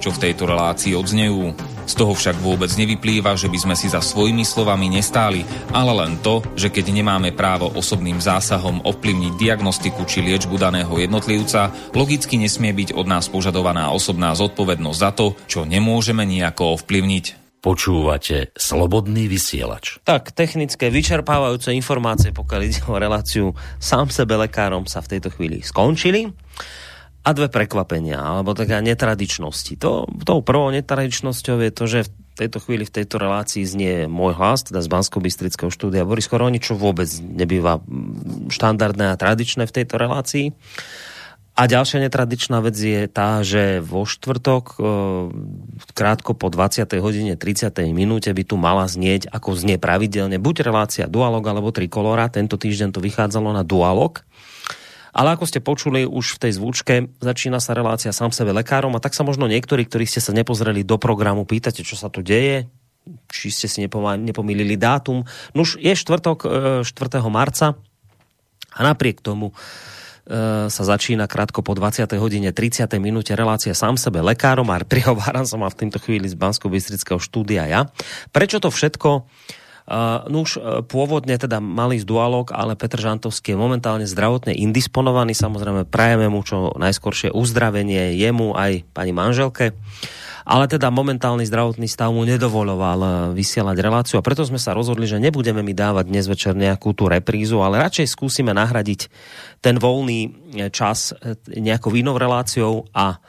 čo v tejto relácii odznejú. Z toho však vôbec nevyplýva, že by sme si za svojimi slovami nestáli, ale len to, že keď nemáme právo osobným zásahom ovplyvniť diagnostiku či liečbu daného jednotlivca, logicky nesmie byť od nás požadovaná osobná zodpovednosť za to, čo nemôžeme nejako ovplyvniť. Počúvate Slobodný vysielač. Tak, technické vyčerpávajúce informácie, pokiaľ ide o reláciu sám sebe lekárom sa v tejto chvíli skončili a dve prekvapenia, alebo taká netradičnosti. To, tou prvou netradičnosťou je to, že v tejto chvíli v tejto relácii znie môj hlas, teda z bansko bystrického štúdia Boris Koroni, čo vôbec nebýva štandardné a tradičné v tejto relácii. A ďalšia netradičná vec je tá, že vo štvrtok e, krátko po 20. hodine 30. minúte by tu mala znieť, ako znie pravidelne, buď relácia Dualog alebo Trikolora. Tento týždeň to vychádzalo na Dualog. Ale ako ste počuli už v tej zvučke, začína sa relácia sám sebe lekárom a tak sa možno niektorí, ktorí ste sa nepozreli do programu, pýtate, čo sa tu deje, či ste si nepomýlili dátum. Nuž je štvrtok 4. E, marca a napriek tomu e, sa začína krátko po 20. hodine 30. minúte relácia sám sebe lekárom a prihováram sa ma v tejto chvíli z bansko štúdia ja. Prečo to všetko Uh, no už uh, pôvodne teda mali z dualog, ale Petr Žantovský je momentálne zdravotne indisponovaný. Samozrejme prajeme mu čo najskoršie uzdravenie jemu aj pani manželke. Ale teda momentálny zdravotný stav mu nedovoloval uh, vysielať reláciu a preto sme sa rozhodli, že nebudeme mi dávať dnes večer nejakú tú reprízu, ale radšej skúsime nahradiť ten voľný čas nejakou inou reláciou a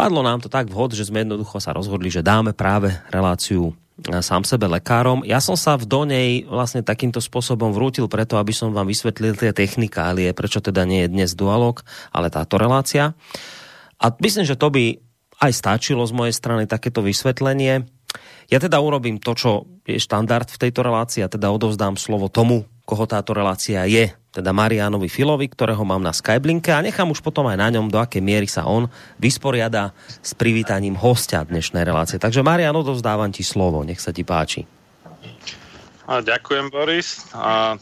padlo nám to tak vhod, že sme jednoducho sa rozhodli, že dáme práve reláciu sám sebe lekárom. Ja som sa v Donej vlastne takýmto spôsobom vrútil preto, aby som vám vysvetlil tie technikálie, prečo teda nie je dnes dualog, ale táto relácia. A myslím, že to by aj stačilo z mojej strany takéto vysvetlenie. Ja teda urobím to, čo je štandard v tejto relácii a teda odovzdám slovo tomu, koho táto relácia je teda Marianovi Filovi, ktorého mám na Skyblinke a nechám už potom aj na ňom, do akej miery sa on vysporiada s privítaním hostia dnešnej relácie. Takže Marian, odovzdávam ti slovo, nech sa ti páči. A ďakujem, Boris. A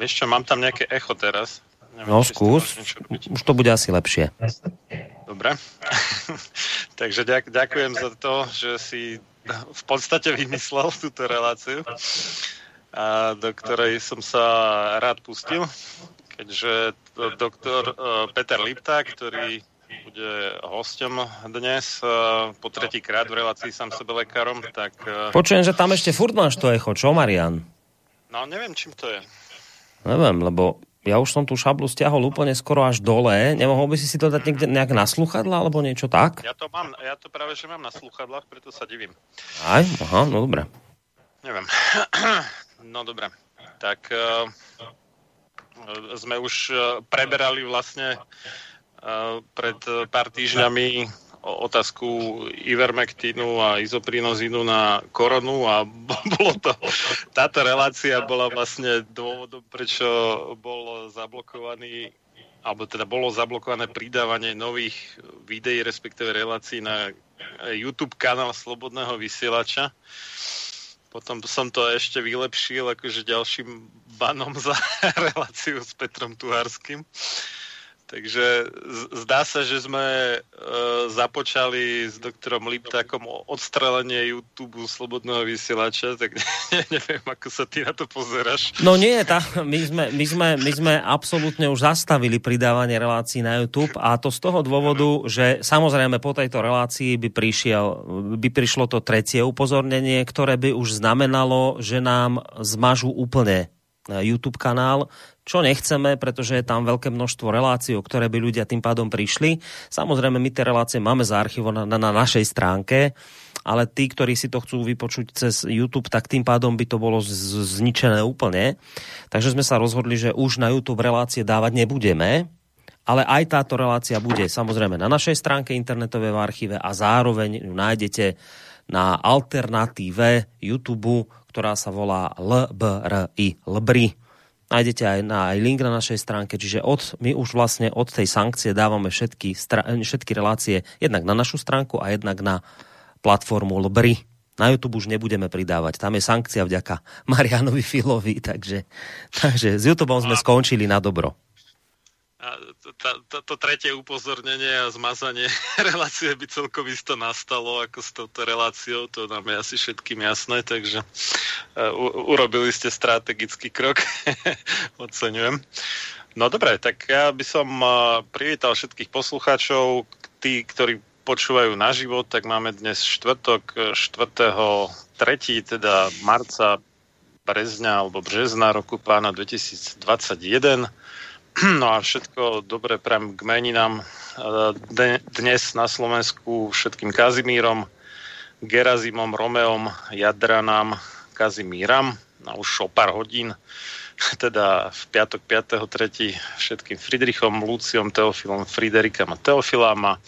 vieš čo, mám tam nejaké echo teraz. Neviem, no skús, už to bude asi lepšie. Dobre. Takže ďak, ďakujem za to, že si v podstate vymyslel túto reláciu a do ktorej som sa rád pustil, keďže doktor e, Peter Lipta, ktorý bude hosťom dnes po tretíkrát v relácii sám sebe lekárom. Tak... Počujem, že tam ešte furt máš to echo, čo Marian? No neviem, čím to je. Neviem, lebo ja už som tú šablu stiahol úplne skoro až dole. Nemohol by si si to dať niekde, nejak na sluchadla alebo niečo tak? Ja to, mám, ja to práve, že mám na sluchadlách, preto sa divím. Aj? Aha, no dobre. Neviem. No dobre. Tak uh, sme už uh, preberali vlastne uh, pred pár týždňami otázku Ivermectinu a izoprinozinu na koronu a bolo to, táto relácia bola vlastne dôvodom, prečo bol zablokovaný alebo teda bolo zablokované pridávanie nových videí, respektíve relácií na YouTube kanál Slobodného vysielača. Potom som to ešte vylepšil akože ďalším banom za reláciu s Petrom Tuharským. Takže zdá sa, že sme e, započali s doktorom Liptákom o odstrelenie YouTube Slobodného vysielača, tak ne, neviem, ako sa ty na to pozeráš. No nie, tá, my, sme, my, sme, my sme absolútne už zastavili pridávanie relácií na YouTube a to z toho dôvodu, že samozrejme po tejto relácii by, prišiel, by prišlo to tretie upozornenie, ktoré by už znamenalo, že nám zmažú úplne YouTube kanál, čo nechceme, pretože je tam veľké množstvo relácií, o ktoré by ľudia tým pádom prišli. Samozrejme, my tie relácie máme zaarchivované na, na našej stránke, ale tí, ktorí si to chcú vypočuť cez YouTube, tak tým pádom by to bolo zničené úplne. Takže sme sa rozhodli, že už na YouTube relácie dávať nebudeme, ale aj táto relácia bude samozrejme na našej stránke internetovej v archíve a zároveň ju nájdete na alternatíve YouTube, ktorá sa volá LBRI. LBRI. Nájdete aj, na, aj link na našej stránke, čiže od, my už vlastne od tej sankcie dávame všetky, všetky relácie jednak na našu stránku a jednak na platformu LBRI. Na YouTube už nebudeme pridávať. Tam je sankcia vďaka Marianovi Filovi, takže, takže s YouTube sme skončili na dobro to, to tretie upozornenie a zmazanie relácie by celkom isto nastalo ako s touto reláciou, to nám je asi všetkým jasné, takže uh, urobili ste strategický krok, oceňujem. No dobre, tak ja by som uh, privítal všetkých poslucháčov, tí, ktorí počúvajú na život, tak máme dnes štvrtok 4. 3. teda marca brezňa alebo března roku pána 2021 No a všetko dobre prajem k meninám. Dnes na Slovensku všetkým Kazimírom, Gerazimom, Romeom, Jadranám, Kazimíram. No už o pár hodín, teda v piatok 5.3. všetkým Friedrichom, Luciom, Teofilom, Friderikam a Teofilám a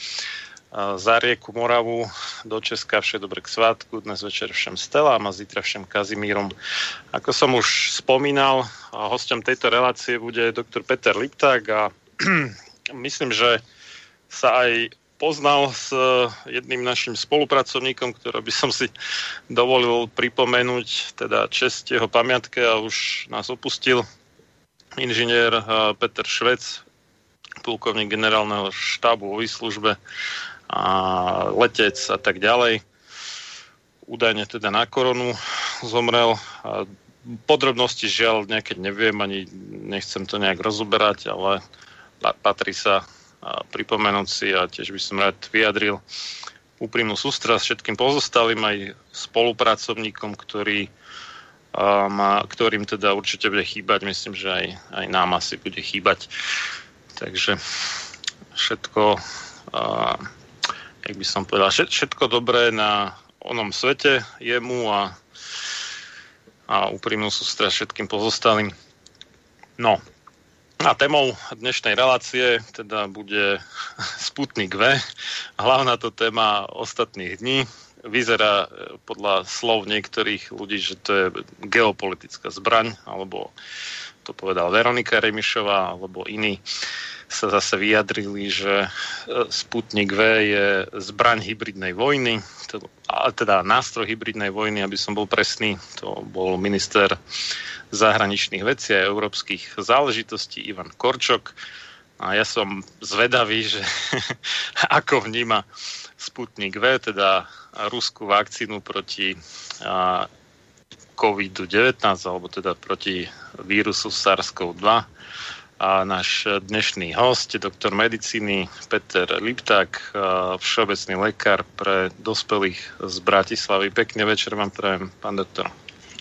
za rieku Moravu do Česka vše dobre k svátku, dnes večer všem Stelám a zítra všem Kazimírom. Ako som už spomínal, hosťom tejto relácie bude doktor Peter Lipták a myslím, že sa aj poznal s jedným našim spolupracovníkom, ktorý by som si dovolil pripomenúť, teda čest jeho pamiatke a už nás opustil, inžinier Peter Švec, plukovník generálneho štábu o výslužbe a letec a tak ďalej. Údajne teda na koronu zomrel. Podrobnosti žiaľ nejaké neviem, ani nechcem to nejak rozoberať, ale patrí sa pripomenúť si a tiež by som rád vyjadril úprimnú sústrasť všetkým pozostalým aj spolupracovníkom, ktorí, má, ktorým teda určite bude chýbať. Myslím, že aj, aj nám asi bude chýbať. Takže všetko jak by som povedal, všetko dobré na onom svete jemu a, a úprimnú sústra všetkým pozostalým. No, a témou dnešnej relácie teda bude Sputnik V. Hlavná to téma ostatných dní. Vyzerá e, podľa slov niektorých ľudí, že to je geopolitická zbraň, alebo to povedal Veronika Remišová, alebo iní sa zase vyjadrili, že e, Sputnik V je zbraň hybridnej vojny, teda nástroj hybridnej vojny, aby som bol presný, to bol minister zahraničných vecí a európskych záležitostí Ivan Korčok. A ja som zvedavý, že ako vníma Sputnik V, teda ruskú vakcínu proti COVID-19, alebo teda proti vírusu SARS-CoV-2 a náš dnešný host, doktor medicíny Peter Lipták, všeobecný lekár pre dospelých z Bratislavy. Pekný večer vám prajem, pán doktor.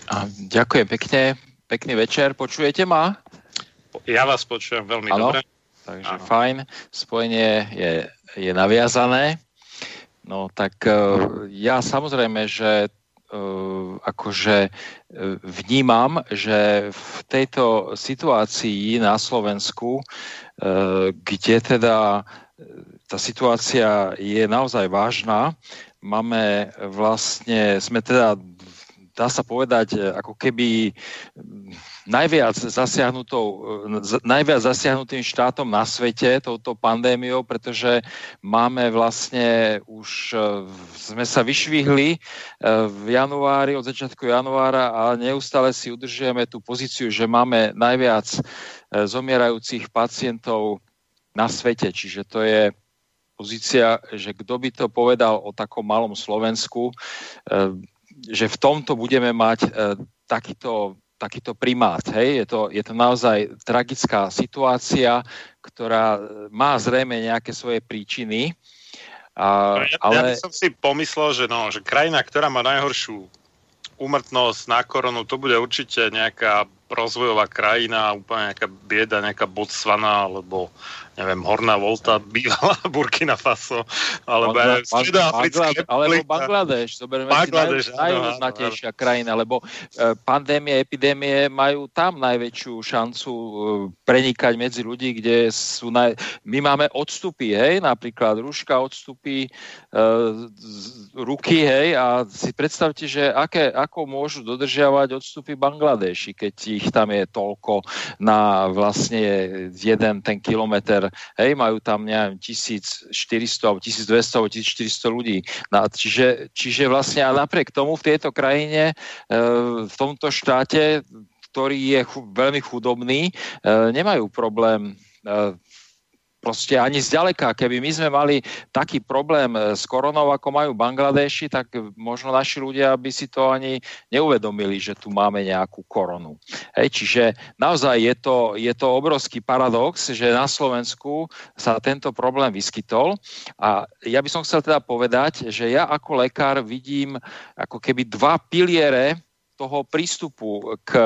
A, ďakujem pekne, pekný večer. Počujete ma? Ja vás počujem veľmi ano, dobre. Takže ano. fajn, spojenie je, je naviazané. No tak e, ja samozrejme, že akože eh, vnímam, že v tejto situácii na Slovensku, eh, kde teda tá situácia je naozaj vážna, máme vlastne, sme teda dá sa povedať, ako keby najviac, zasiahnutou, najviac zasiahnutým štátom na svete touto pandémiou, pretože máme vlastne už, e, sme sa vyšvihli e, v januári, od začiatku januára a neustále si udržujeme tú pozíciu, že máme najviac zomierajúcich pacientov na svete. Čiže to je pozícia, že kto by to povedal o takom malom Slovensku, že v tomto budeme mať takýto takýto primát. Hej? Je, to, je to naozaj tragická situácia, ktorá má zrejme nejaké svoje príčiny. A, ja, ale... ja by som si pomyslel, že, no, že krajina, ktorá má najhoršiu úmrtnosť na koronu, to bude určite nejaká rozvojová krajina, úplne nejaká bieda, nejaká Botswana, alebo neviem, Horná Volta, bývalá Burkina Faso, alebo Bangla- Stredoafrické Alebo Bangladeš, zoberieme Bangladeš, si naj, najúznatejšia krajina, lebo e, pandémie, epidémie majú tam najväčšiu šancu e, prenikať medzi ľudí, kde sú naj... My máme odstupy, hej, napríklad rúška odstupy, e, ruky, hej, a si predstavte, že aké, ako môžu dodržiavať odstupy Bangladeši, keď ich tam je toľko na vlastne jeden ten kilometr hej, majú tam neviem, 1400 alebo 1200 alebo 1400 ľudí. No, čiže, čiže vlastne a napriek tomu v tejto krajine, e, v tomto štáte, ktorý je chu, veľmi chudobný, e, nemajú problém e, proste ani zďaleka. Keby my sme mali taký problém eh, s koronou, ako majú Bangladeši, tak možno naši ľudia by si to ani neuvedomili, že tu máme nejakú koronu. Hej, čiže naozaj je to, je to obrovský paradox, že na Slovensku sa tento problém vyskytol a ja by som chcel teda povedať, že ja ako lekár vidím ako keby dva piliere toho prístupu k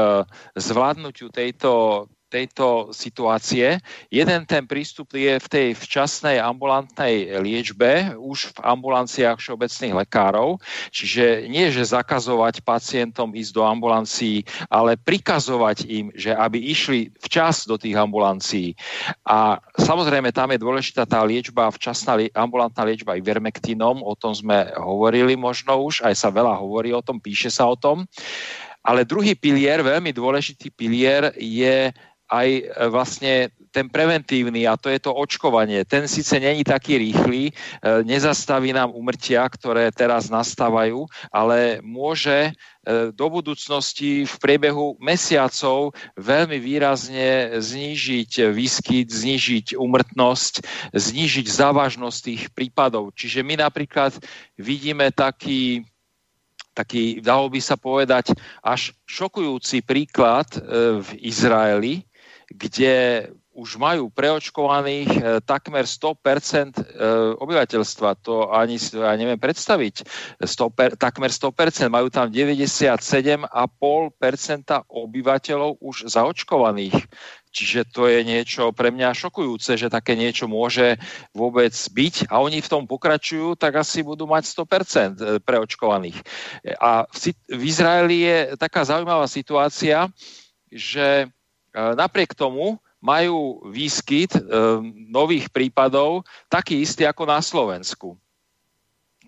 zvládnutiu tejto, tejto situácie. Jeden ten prístup je v tej včasnej ambulantnej liečbe, už v ambulanciách všeobecných lekárov, čiže nie, že zakazovať pacientom ísť do ambulancií, ale prikazovať im, že aby išli včas do tých ambulancií. A samozrejme tam je dôležitá tá liečba, včasná ambulantná liečba ivermektinom, o tom sme hovorili možno už, aj sa veľa hovorí o tom, píše sa o tom. Ale druhý pilier, veľmi dôležitý pilier je aj e, vlastne ten preventívny, a to je to očkovanie. Ten síce není taký rýchly, e, nezastaví nám umrtia, ktoré teraz nastávajú, ale môže e, do budúcnosti v priebehu mesiacov veľmi výrazne znížiť výskyt, znížiť umrtnosť, znížiť závažnosť tých prípadov. Čiže my napríklad vidíme taký taký, dalo by sa povedať, až šokujúci príklad v Izraeli, kde už majú preočkovaných e, takmer 100% e, obyvateľstva. To ani si ja neviem predstaviť. 100 per, takmer 100%. Majú tam 97,5% obyvateľov už zaočkovaných. Čiže to je niečo pre mňa šokujúce, že také niečo môže vôbec byť a oni v tom pokračujú, tak asi budú mať 100% e, preočkovaných. A v, v Izraeli je taká zaujímavá situácia, že napriek tomu majú výskyt e, nových prípadov taký istý ako na Slovensku.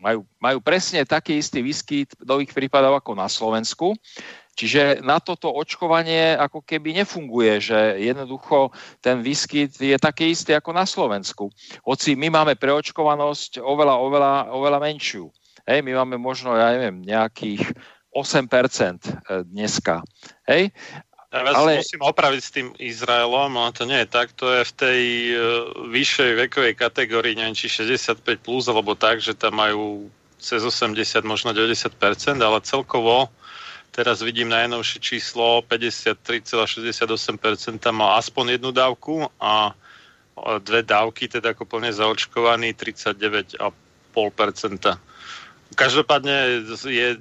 Majú, majú presne taký istý výskyt nových prípadov ako na Slovensku. Čiže na toto očkovanie ako keby nefunguje, že jednoducho ten výskyt je taký istý ako na Slovensku. Hoci my máme preočkovanosť oveľa, oveľa, oveľa menšiu. Hej, my máme možno, ja neviem, nejakých 8% e, dneska. Hej? Ja vás ale... musím opraviť s tým Izraelom, ale to nie je tak, to je v tej uh, vyššej vekovej kategórii, neviem, či 65+, plus, alebo tak, že tam majú cez 80, možno 90%, ale celkovo Teraz vidím najnovšie číslo 53,68% mal aspoň jednu dávku a dve dávky, teda ako plne zaočkovaný 39,5%. Každopádne je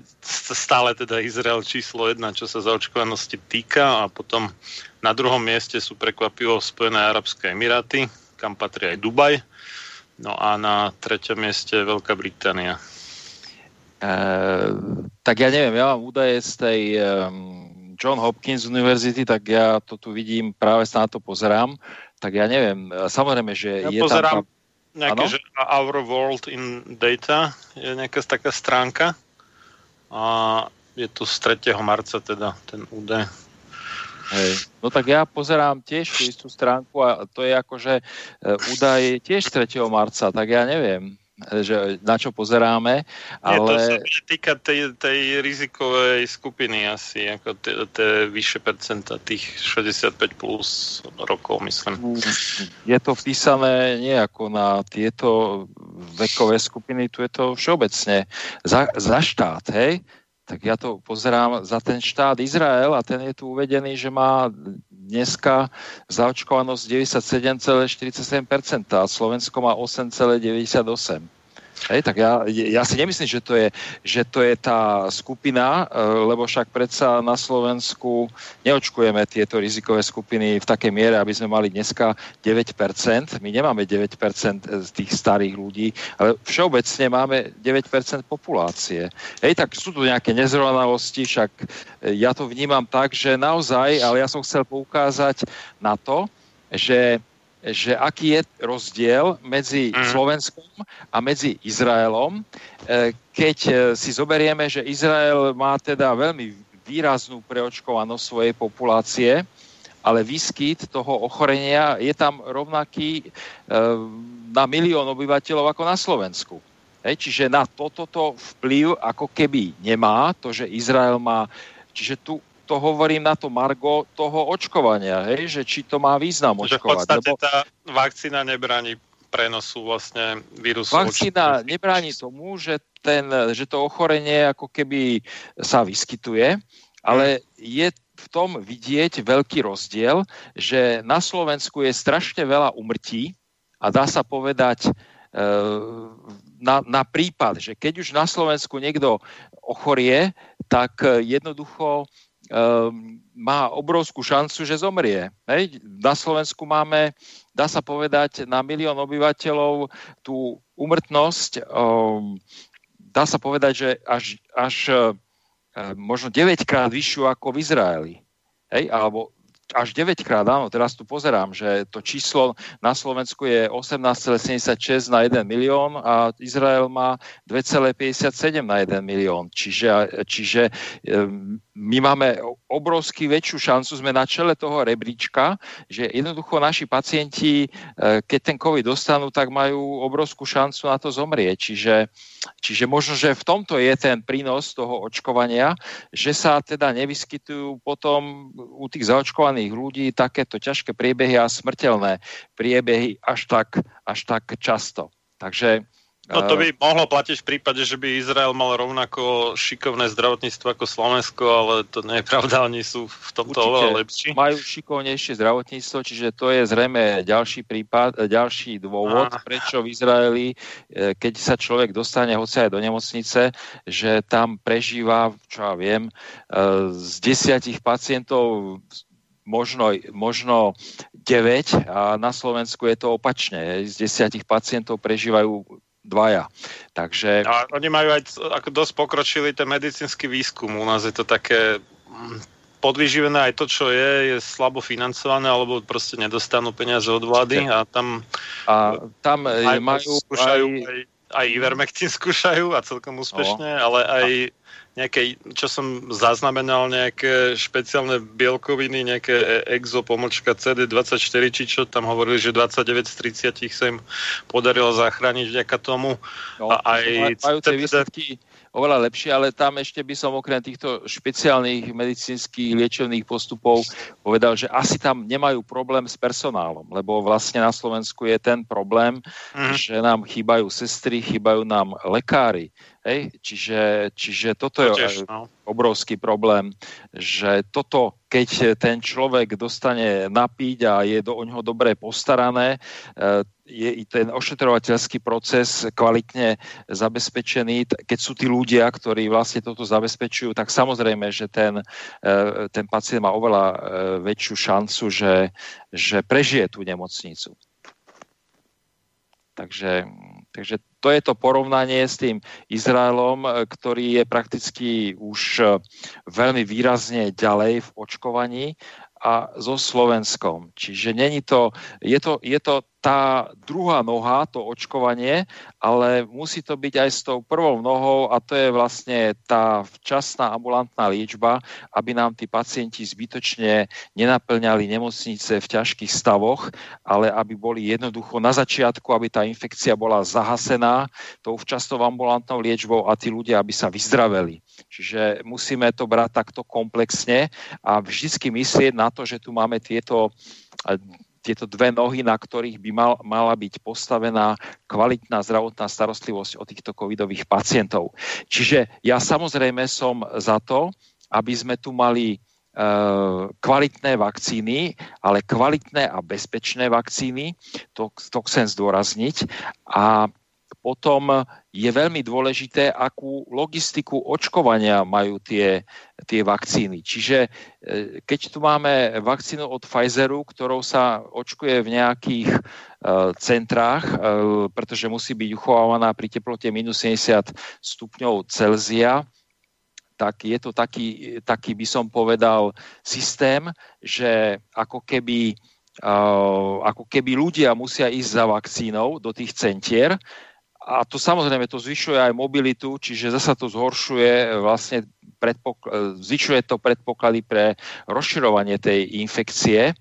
stále teda Izrael číslo jedna, čo sa zaočkovanosti týka a potom na druhom mieste sú prekvapivo Spojené Arabské Emiráty, kam patrí aj Dubaj. No a na treťom mieste Veľká Británia. Uh, tak ja neviem, ja mám údaje z tej um, John Hopkins University, tak ja to tu vidím, práve sa na to pozerám, tak ja neviem, samozrejme, že ja je pozerám tam... nejaké, ano? že Our World in Data je nejaká taká stránka a je to z 3. marca teda ten údaj. Hej. No tak ja pozerám tiež tú istú stránku a to je akože údaj tiež z 3. marca, tak ja neviem že na čo pozeráme, ale... Nie, to sa týka tej, tej rizikovej skupiny asi, ako tie vyššie percenta, tých 65 plus rokov, myslím. Je to vpísané nie ako na tieto vekové skupiny, tu je to všeobecne za, za štát, hej? Tak ja to pozerám za ten štát Izrael a ten je tu uvedený, že má dneska zaočkovanosť 97,47% a Slovensko má 8,98%. Hej, tak ja, ja si nemyslím, že to, je, že to je tá skupina, e, lebo však predsa na Slovensku neočkujeme tieto rizikové skupiny v takej miere, aby sme mali dneska 9%. My nemáme 9% z tých starých ľudí, ale všeobecne máme 9% populácie. Hej, tak sú tu nejaké nezrovnalosti, však e, ja to vnímam tak, že naozaj, ale ja som chcel poukázať na to, že že aký je rozdiel medzi mm. Slovenskom a medzi Izraelom, e, keď e, si zoberieme, že Izrael má teda veľmi výraznú preočkovanosť svojej populácie, ale výskyt toho ochorenia je tam rovnaký e, na milión obyvateľov ako na Slovensku. Hej, čiže na toto vplyv ako keby nemá to, že Izrael má... Čiže tu to hovorím na to Margo toho očkovania, hej, že či to má význam očkovať. Že v podstate lebo... tá vakcína nebráni prenosu vlastne vírusu. Vakcína očkovania. nebráni tomu, že, ten, že to ochorenie ako keby sa vyskytuje, ale je v tom vidieť veľký rozdiel, že na Slovensku je strašne veľa umrtí a dá sa povedať e, na, na prípad, že keď už na Slovensku niekto ochorie, tak jednoducho má obrovskú šancu, že zomrie. Hej? Na Slovensku máme, dá sa povedať, na milión obyvateľov tú umrtnosť, um, dá sa povedať, že až, až um, možno 9 krát vyššiu ako v Izraeli. Hej? Alebo až 9 krát, áno, teraz tu pozerám, že to číslo na Slovensku je 18,76 na 1 milión a Izrael má 2,57 na 1 milión. Čiže, čiže my máme obrovský väčšiu šancu, sme na čele toho rebríčka, že jednoducho naši pacienti, e, keď ten COVID dostanú, tak majú obrovskú šancu na to zomrieť. Čiže, čiže možno, že v tomto je ten prínos toho očkovania, že sa teda nevyskytujú potom u tých zaočkovaných očkovaných ľudí takéto ťažké priebehy a smrteľné priebehy až tak, až tak často. Takže No to by mohlo platiť v prípade, že by Izrael mal rovnako šikovné zdravotníctvo ako Slovensko, ale to nie je pravda, oni sú v tomto Určite oveľa lepší. Majú šikovnejšie zdravotníctvo, čiže to je zrejme ďalší prípad, ďalší dôvod, a... prečo v Izraeli, e, keď sa človek dostane hoci aj do nemocnice, že tam prežíva, čo ja viem, e, z desiatich pacientov možno, možno 9 a na Slovensku je to opačne. Z desiatich pacientov prežívajú dvaja. Takže... A oni majú aj ako dosť pokročili ten medicínsky výskum. U nás je to také mm, podvyživené aj to, čo je, je slabo financované, alebo proste nedostanú peniaze od vlády a tam, a tam aj majú skúšajú aj... aj aj Ivermectin skúšajú a celkom úspešne, no. ale aj nejaké, čo som zaznamenal, nejaké špeciálne bielkoviny, nejaké exo pomočka CD24, či čo tam hovorili, že 29 z 30 sa im podarilo zachrániť vďaka tomu. No, a aj majú tie výsledky oveľa lepšie, ale tam ešte by som okrem týchto špeciálnych medicínskych liečebných postupov povedal, že asi tam nemajú problém s personálom, lebo vlastne na Slovensku je ten problém, mm. že nám chýbajú sestry, chýbajú nám lekári. Hej? Čiže, čiže toto to je no. obrovský problém, že toto, keď ten človek dostane napiť a je do, o ňoho dobre postarané, e, je i ten ošetrovateľský proces kvalitne zabezpečený, keď sú tí ľudia, ktorí vlastne toto zabezpečujú, tak samozrejme, že ten, ten pacient má oveľa väčšiu šancu, že, že prežije tú nemocnicu. Takže, takže to je to porovnanie s tým Izraelom, e, ktorý je prakticky už veľmi výrazne ďalej v očkovaní a so Slovenskom. Čiže není to, je to, je to tá druhá noha, to očkovanie, ale musí to byť aj s tou prvou nohou a to je vlastne tá včasná ambulantná liečba, aby nám tí pacienti zbytočne nenaplňali nemocnice v ťažkých stavoch, ale aby boli jednoducho na začiatku, aby tá infekcia bola zahasená tou včasnou ambulantnou liečbou a tí ľudia, aby sa vyzdraveli. Čiže musíme to brať takto komplexne a vždycky myslieť na to, že tu máme tieto tieto dve nohy, na ktorých by mal, mala byť postavená kvalitná zdravotná starostlivosť o týchto covidových pacientov. Čiže ja samozrejme som za to, aby sme tu mali e, kvalitné vakcíny, ale kvalitné a bezpečné vakcíny, to, to chcem zdôrazniť. A potom je veľmi dôležité, akú logistiku očkovania majú tie, tie vakcíny. Čiže e, keď tu máme vakcínu od Pfizeru, ktorou sa očkuje v nejakých uh, centrách, uh, pretože musí byť uchovávaná pri teplote minus 70 stupňov Celzia, tak je to taký, taký by som povedal, systém, že ako keby, ako keby ľudia musia ísť za vakcínou do tých centier, a to samozrejme to zvyšuje aj mobilitu, čiže zasa to zhoršuje vlastne predpokl- zvyšuje to predpoklady pre rozširovanie tej infekcie.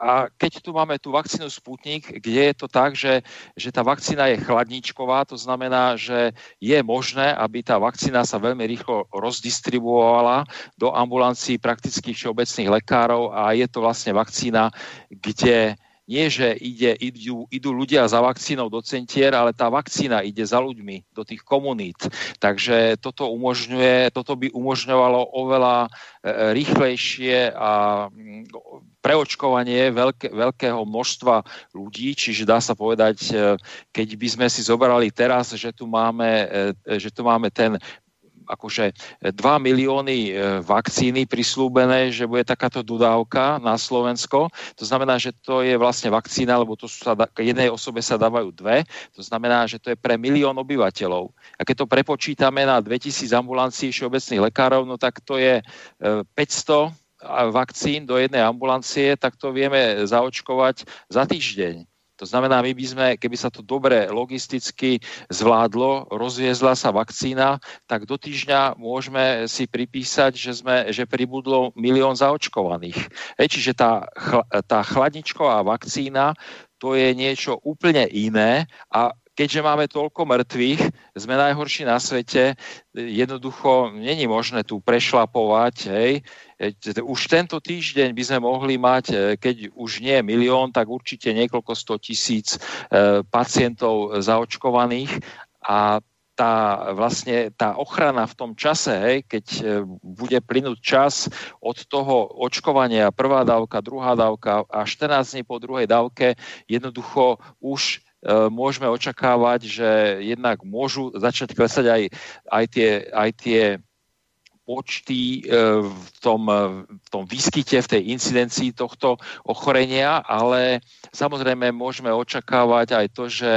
A keď tu máme tú vakcínu Sputnik, kde je to tak, že, že tá vakcína je chladničková, to znamená, že je možné, aby tá vakcína sa veľmi rýchlo rozdistribuovala do ambulancií praktických všeobecných lekárov a je to vlastne vakcína, kde nie, že ide, idú, idú ľudia za vakcínou do centier, ale tá vakcína ide za ľuďmi do tých komunít. Takže toto umožňuje, toto by umožňovalo oveľa e, rýchlejšie a mm, preočkovanie veľké, veľkého množstva ľudí, čiže dá sa povedať, e, keď by sme si zobrali teraz, že tu máme, e, že tu máme ten akože 2 milióny e, vakcíny prislúbené, že bude takáto dodávka na Slovensko. To znamená, že to je vlastne vakcína, lebo to sa, jednej osobe sa dávajú dve. To znamená, že to je pre milión obyvateľov. A keď to prepočítame na 2000 ambulancií všeobecných lekárov, no tak to je 500 e, vakcín do jednej ambulancie, tak to vieme zaočkovať za týždeň. To znamená, my by sme, keby sa to dobre logisticky zvládlo, rozviezla sa vakcína, tak do týždňa môžeme si pripísať, že, sme, že pribudlo milión zaočkovaných. E, čiže tá, tá chladničková vakcína to je niečo úplne iné a keďže máme toľko mŕtvych, sme najhorší na svete, jednoducho není možné tu prešlapovať, hej. Už tento týždeň by sme mohli mať, e, keď už nie milión, tak určite niekoľko sto tisíc e, pacientov zaočkovaných a tá vlastne tá ochrana v tom čase, hej, keď e, bude plynúť čas od toho očkovania, prvá dávka, druhá dávka a 14 dní po druhej dávke, jednoducho už E, môžeme očakávať, že jednak môžu začať klesať aj, aj, tie, aj tie počty e, v tom, v tom výskyte, v tej incidencii tohto ochorenia, ale samozrejme môžeme očakávať aj to, že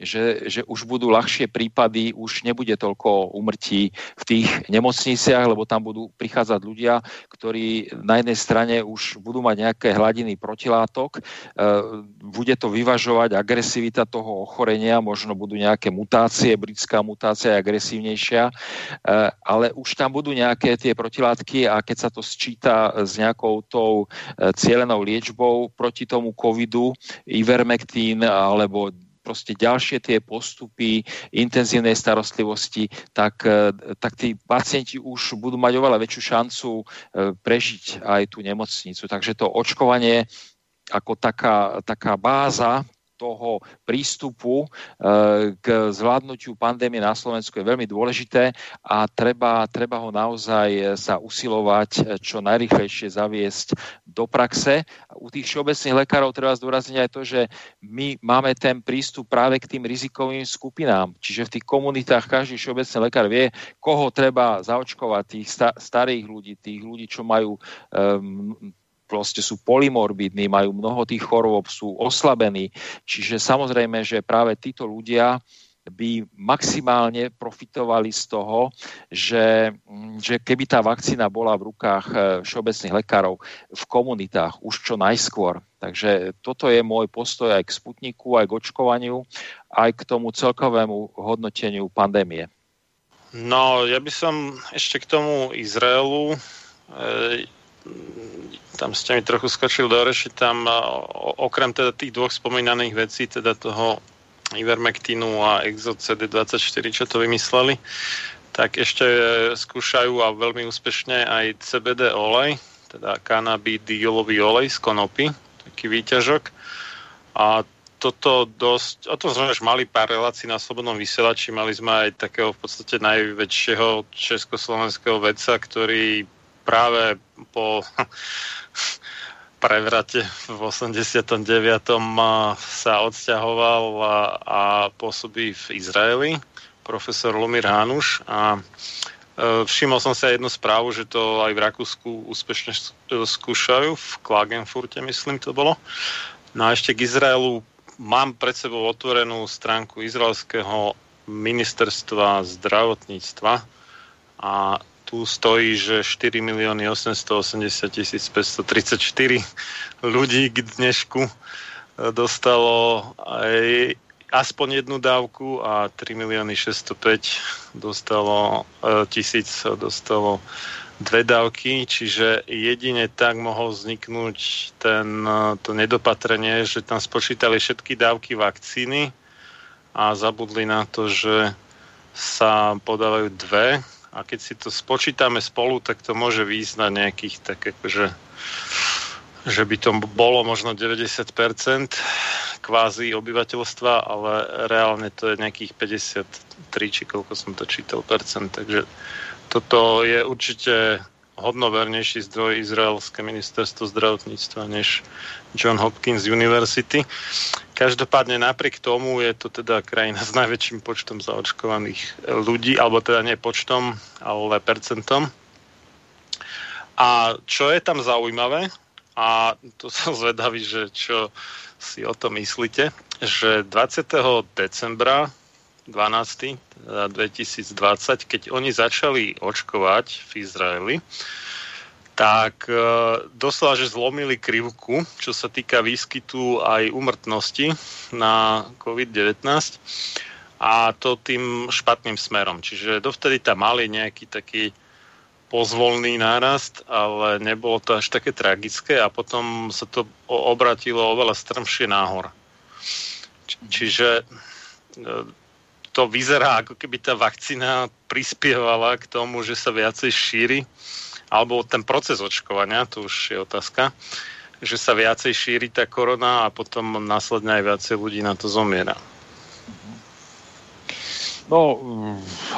že, že už budú ľahšie prípady, už nebude toľko umrtí v tých nemocniciach, lebo tam budú prichádzať ľudia, ktorí na jednej strane už budú mať nejaké hladiny protilátok, e, bude to vyvažovať agresivita toho ochorenia, možno budú nejaké mutácie, britská mutácia je agresívnejšia, e, ale už tam budú nejaké tie protilátky a keď sa to sčíta s nejakou tou e, cielenou liečbou proti tomu covidu, ivermektín alebo proste ďalšie tie postupy intenzívnej starostlivosti, tak, e, tak tí pacienti už budú mať oveľa väčšiu šancu e, prežiť aj tú nemocnicu. Takže to očkovanie ako taká, taká báza toho prístupu eh, k zvládnutiu pandémie na Slovensku je veľmi dôležité a treba, treba ho naozaj sa usilovať eh, čo najrychlejšie zaviesť do praxe. U tých všeobecných lekárov treba zdôrazniť aj to, že my máme ten prístup práve k tým rizikovým skupinám. Čiže v tých komunitách každý všeobecný lekár vie, koho treba zaočkovať, tých starých ľudí, tých ľudí, čo majú um, proste sú polymorbidní, majú mnoho tých chorôb, sú oslabení. Čiže samozrejme, že práve títo ľudia by maximálne profitovali z toho, že, že keby tá vakcína bola v rukách e, všeobecných lekárov v komunitách už čo najskôr. Takže toto je môj postoj aj k Sputniku, aj k očkovaniu, aj k tomu celkovému hodnoteniu pandémie. No, ja by som ešte k tomu Izraelu. E, tam ste mi trochu skočil do reši, tam okrem teda tých dvoch spomínaných vecí, teda toho Ivermectinu a ExoCD24, čo to vymysleli, tak ešte skúšajú a veľmi úspešne aj CBD olej, teda kanabidiolový olej z konopy, taký výťažok. A toto dosť, o tom sme už mali pár relácií na Slobodnom vysielači, mali sme aj takého v podstate najväčšieho československého vedca, ktorý práve po prevrate v 89. sa odsťahoval a, a pôsobí v Izraeli, profesor Lumir Hanuš a e, všimol som sa jednu správu, že to aj v Rakúsku úspešne skúšajú, v Klagenfurte myslím to bolo. No a ešte k Izraelu mám pred sebou otvorenú stránku izraelského ministerstva zdravotníctva a tu stojí, že 4 milióny 880 tisíc 534 ľudí k dnešku e, dostalo aj aspoň jednu dávku a 3 milióny 605 dostalo, e, tisíc dostalo dve dávky, čiže jedine tak mohol vzniknúť ten, e, to nedopatrenie, že tam spočítali všetky dávky vakcíny a zabudli na to, že sa podávajú dve a keď si to spočítame spolu, tak to môže výjsť na nejakých tak akože že by to bolo možno 90% kvázi obyvateľstva, ale reálne to je nejakých 53, či koľko som to čítal percent, takže toto je určite hodnovernejší zdroj Izraelské ministerstvo zdravotníctva než John Hopkins University. Každopádne napriek tomu je to teda krajina s najväčším počtom zaočkovaných ľudí, alebo teda nie počtom, ale percentom. A čo je tam zaujímavé, a to som zvedavý, že čo si o tom myslíte, že 20. decembra 12. 2020, keď oni začali očkovať v Izraeli, tak e, doslova, že zlomili krivku, čo sa týka výskytu aj umrtnosti na COVID-19 a to tým špatným smerom. Čiže dovtedy tam mali nejaký taký pozvolný nárast, ale nebolo to až také tragické a potom sa to obratilo oveľa strmšie náhor. Čiže e, to vyzerá, ako keby tá vakcína prispievala k tomu, že sa viacej šíri alebo ten proces očkovania, to už je otázka, že sa viacej šíri tá korona a potom následne aj viacej ľudí na to zomiera. No,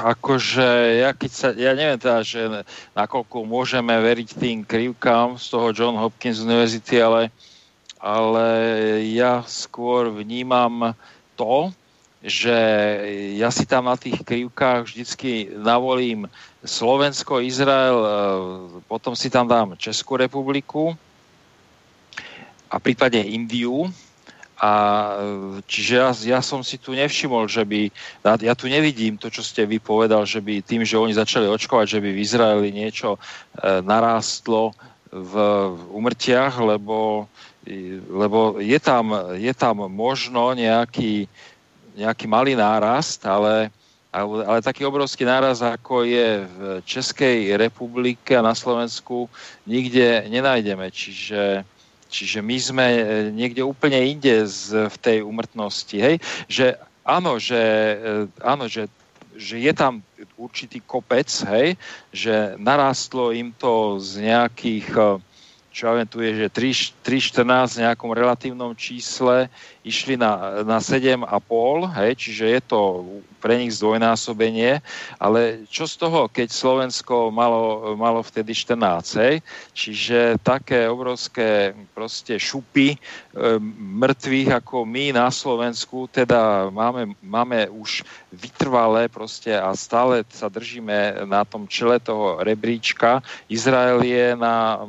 akože ja keď sa, ja neviem teda, že nakoľko môžeme veriť tým krivkám z toho John Hopkins University, ale, ale ja skôr vnímam to, že ja si tam na tých krivkách vždycky navolím Slovensko, Izrael, e, potom si tam dám Českú republiku a prípadne Indiu. A čiže ja, ja som si tu nevšimol, že by, ja tu nevidím to, čo ste vy povedal, že by tým, že oni začali očkovať, že by v Izraeli niečo e, narástlo v umrtiach, lebo, lebo je, tam, je tam možno nejaký, nejaký malý nárast, ale, ale, taký obrovský náraz, ako je v Českej republike a na Slovensku, nikde nenájdeme. Čiže, čiže my sme niekde úplne inde z, v tej umrtnosti. Hej? Že áno, že, áno, že že je tam určitý kopec, hej, že narastlo im to z nejakých čo ja viem, tu je, že 3,14 v nejakom relatívnom čísle išli na, na 7,5, hej, čiže je to pre nich zdvojnásobenie, ale čo z toho, keď Slovensko malo, malo vtedy 14, hej, čiže také obrovské proste šupy e, mŕtvych ako my na Slovensku, teda máme, máme už vytrvalé proste a stále sa držíme na tom čele toho rebríčka. Izrael je na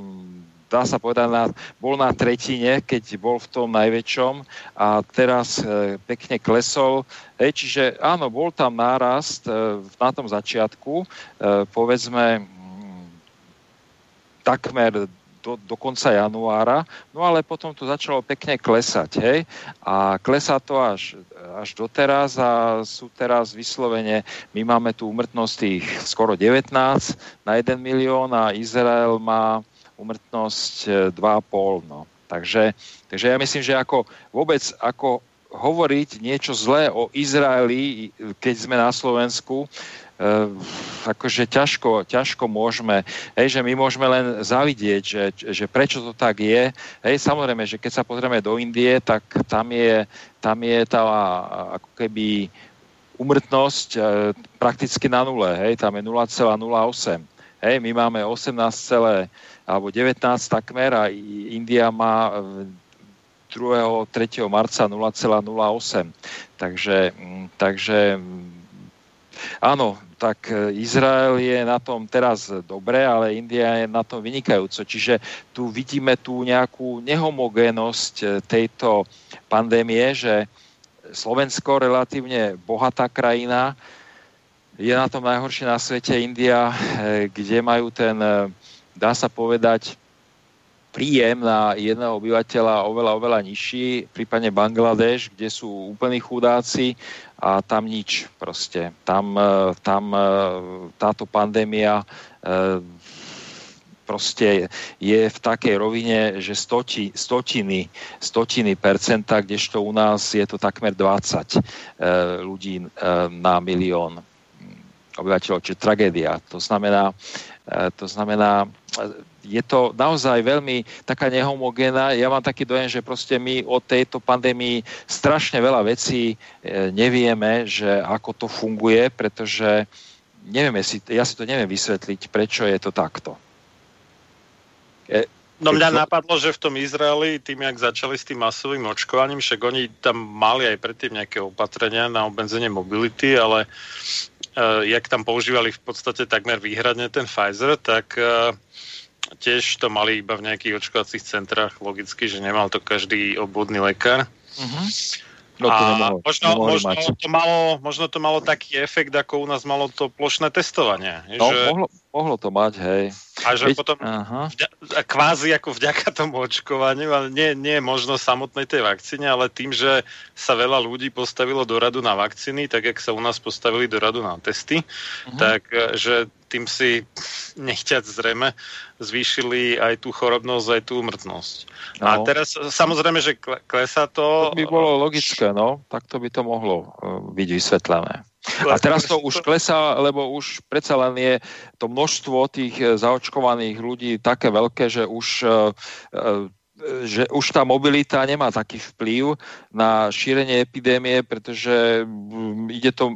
dá sa povedať, na, bol na tretine, keď bol v tom najväčšom a teraz e, pekne klesol. Hej, čiže áno, bol tam nárast e, na tom začiatku, e, povedzme takmer do, do konca januára, no ale potom to začalo pekne klesať, hej, a klesá to až, až doteraz a sú teraz vyslovene, my máme tu umrtnosť tých skoro 19 na 1 milión a Izrael má umrtnosť 2,5. E, no. Takže, takže ja myslím, že ako vôbec ako hovoriť niečo zlé o Izraeli, keď sme na Slovensku, Uh, akože ťažko, ťažko môžeme, hej, že my môžeme len zavidieť, že, že prečo to tak je. Hej, samozrejme, že keď sa pozrieme do Indie, tak tam je, tam je tá ako keby umrtnosť uh, prakticky na nule, hej, tam je 0,08. Hej, my máme 18, alebo 19 takmer a India má 2. 3. marca 0,08. Takže, mm, takže mm, áno, tak e, Izrael je na tom teraz dobre, ale India je na tom vynikajúco. Čiže tu vidíme tú nejakú nehomogénosť e, tejto pandémie, že Slovensko, relatívne bohatá krajina, je na tom najhoršie na svete India, e, kde majú ten dá sa povedať, príjem na jedného obyvateľa oveľa, oveľa nižší, prípadne Bangladeš, kde sú úplní chudáci a tam nič proste. Tam, e, tam e, táto pandémia e, proste je v takej rovine, že stoti, stotiny, stotiny percenta, kdežto u nás je to takmer 20 ľudí na milión obyvateľov, čiže tragédia. To znamená, to znamená, je to naozaj veľmi taká nehomogénna. Ja mám taký dojem, že proste my o tejto pandémii strašne veľa vecí e, nevieme, že ako to funguje, pretože nevieme si, ja si to neviem vysvetliť, prečo je to takto. E, No mňa napadlo, že v tom Izraeli, tým, jak začali s tým masovým očkovaním, však oni tam mali aj predtým nejaké opatrenia na obmedzenie mobility, ale jak tam používali v podstate takmer výhradne ten Pfizer, tak uh, tiež to mali iba v nejakých očkovacích centrách, logicky, že nemal to každý obvodný lekár. Uh-huh. No to a nemohol, možno, možno, to malo, možno to malo taký efekt, ako u nás malo to plošné testovanie. No, že... mohlo, mohlo to mať, hej. A že Veď, potom aha. vďa, kvázi ako vďaka tomu očkovaniu, ale nie, nie možno samotnej tej vakcíne, ale tým, že sa veľa ľudí postavilo do radu na vakcíny, tak jak sa u nás postavili do radu na testy, uh-huh. tak e, že tým si nechťať zrejme zvýšili aj tú chorobnosť, aj tú umrtnosť. No. A teraz samozrejme, že klesá to... To by bolo logické, no. Tak to by to mohlo uh, byť vysvetlené. A teraz to už klesá, lebo už predsa len je to množstvo tých e, zaočkovaných ľudí také veľké, že už uh, že už tá mobilita nemá taký vplyv na šírenie epidémie, pretože ide to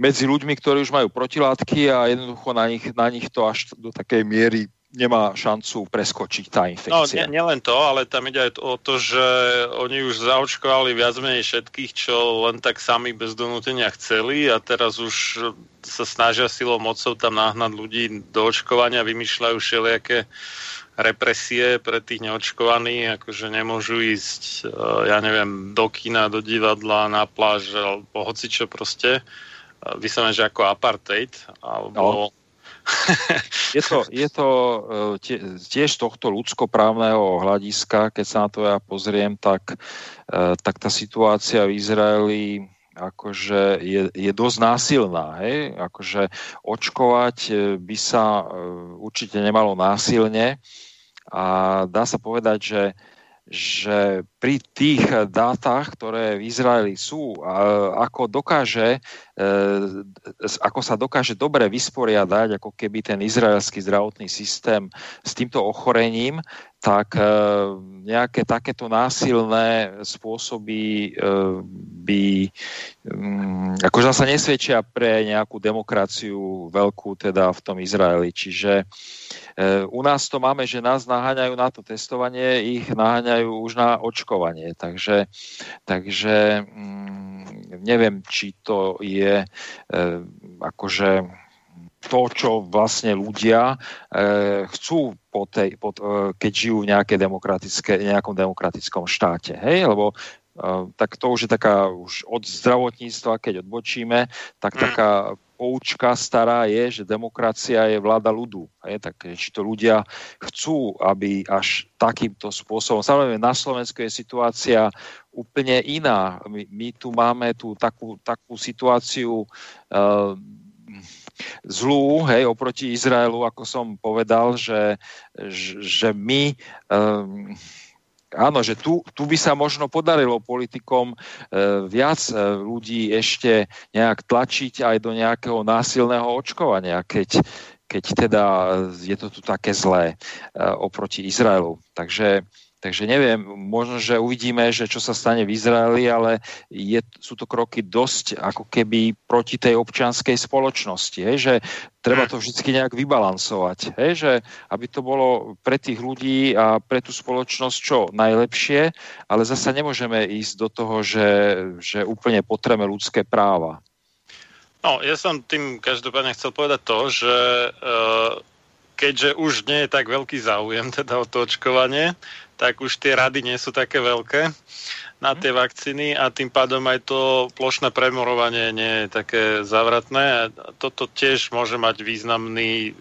medzi ľuďmi, ktorí už majú protilátky a jednoducho na nich, na nich to až do takej miery nemá šancu preskočiť tá infekcia. No, nielen to, ale tam ide aj o to, že oni už zaočkovali viac menej všetkých, čo len tak sami bez donútenia chceli a teraz už sa snažia silou mocou tam nahnať ľudí do očkovania, vymýšľajú všelijaké represie pre tých neočkovaných, akože nemôžu ísť, eh, ja neviem, do kina, do divadla, na pláž, alebo hoci čo proste. Eh, Vyslovene, že ako apartheid, alebo... No. je to, je to eh, tiež tohto ľudskoprávneho hľadiska, keď sa na to ja pozriem, tak, tak tá situácia v Izraeli akože je, je dosť násilná. Hej? Akože očkovať by sa určite nemalo násilne, a dá sa povedať, že že pri tých dátach, ktoré v Izraeli sú, ako dokáže, e, ako sa dokáže dobre vysporiadať, ako keby ten izraelský zdravotný systém s týmto ochorením, tak e, nejaké takéto násilné spôsoby e, by mm, akože sa nesvedčia pre nejakú demokraciu veľkú teda v tom Izraeli. Čiže u nás to máme, že nás naháňajú na to testovanie, ich naháňajú už na očkovanie. Takže, takže mm, neviem, či to je e, akože to, čo vlastne ľudia e, chcú po tej, po, e, keď žijú v nejaké demokratické, nejakom demokratickom štáte. Hej? Lebo tak to už je taká, už od zdravotníctva, keď odbočíme, tak mm. taká poučka stará je, že demokracia je vláda ľudu. Je, tak, či to ľudia chcú, aby až takýmto spôsobom. Samozrejme, na Slovensku je situácia úplne iná. My, my tu máme tú takú, takú situáciu uh, zlú, hej, oproti Izraelu, ako som povedal, že, že my um, áno, že tu, tu by sa možno podarilo politikom e, viac e, ľudí ešte nejak tlačiť aj do nejakého násilného očkovania, keď, keď teda je to tu také zlé e, oproti Izraelu. Takže Takže neviem, možno, že uvidíme, že čo sa stane v Izraeli, ale je, sú to kroky dosť ako keby proti tej občianskej spoločnosti, hej, že treba to vždy nejak vybalansovať, hej, že aby to bolo pre tých ľudí a pre tú spoločnosť čo najlepšie, ale zasa nemôžeme ísť do toho, že, že úplne potreme ľudské práva. No, ja som tým každopádne chcel povedať to, že uh, keďže už nie je tak veľký záujem teda o to očkovanie, tak už tie rady nie sú také veľké na mhm. tie vakcíny a tým pádom aj to plošné premorovanie nie je také zavratné a toto tiež môže mať významný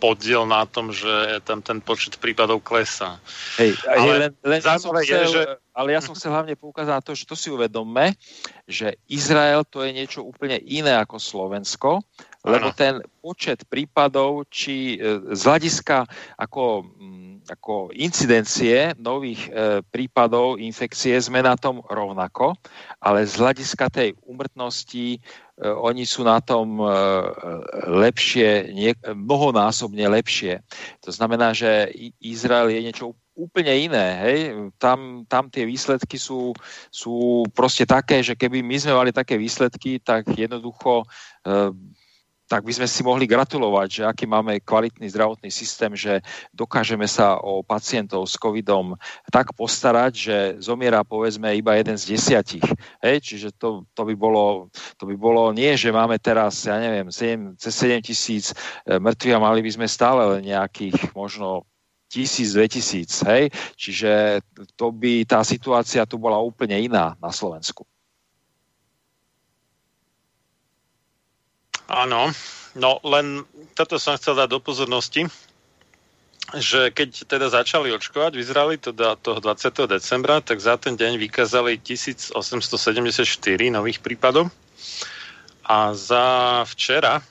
podiel na tom, že tam ten počet prípadov klesá. Hej, ale len, len ja som chcel, je, že... ale ja som chcel hlavne poukázať na to, že to si uvedomme, že Izrael to je niečo úplne iné ako Slovensko, lebo ano. ten počet prípadov, či e, z hľadiska ako mm, ako incidencie nových e, prípadov infekcie sme na tom rovnako, ale z hľadiska tej umrtnosti e, oni sú na tom lepšie, nie, mnohonásobne lepšie. To znamená, že Izrael je niečo úplne iné. Hej? Tam, tam tie výsledky sú, sú proste také, že keby my sme mali také výsledky, tak jednoducho tak by sme si mohli gratulovať, že aký máme kvalitný zdravotný systém, že dokážeme sa o pacientov s covidom tak postarať, že zomiera povedzme iba jeden z desiatich. Hej, čiže to, to, by bolo, to by bolo nie, že máme teraz, ja neviem, 7, cez 7 tisíc e, mŕtvych a mali by sme stále nejakých možno tisíc, dve tisíc, hej? Čiže to by, tá situácia tu bola úplne iná na Slovensku. Áno, no len toto som chcel dať do pozornosti, že keď teda začali očkovať v Izraeli teda toho 20. decembra, tak za ten deň vykázali 1874 nových prípadov a za včera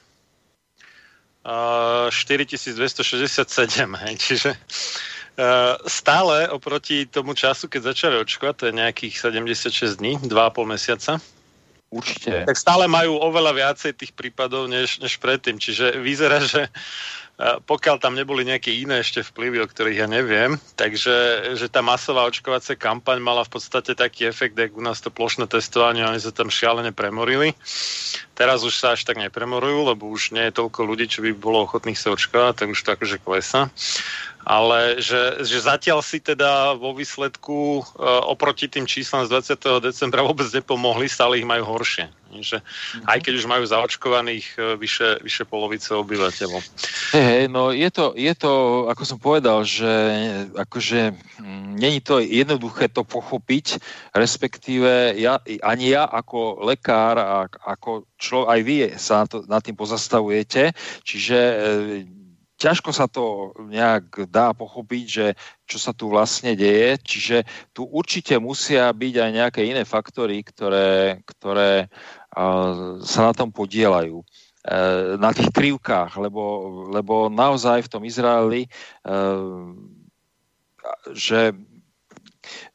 4267, hej, čiže stále oproti tomu času, keď začali očkovať, to je nejakých 76 dní, 2,5 mesiaca, Určite. Tak stále majú oveľa viacej tých prípadov než, než predtým. Čiže vyzerá, že pokiaľ tam neboli nejaké iné ešte vplyvy, o ktorých ja neviem, takže že tá masová očkovacia kampaň mala v podstate taký efekt, ako u nás to plošné testovanie, oni sa tam šialene premorili. Teraz už sa až tak nepremorujú, lebo už nie je toľko ľudí, čo by bolo ochotných sa očkovať, tak už to akože klesa ale že, že zatiaľ si teda vo výsledku e, oproti tým číslam z 20. decembra vôbec nepomohli, stále ich majú horšie. Že mm-hmm. Aj keď už majú zaočkovaných e, vyše, vyše polovice obyvateľov. Hey, hey, no je to, je to, ako som povedal, že akože mm, není to jednoduché to pochopiť, respektíve ja, ani ja ako lekár a ako člo, aj vy sa na to, nad tým pozastavujete, čiže e, ťažko sa to nejak dá pochopiť, že čo sa tu vlastne deje, čiže tu určite musia byť aj nejaké iné faktory, ktoré, ktoré sa na tom podielajú. Uh, na tých krivkách, lebo, lebo naozaj v tom Izraeli, uh, že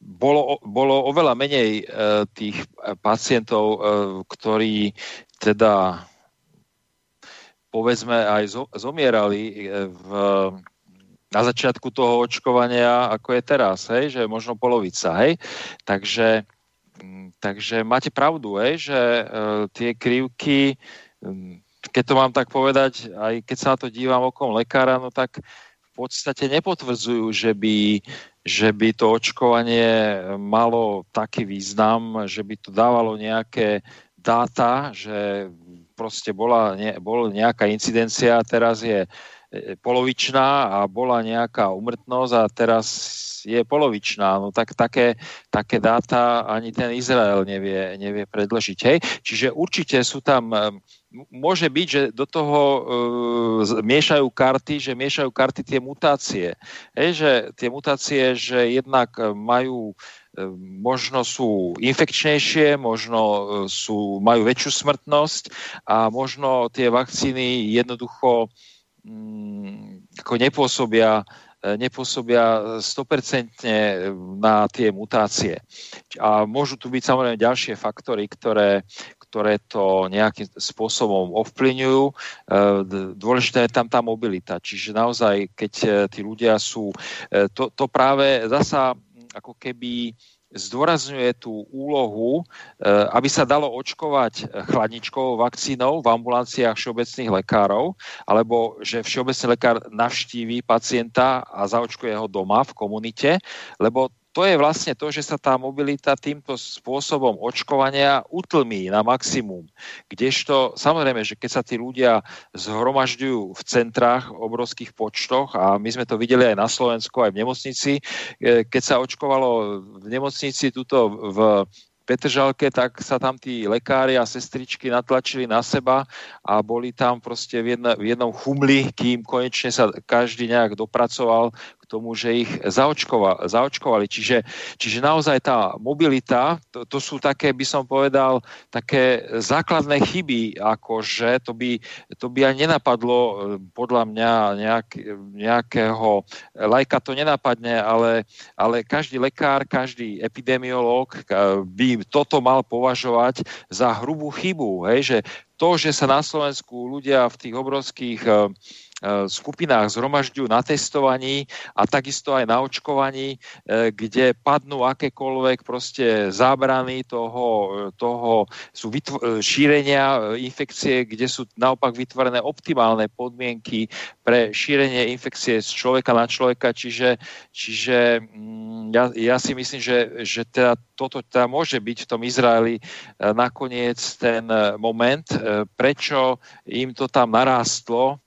bolo, bolo oveľa menej tých pacientov, ktorí teda povedzme aj zomierali v, na začiatku toho očkovania, ako je teraz, hej, že možno polovica, hej. Takže, mm, takže máte pravdu, hej, že e, tie krivky, mm, keď to mám tak povedať, aj keď sa na to dívam okom lekára, no tak v podstate nepotvrdzujú, že by, že by to očkovanie malo taký význam, že by to dávalo nejaké dáta, že proste bola, ne, bol nejaká incidencia, teraz je E, polovičná a bola nejaká umrtnosť a teraz je polovičná. No tak také, také dáta ani ten Izrael nevie, nevie predložiť. Hej? Čiže určite sú tam, môže byť, že do toho uh, miešajú karty, že miešajú karty tie mutácie. Hej? Že tie mutácie, že jednak majú možno sú infekčnejšie, možno sú, majú väčšiu smrtnosť a možno tie vakcíny jednoducho Mm, ako nepôsobia, e, nepôsobia 100% na tie mutácie. A môžu tu byť samozrejme ďalšie faktory, ktoré, ktoré to nejakým spôsobom ovplyvňujú. E, dôležitá je tam tá mobilita. Čiže naozaj, keď e, tí ľudia sú... To, to práve zasa ako keby zdôrazňuje tú úlohu, e, aby sa dalo očkovať chladničkovou vakcínou v ambulanciách všeobecných lekárov, alebo že všeobecný lekár navštíví pacienta a zaočkuje ho doma v komunite, lebo to je vlastne to, že sa tá mobilita týmto spôsobom očkovania utlmí na maximum. Kdežto, samozrejme, že keď sa tí ľudia zhromažďujú v centrách obrovských počtoch, a my sme to videli aj na Slovensku, aj v nemocnici, e, keď sa očkovalo v nemocnici tuto v Petržalke, tak sa tam tí lekári a sestričky natlačili na seba a boli tam proste v, jedna, v jednom chumli, kým konečne sa každý nejak dopracoval k tomu, že ich zaočkova, zaočkovali. Čiže, čiže naozaj tá mobilita, to, to sú také, by som povedal, také základné chyby, akože to by, to by aj nenapadlo podľa mňa nejak, nejakého lajka to nenapadne, ale, ale každý lekár, každý epidemiológ by toto mal považovať za hrubú chybu. Hej? Že to, že sa na Slovensku ľudia v tých obrovských skupinách zhromažďujú na testovaní a takisto aj na očkovaní, eh, kde padnú akékoľvek proste zábrany toho, toho sú vytv- šírenia infekcie, kde sú naopak vytvorené optimálne podmienky pre šírenie infekcie z človeka na človeka, čiže, čiže mm, ja, ja si myslím, že, že teda toto teda môže byť v tom Izraeli nakoniec ten moment, prečo im to tam narástlo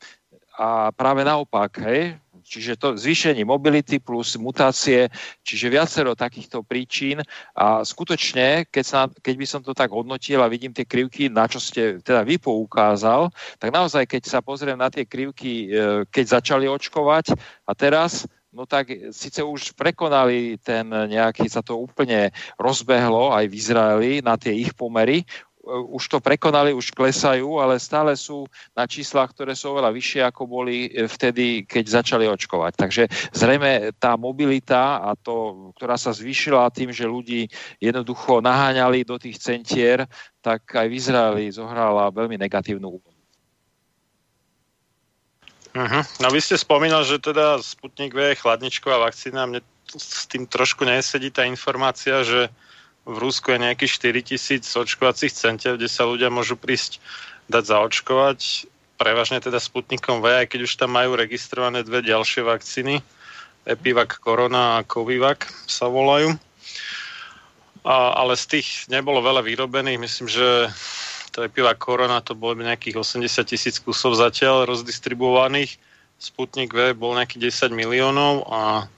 a práve naopak, hej, Čiže to zvýšenie mobility plus mutácie, čiže viacero takýchto príčin. A skutočne, keď, sa, keď by som to tak hodnotil a vidím tie krivky, na čo ste teda vy poukázal, tak naozaj, keď sa pozriem na tie krivky, e, keď začali očkovať a teraz, no tak síce už prekonali ten nejaký, sa to úplne rozbehlo aj v Izraeli na tie ich pomery, už to prekonali, už klesajú, ale stále sú na číslach, ktoré sú oveľa vyššie, ako boli e, vtedy, keď začali očkovať. Takže zrejme tá mobilita, a to, ktorá sa zvýšila tým, že ľudí jednoducho naháňali do tých centier, tak aj v Izraeli zohrala veľmi negatívnu úlohu. Uh-huh. No vy ste spomínal, že teda Sputnik V je chladničková vakcína. Mne s tým trošku nesedí tá informácia, že v Rusku je nejakých 4 tisíc očkovacích centier, kde sa ľudia môžu prísť dať zaočkovať, prevažne teda Sputnikom V, aj keď už tam majú registrované dve ďalšie vakcíny, Epivac Corona a Covivac sa volajú. A, ale z tých nebolo veľa vyrobených, myslím, že to Epivac Corona to bolo nejakých 80 tisíc kusov zatiaľ rozdistribuovaných, Sputnik V bol nejakých 10 miliónov a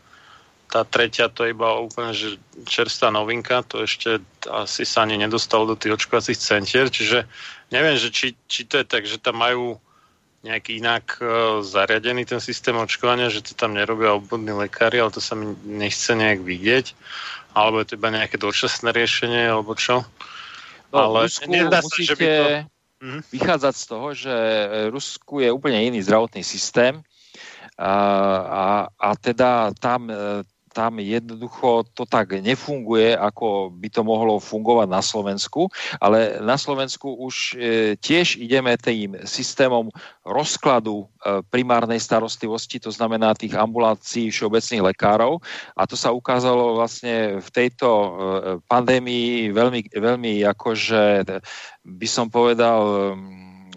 tá tretia to je iba úplne že čerstvá novinka, to ešte asi sa ani nedostalo do tých očkovacích centier, čiže neviem, že či, či to je tak, že tam majú nejak inak uh, zariadený ten systém očkovania, že to tam nerobia obvodní lekári, ale to sa mi nechce nejak vidieť, alebo je to iba nejaké dočasné riešenie, alebo čo. No, ale nedá sa, že by to... Mhm. vychádzať z toho, že Rusku je úplne iný zdravotný systém a, a, a teda tam e, tam jednoducho to tak nefunguje, ako by to mohlo fungovať na Slovensku, ale na Slovensku už e, tiež ideme tým systémom rozkladu e, primárnej starostlivosti, to znamená tých ambulancií všeobecných lekárov. A to sa ukázalo vlastne v tejto e, pandémii veľmi, veľmi akože by som povedal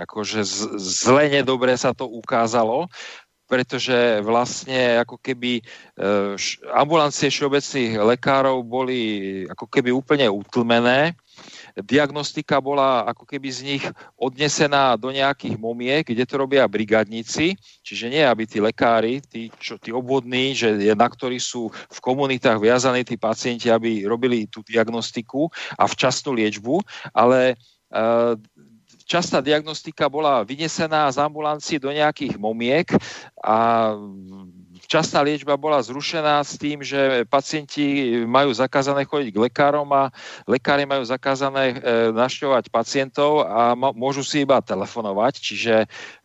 akože zle nedobre sa to ukázalo, pretože vlastne ako keby e, ambulancie všeobecných lekárov boli ako keby úplne utlmené. Diagnostika bola ako keby z nich odnesená do nejakých momiek, kde to robia brigadníci, čiže nie aby tí lekári, tí, čo, tí obvodní, že na ktorí sú v komunitách viazaní tí pacienti, aby robili tú diagnostiku a včasnú liečbu, ale e, častá diagnostika bola vynesená z ambulancií do nejakých momiek a častá liečba bola zrušená s tým, že pacienti majú zakázané chodiť k lekárom a lekári majú zakázané e, našťovať pacientov a môžu si iba telefonovať, čiže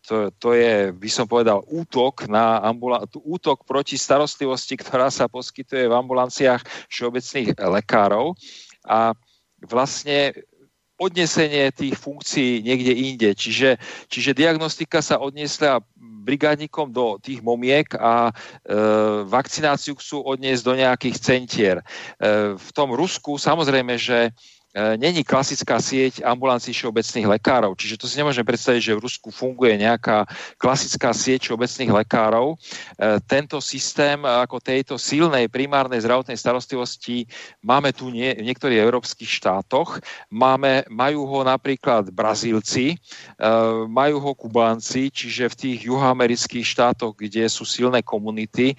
to, to je, by som povedal, útok, na ambula- útok proti starostlivosti, ktorá sa poskytuje v ambulanciách všeobecných lekárov. A vlastne odnesenie tých funkcií niekde inde. Čiže, čiže diagnostika sa odniesla brigádnikom do tých momiek a e, vakcináciu chcú odniesť do nejakých centier. E, v tom Rusku samozrejme, že není klasická sieť ambulancií všeobecných lekárov. Čiže to si nemôžeme predstaviť, že v Rusku funguje nejaká klasická sieť všeobecných lekárov. E, tento systém ako tejto silnej primárnej zdravotnej starostlivosti máme tu nie, v niektorých európskych štátoch. Máme, majú ho napríklad Brazílci, e, majú ho Kubánci, čiže v tých juhoamerických štátoch, kde sú silné komunity,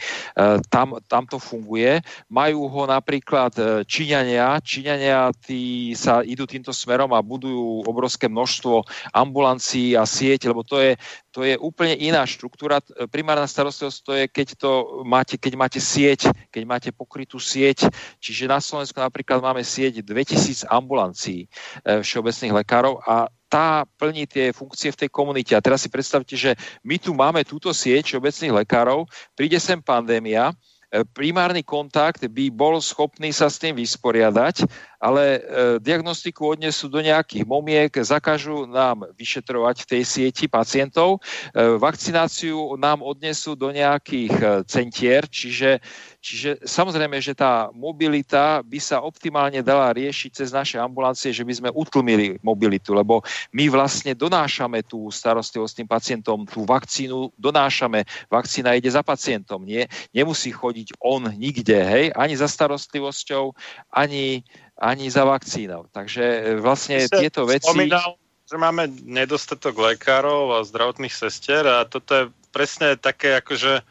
tam, tam to funguje. Majú ho napríklad Číňania. Číňania tí sa idú týmto smerom a budujú obrovské množstvo ambulancií a sieť, lebo to je, to je úplne iná štruktúra. Primárna starostlivosť to je, keď, to máte, keď máte sieť, keď máte pokrytú sieť. Čiže na Slovensku napríklad máme sieť 2000 ambulancií e, všeobecných lekárov a tá plní tie funkcie v tej komunite. A teraz si predstavte, že my tu máme túto sieť všeobecných lekárov, príde sem pandémia, e, primárny kontakt by bol schopný sa s tým vysporiadať ale e, diagnostiku odnesú do nejakých momiek, zakážu nám vyšetrovať v tej sieti pacientov, e, vakcináciu nám odnesú do nejakých e, centier, čiže, čiže samozrejme, že tá mobilita by sa optimálne dala riešiť cez naše ambulancie, že by sme utlmili mobilitu, lebo my vlastne donášame tú starostlivosť tým pacientom, tú vakcínu donášame, vakcína ide za pacientom, nie? Nemusí chodiť on nikde, hej, ani za starostlivosťou, ani ani za vakcínou. Takže e, vlastne tieto veci... Spomínal, že máme nedostatok lekárov a zdravotných sestier a toto je presne také, akože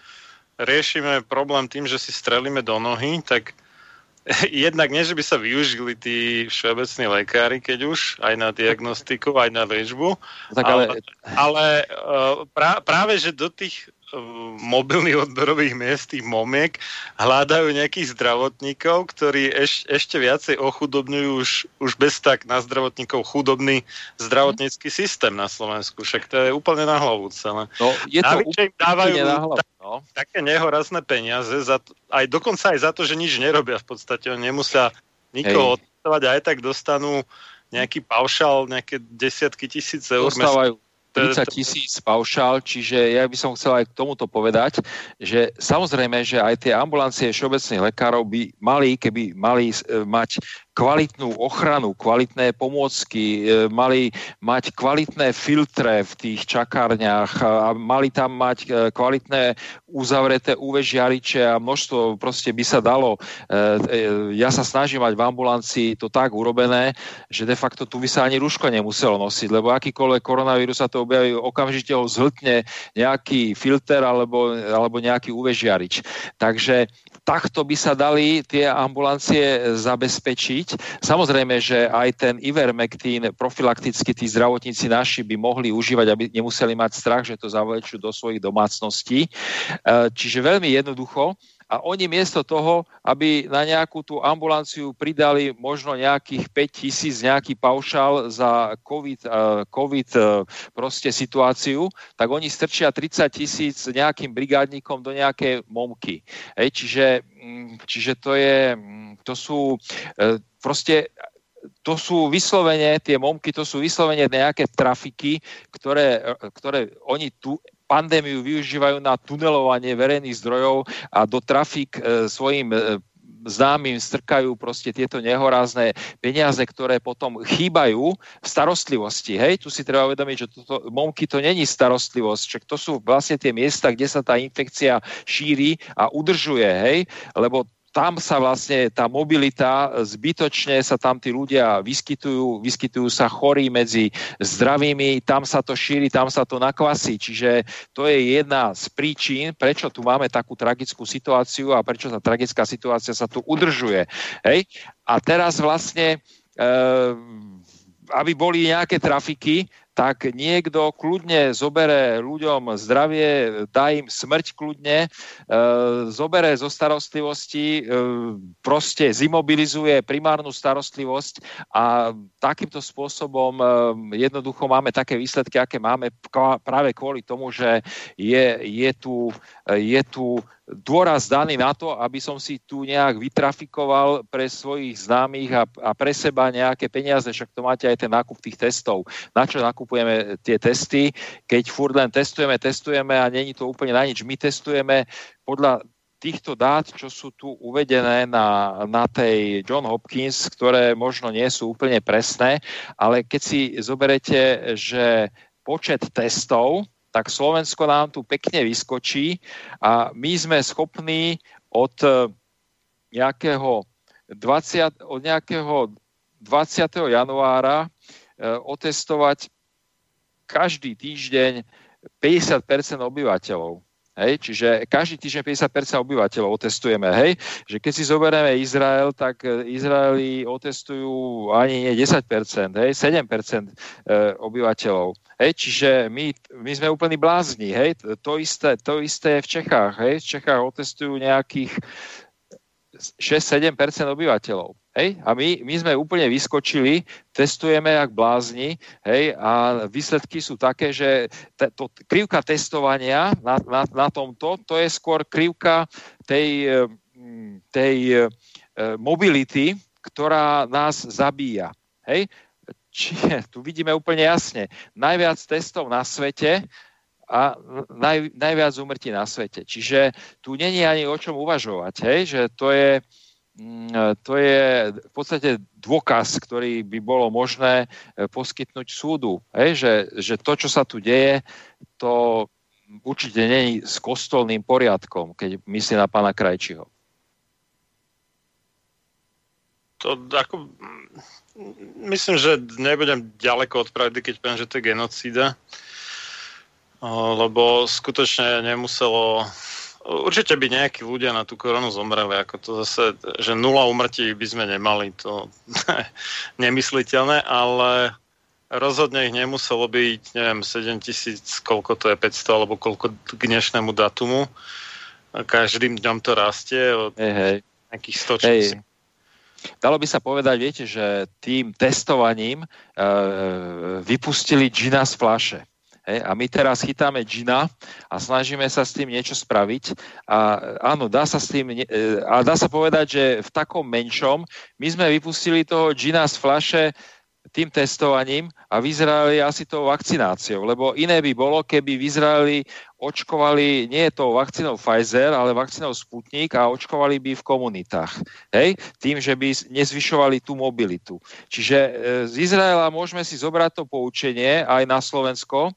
riešime problém tým, že si strelíme do nohy, tak jednak nie, že by sa využili tí všeobecní lekári, keď už, aj na diagnostiku, aj na liečbu, tak ale, ale, ale e, práve, že do tých mobilných odberových miest, tých momiek, hľadajú nejakých zdravotníkov, ktorí eš, ešte viacej ochudobňujú už, už bez tak na zdravotníkov chudobný zdravotnícky systém na Slovensku. Však to je úplne na hlavu celé. No, je to Navyše im dávajú hlavu, no. také nehorazné peniaze, za to, aj dokonca aj za to, že nič nerobia v podstate. Oni nemusia nikoho a aj tak dostanú nejaký paušal, nejaké desiatky tisíc eur. Dostávajú 30 tisíc paušál, čiže ja by som chcel aj k tomuto povedať, že samozrejme, že aj tie ambulancie všeobecných lekárov by mali, keby mali e, mať kvalitnú ochranu, kvalitné pomôcky, e, mali mať kvalitné filtre v tých čakárniach a mali tam mať e, kvalitné uzavreté UV žiariče a množstvo proste by sa dalo. Ja sa snažím mať v ambulancii to tak urobené, že de facto tu by sa ani rúško nemuselo nosiť, lebo akýkoľvek koronavírus sa to objaví, okamžite ho zhltne nejaký filter alebo, alebo nejaký UV žiarič. Takže takto by sa dali tie ambulancie zabezpečiť. Samozrejme, že aj ten Ivermectin profilakticky tí zdravotníci naši by mohli užívať, aby nemuseli mať strach, že to zavlečú do svojich domácností. E, čiže veľmi jednoducho, a oni miesto toho, aby na nejakú tú ambulanciu pridali možno nejakých 5 tisíc, nejaký paušal za COVID, uh, COVID uh, proste situáciu, tak oni strčia 30 tisíc nejakým brigádnikom do nejakej momky. Hej, čiže, mm, čiže to je, mm, to sú uh, proste to sú vyslovene, tie momky, to sú vyslovene nejaké trafiky, ktoré, ktoré oni tu pandémiu využívajú na tunelovanie verejných zdrojov a do trafik e, svojim e, známym strkajú proste tieto nehorázne peniaze, ktoré potom chýbajú v starostlivosti. Hej, tu si treba uvedomiť, že toto, momky to není starostlivosť, však to sú vlastne tie miesta, kde sa tá infekcia šíri a udržuje, hej, lebo tam sa vlastne tá mobilita, zbytočne sa tam tí ľudia vyskytujú, vyskytujú sa chorí medzi zdravými, tam sa to šíri, tam sa to nakvasí. Čiže to je jedna z príčin, prečo tu máme takú tragickú situáciu a prečo tá tragická situácia sa tu udržuje. Hej? A teraz vlastne, e, aby boli nejaké trafiky, tak niekto kľudne zobere ľuďom zdravie, dá im smrť kľudne, e, zobere zo starostlivosti, e, proste zimobilizuje primárnu starostlivosť a takýmto spôsobom e, jednoducho máme také výsledky, aké máme práve kvôli tomu, že je, je, tu, je tu dôraz daný na to, aby som si tu nejak vytrafikoval pre svojich známych a, a pre seba nejaké peniaze, však to máte aj ten nákup tých testov. Na čo nakupujeme tie testy, keď furt len testujeme, testujeme a není to úplne na nič. My testujeme podľa týchto dát, čo sú tu uvedené na, na tej John Hopkins, ktoré možno nie sú úplne presné, ale keď si zoberete, že počet testov, tak Slovensko nám tu pekne vyskočí a my sme schopní od e, nejakého 20, od nejakého 20. januára e, otestovať každý týždeň 50% obyvateľov. Hej, čiže každý týždeň 50% obyvateľov otestujeme. Hej, že keď si zoberieme Izrael, tak e, Izraeli otestujú ani nie 10%, hej, 7% e, obyvateľov. Hej, čiže my, my sme úplní blázni. Hej, to isté, to isté je v Čechách. Hej, v Čechách otestujú nejakých 6-7% obyvateľov. Hej? A my, my sme úplne vyskočili, testujeme jak blázni hej? a výsledky sú také, že t- to, krivka testovania na, na, na tomto, to je skôr krivka tej, mm, tej e, mobility, ktorá nás zabíja. Hej? Čiže tu vidíme úplne jasne, najviac testov na svete a naj, najviac umrtí na svete. Čiže tu není ani o čom uvažovať, hej? že to je, to je v podstate dôkaz, ktorý by bolo možné e, poskytnúť súdu. Hej, že, že to, čo sa tu deje, to určite je s kostolným poriadkom, keď myslí na pána Krajčiho. To ako, myslím, že nebudem ďaleko od pravdy, keď poviem, že to je genocída, lebo skutočne nemuselo Určite by nejakí ľudia na tú koronu zomreli, ako to zase, že nula umrtí by sme nemali, to nemysliteľné, ale rozhodne ich nemuselo byť, neviem, 7 tisíc, koľko to je, 500 alebo koľko k dnešnému datumu. Každým dňom to rastie od hey, hey. nejakých 100 hey. Dalo by sa povedať, viete, že tým testovaním e, vypustili džina z flaše. Hej, a my teraz chytáme džina a snažíme sa s tým niečo spraviť. A áno, dá sa s tým, e, a dá sa povedať, že v takom menšom, my sme vypustili toho džina z flaše tým testovaním a v Izraeli asi tou vakcináciou, lebo iné by bolo, keby v Izraeli očkovali nie tou vakcínou Pfizer, ale vakcínou Sputnik a očkovali by v komunitách. Hej? Tým, že by nezvyšovali tú mobilitu. Čiže e, z Izraela môžeme si zobrať to poučenie aj na Slovensko,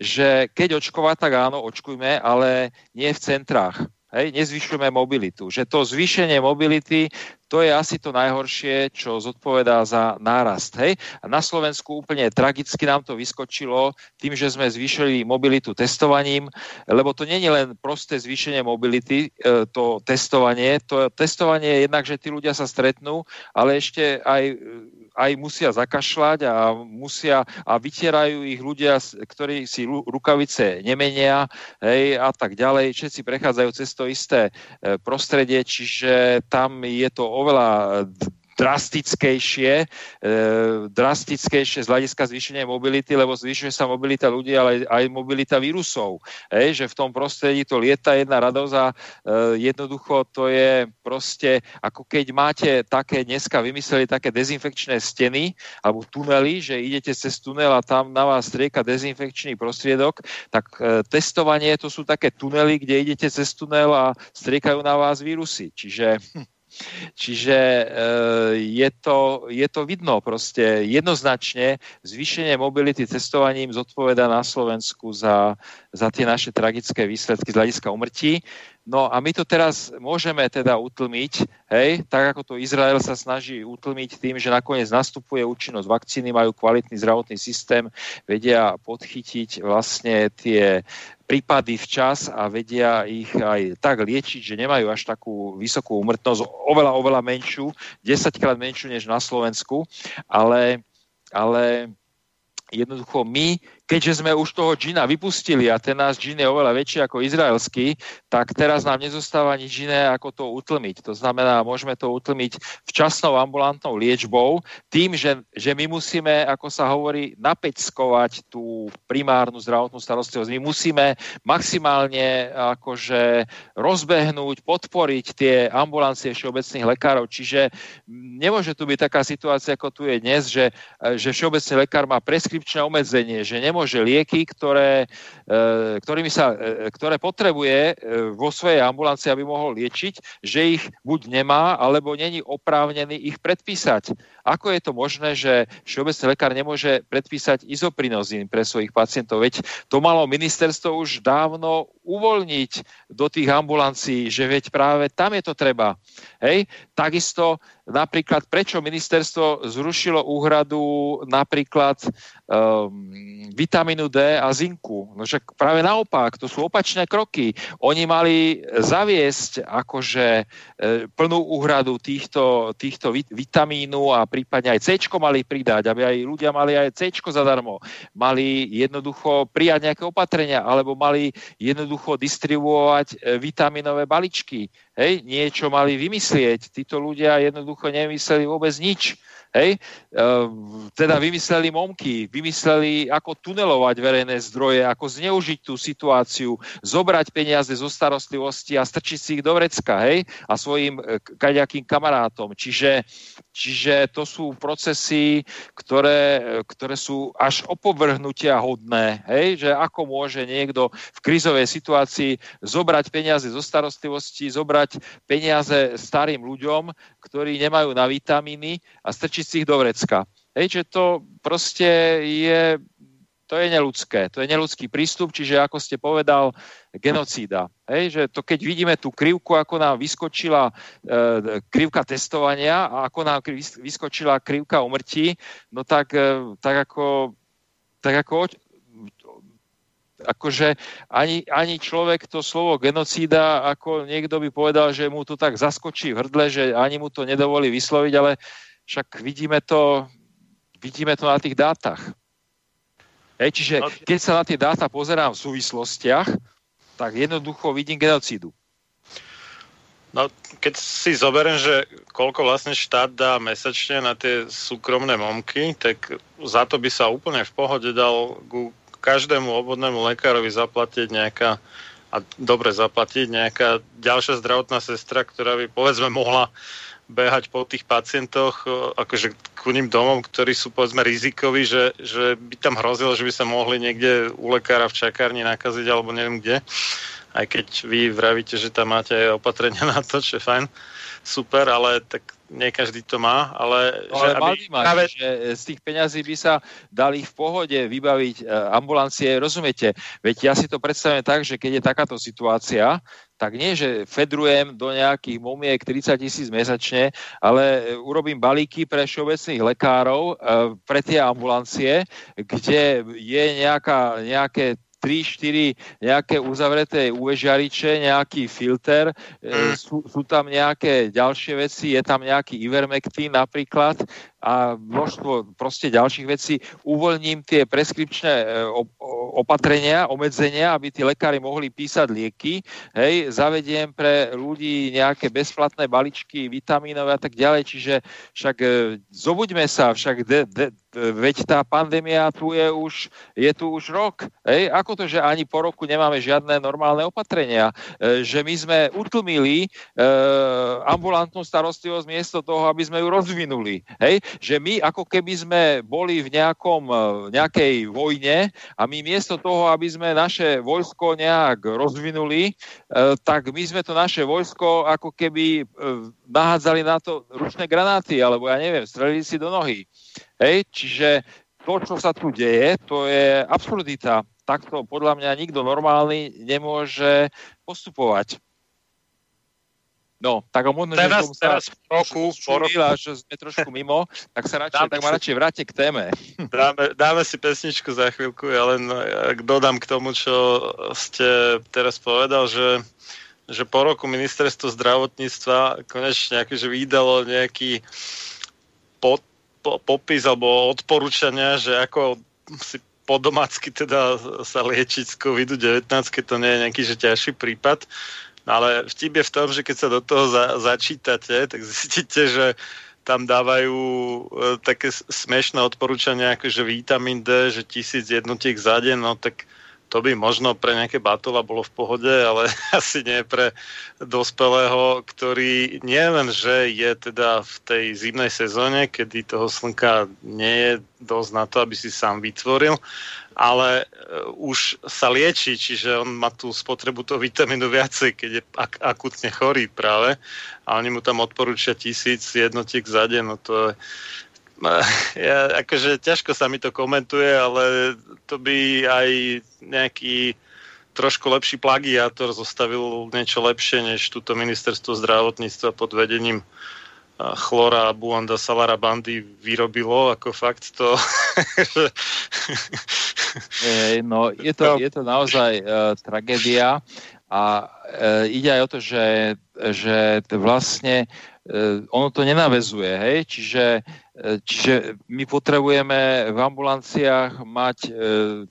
že keď očkovať, tak áno, očkujme, ale nie v centrách Hej, nezvyšujeme mobilitu. Že to zvýšenie mobility, to je asi to najhoršie, čo zodpovedá za nárast. Hej? A na Slovensku úplne tragicky nám to vyskočilo tým, že sme zvýšili mobilitu testovaním, lebo to nie je len prosté zvýšenie mobility, e, to testovanie. To testovanie je jednak, že tí ľudia sa stretnú, ale ešte aj aj musia zakašľať a musia a vytierajú ich ľudia, ktorí si rukavice nemenia hej, a tak ďalej. Všetci prechádzajú cez to isté e, prostredie, čiže tam je to oveľa drastickejšie, e, drastickejšie z hľadiska zvýšenia mobility, lebo zvyšuje sa mobilita ľudí, ale aj mobilita vírusov. E, že v tom prostredí to lieta jedna radosť a e, jednoducho to je proste, ako keď máte také, dneska vymysleli také dezinfekčné steny alebo tunely, že idete cez tunel a tam na vás strieka dezinfekčný prostriedok, tak e, testovanie to sú také tunely, kde idete cez tunel a striekajú na vás vírusy. Čiže hm, Čiže e, je, to, je to vidno proste jednoznačne zvýšenie mobility cestovaním zodpoveda na Slovensku za, za tie naše tragické výsledky z hľadiska umrtí. No a my to teraz môžeme teda utlmiť, hej, tak ako to Izrael sa snaží utlmiť tým, že nakoniec nastupuje účinnosť vakcíny, majú kvalitný zdravotný systém, vedia podchytiť vlastne tie prípady včas a vedia ich aj tak liečiť, že nemajú až takú vysokú umrtnosť, oveľa, oveľa menšiu, 10 krát menšiu než na Slovensku, ale, ale jednoducho my keďže sme už toho džina vypustili a ten náš džin je oveľa väčší ako izraelský, tak teraz nám nezostáva nič iné, ako to utlmiť. To znamená, môžeme to utlmiť včasnou ambulantnou liečbou, tým, že, že my musíme, ako sa hovorí, napeťskovať tú primárnu zdravotnú starostlivosť. My musíme maximálne akože rozbehnúť, podporiť tie ambulancie všeobecných lekárov. Čiže nemôže tu byť taká situácia, ako tu je dnes, že, že všeobecný lekár má preskripčné obmedzenie, že nemôže že lieky, ktoré, e, ktorými sa, e, ktoré potrebuje e, vo svojej ambulancii, aby mohol liečiť, že ich buď nemá, alebo není oprávnený ich predpísať. Ako je to možné, že všeobecný lekár nemôže predpísať izoprinozín pre svojich pacientov? Veď to malo ministerstvo už dávno uvoľniť do tých ambulancií, že veď práve tam je to treba. Hej? Takisto napríklad, prečo ministerstvo zrušilo úhradu napríklad um, vitamínu D a zinku? No však práve naopak, to sú opačné kroky. Oni mali zaviesť akože e, plnú úhradu týchto, týchto vitamínu a prípadne aj C mali pridať, aby aj ľudia mali aj C zadarmo. Mali jednoducho prijať nejaké opatrenia, alebo mali jednoducho distribuovať e, vitaminové baličky. Hej, niečo mali vymyslieť. Títo ľudia jednoducho nemysleli vôbec nič. Hej? Ehm, teda vymysleli momky, vymysleli, ako tunelovať verejné zdroje, ako zneužiť tú situáciu, zobrať peniaze zo starostlivosti a strčiť si ich do vrecka, hej? A svojim e, kaďakým kamarátom. Čiže, čiže to sú procesy, ktoré, ktoré sú až opovrhnutia hodné, hej? Že ako môže niekto v krizovej situácii zobrať peniaze zo starostlivosti, zobrať peniaze starým ľuďom, ktorí nemajú na vitamíny a strčiť si ich do vrecka. Hej, že to proste je, to je neludské. To je neludský prístup, čiže ako ste povedal, genocída. Hej, že to keď vidíme tú krivku, ako nám vyskočila e, krivka testovania a ako nám vyskočila krivka umrtí, no tak, e, tak ako, tak ako akože ani, ani človek to slovo genocída, ako niekto by povedal, že mu to tak zaskočí v hrdle, že ani mu to nedovolí vysloviť, ale však vidíme to, vidíme to na tých dátach. Hej, čiže no, keď sa na tie dáta pozerám v súvislostiach, tak jednoducho vidím genocídu. No, keď si zoberiem, že koľko vlastne štát dá mesačne na tie súkromné momky, tak za to by sa úplne v pohode dal ku každému obvodnému lekárovi zaplatiť nejaká a dobre zaplatiť nejaká ďalšia zdravotná sestra, ktorá by povedzme mohla behať po tých pacientoch akože ku ním domom, ktorí sú povedzme rizikoví, že, že by tam hrozilo, že by sa mohli niekde u lekára v čakárni nakaziť alebo neviem kde. Aj keď vy vravíte, že tam máte aj opatrenia na to, čo je fajn, super, ale tak nie každý to má, ale... No, ale aby mať, práve... že z tých peňazí by sa dali v pohode vybaviť e, ambulancie, rozumiete? Veď ja si to predstavím tak, že keď je takáto situácia, tak nie, že fedrujem do nejakých momiek 30 tisíc mesačne, ale urobím balíky pre všeobecných lekárov, e, pre tie ambulancie, kde je nejaká, nejaké 3-4 nejaké uzavreté UV nejaký filter, mm. sú, sú tam nejaké ďalšie veci, je tam nejaký Ivermectin napríklad, a množstvo proste ďalších vecí. Uvoľním tie preskripčné e, opatrenia, obmedzenia, aby tí lekári mohli písať lieky. Hej, zavediem pre ľudí nejaké bezplatné baličky, vitamínové a tak ďalej. Čiže však e, zobuďme sa, však de, de, veď tá pandémia tu je už, je tu už rok. Hej? Ako to, že ani po roku nemáme žiadne normálne opatrenia? E, že my sme utlmili e, ambulantnú starostlivosť miesto toho, aby sme ju rozvinuli. Hej? Že my ako keby sme boli v nejakom, e, nejakej vojne a my miesto toho, aby sme naše vojsko nejak rozvinuli, e, tak my sme to naše vojsko ako keby e, nahádzali na to ručné granáty, alebo ja neviem, strelili si do nohy. Hej, čiže to, čo sa tu deje, to je absurdita. Takto podľa mňa nikto normálny nemôže postupovať. No, tak možno, teraz, že teraz v roku, po roku. že sme trošku mimo, tak sa radšej, tak ma radšej vráte k téme. Dáme, dáme si pesničku za chvíľku, ja len dodám k tomu, čo ste teraz povedal, že, že po roku ministerstvo zdravotníctva konečne akože vydalo nejaký pod, popis alebo odporúčania, že ako si po domácky teda sa liečiť z COVID-19, keď to nie je nejaký že ťažší prípad. No ale vtip je v tom, že keď sa do toho za, začítate, tak zistíte, že tam dávajú e, také smiešné odporúčania, ako že vitamín D, že tisíc jednotiek za deň, no tak to by možno pre nejaké batola bolo v pohode, ale asi nie pre dospelého, ktorý nie len, že je teda v tej zimnej sezóne, kedy toho slnka nie je dosť na to, aby si sám vytvoril, ale e, už sa lieči, čiže on má tú spotrebu toho vitamínu viacej, keď je ak- akutne chorý práve. A oni mu tam odporúčia tisíc jednotiek za deň, no to je ja, akože ťažko sa mi to komentuje, ale to by aj nejaký trošku lepší plagiátor zostavil niečo lepšie, než túto ministerstvo zdravotníctva pod vedením Chlora a Buanda Salara Bandy vyrobilo, ako fakt to... Ej, no, je to, je to naozaj uh, tragédia a uh, ide aj o to, že, že vlastne uh, ono to nenavezuje, hej, čiže Čiže my potrebujeme v ambulanciách mať e,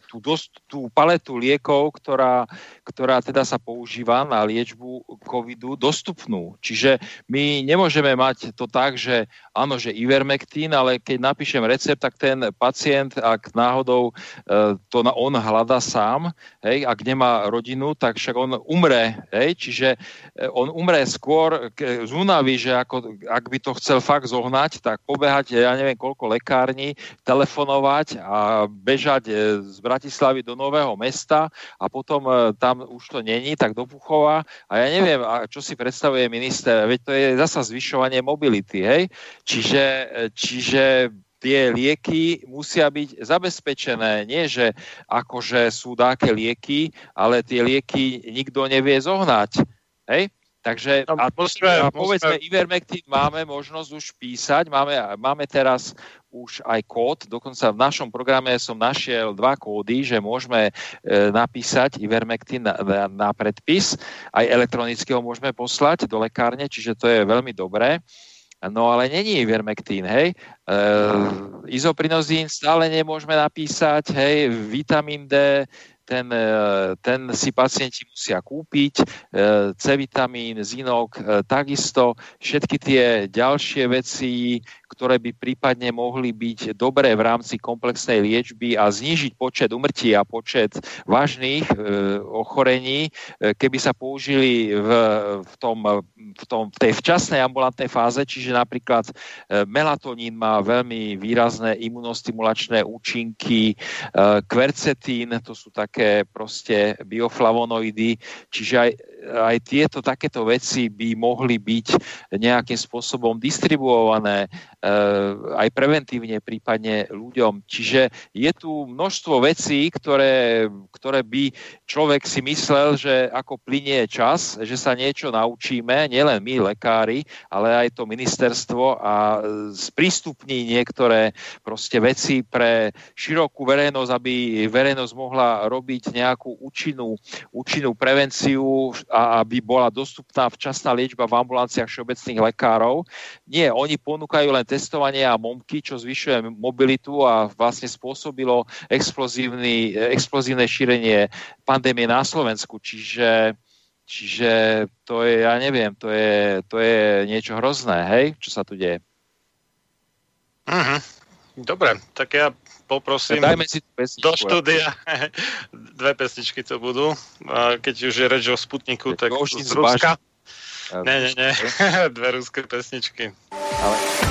tú, dost, tú paletu liekov, ktorá, ktorá teda sa používa na liečbu covidu, dostupnú. Čiže my nemôžeme mať to tak, že áno, že ivermectin, ale keď napíšem recept, tak ten pacient, ak náhodou e, to na, on hľada sám, hej, ak nemá rodinu, tak však on umre. Hej, čiže e, on umre skôr z únavy, že ako, ak by to chcel fakt zohnať, tak pobehať ja neviem koľko lekární, telefonovať a bežať e, z Bratislavy do Nového mesta a potom e, tam už to není, tak do Puchova a ja neviem, čo si predstavuje minister, veď to je zasa zvyšovanie mobility, hej? Čiže, e, čiže tie lieky musia byť zabezpečené. Nie, že akože sú dáke lieky, ale tie lieky nikto nevie zohnať. Hej? Takže no, a, musíme, a povedzme, musíme... Ivermectin máme možnosť už písať, máme, máme teraz už aj kód, dokonca v našom programe som našiel dva kódy, že môžeme e, napísať Ivermectin na, na, na predpis, aj elektronicky ho môžeme poslať do lekárne, čiže to je veľmi dobré. No ale není Ivermectin, hej. E, izoprinozín stále nemôžeme napísať, hej, vitamín D, ten, e, ten si pacienti musia kúpiť, e, C-vitamín, zinok, takisto. Všetky tie ďalšie veci, ktoré by prípadne mohli byť dobré v rámci komplexnej liečby a znížiť počet umrtí a počet vážnych e, ochorení, e, keby sa použili v, v, tom, v, tom, v tej včasnej ambulantnej fáze, čiže napríklad e, melatonín má veľmi výrazné imunostimulačné účinky, e, kvercetín, to sú také proste bioflavonoidy, čiže aj aj tieto takéto veci by mohli byť nejakým spôsobom distribuované eh, aj preventívne prípadne ľuďom. Čiže je tu množstvo vecí, ktoré, ktoré by človek si myslel, že ako plinie čas, že sa niečo naučíme, nielen my lekári, ale aj to ministerstvo a sprístupní niektoré proste veci pre širokú verejnosť, aby verejnosť mohla robiť nejakú účinnú, účinnú prevenciu aby bola dostupná včasná liečba v ambulanciách všeobecných lekárov. Nie, oni ponúkajú len testovanie a momky, čo zvyšuje mobilitu a vlastne spôsobilo explozívne šírenie pandémie na Slovensku. Čiže, čiže to je, ja neviem, to je, to je niečo hrozné, hej, čo sa tu deje. Uh-huh. Dobre, tak ja poprosím Dajme si do štúdia. Dve pesničky to budú. Keď už je reč o Sputniku, tak z Ruska. Ne, ne, ne. Dve ruské pesničky. Ale...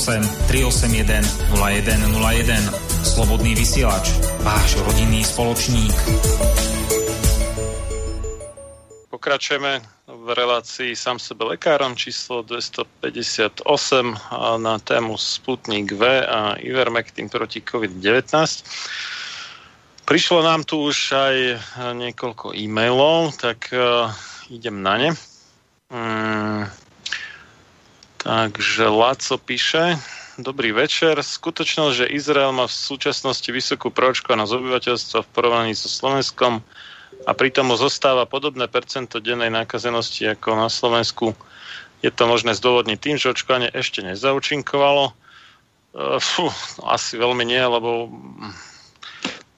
381 0101. Slobodný vysielač, váš rodinný spoločník. Pokračujeme v relácii sám sebe lekárom číslo 258 a na tému Sputnik V a Ivermectin proti COVID-19. Prišlo nám tu už aj niekoľko e-mailov, tak uh, idem na ne. Mm, takže Laco píše, Dobrý večer. Skutočnosť, že Izrael má v súčasnosti vysokú proočkovanosť obyvateľstva v porovnaní so Slovenskom a pritom mu zostáva podobné percento dennej nákazenosti ako na Slovensku, je to možné zdôvodniť tým, že očkovanie ešte nezaučinkovalo. Uh, fú, asi veľmi nie, lebo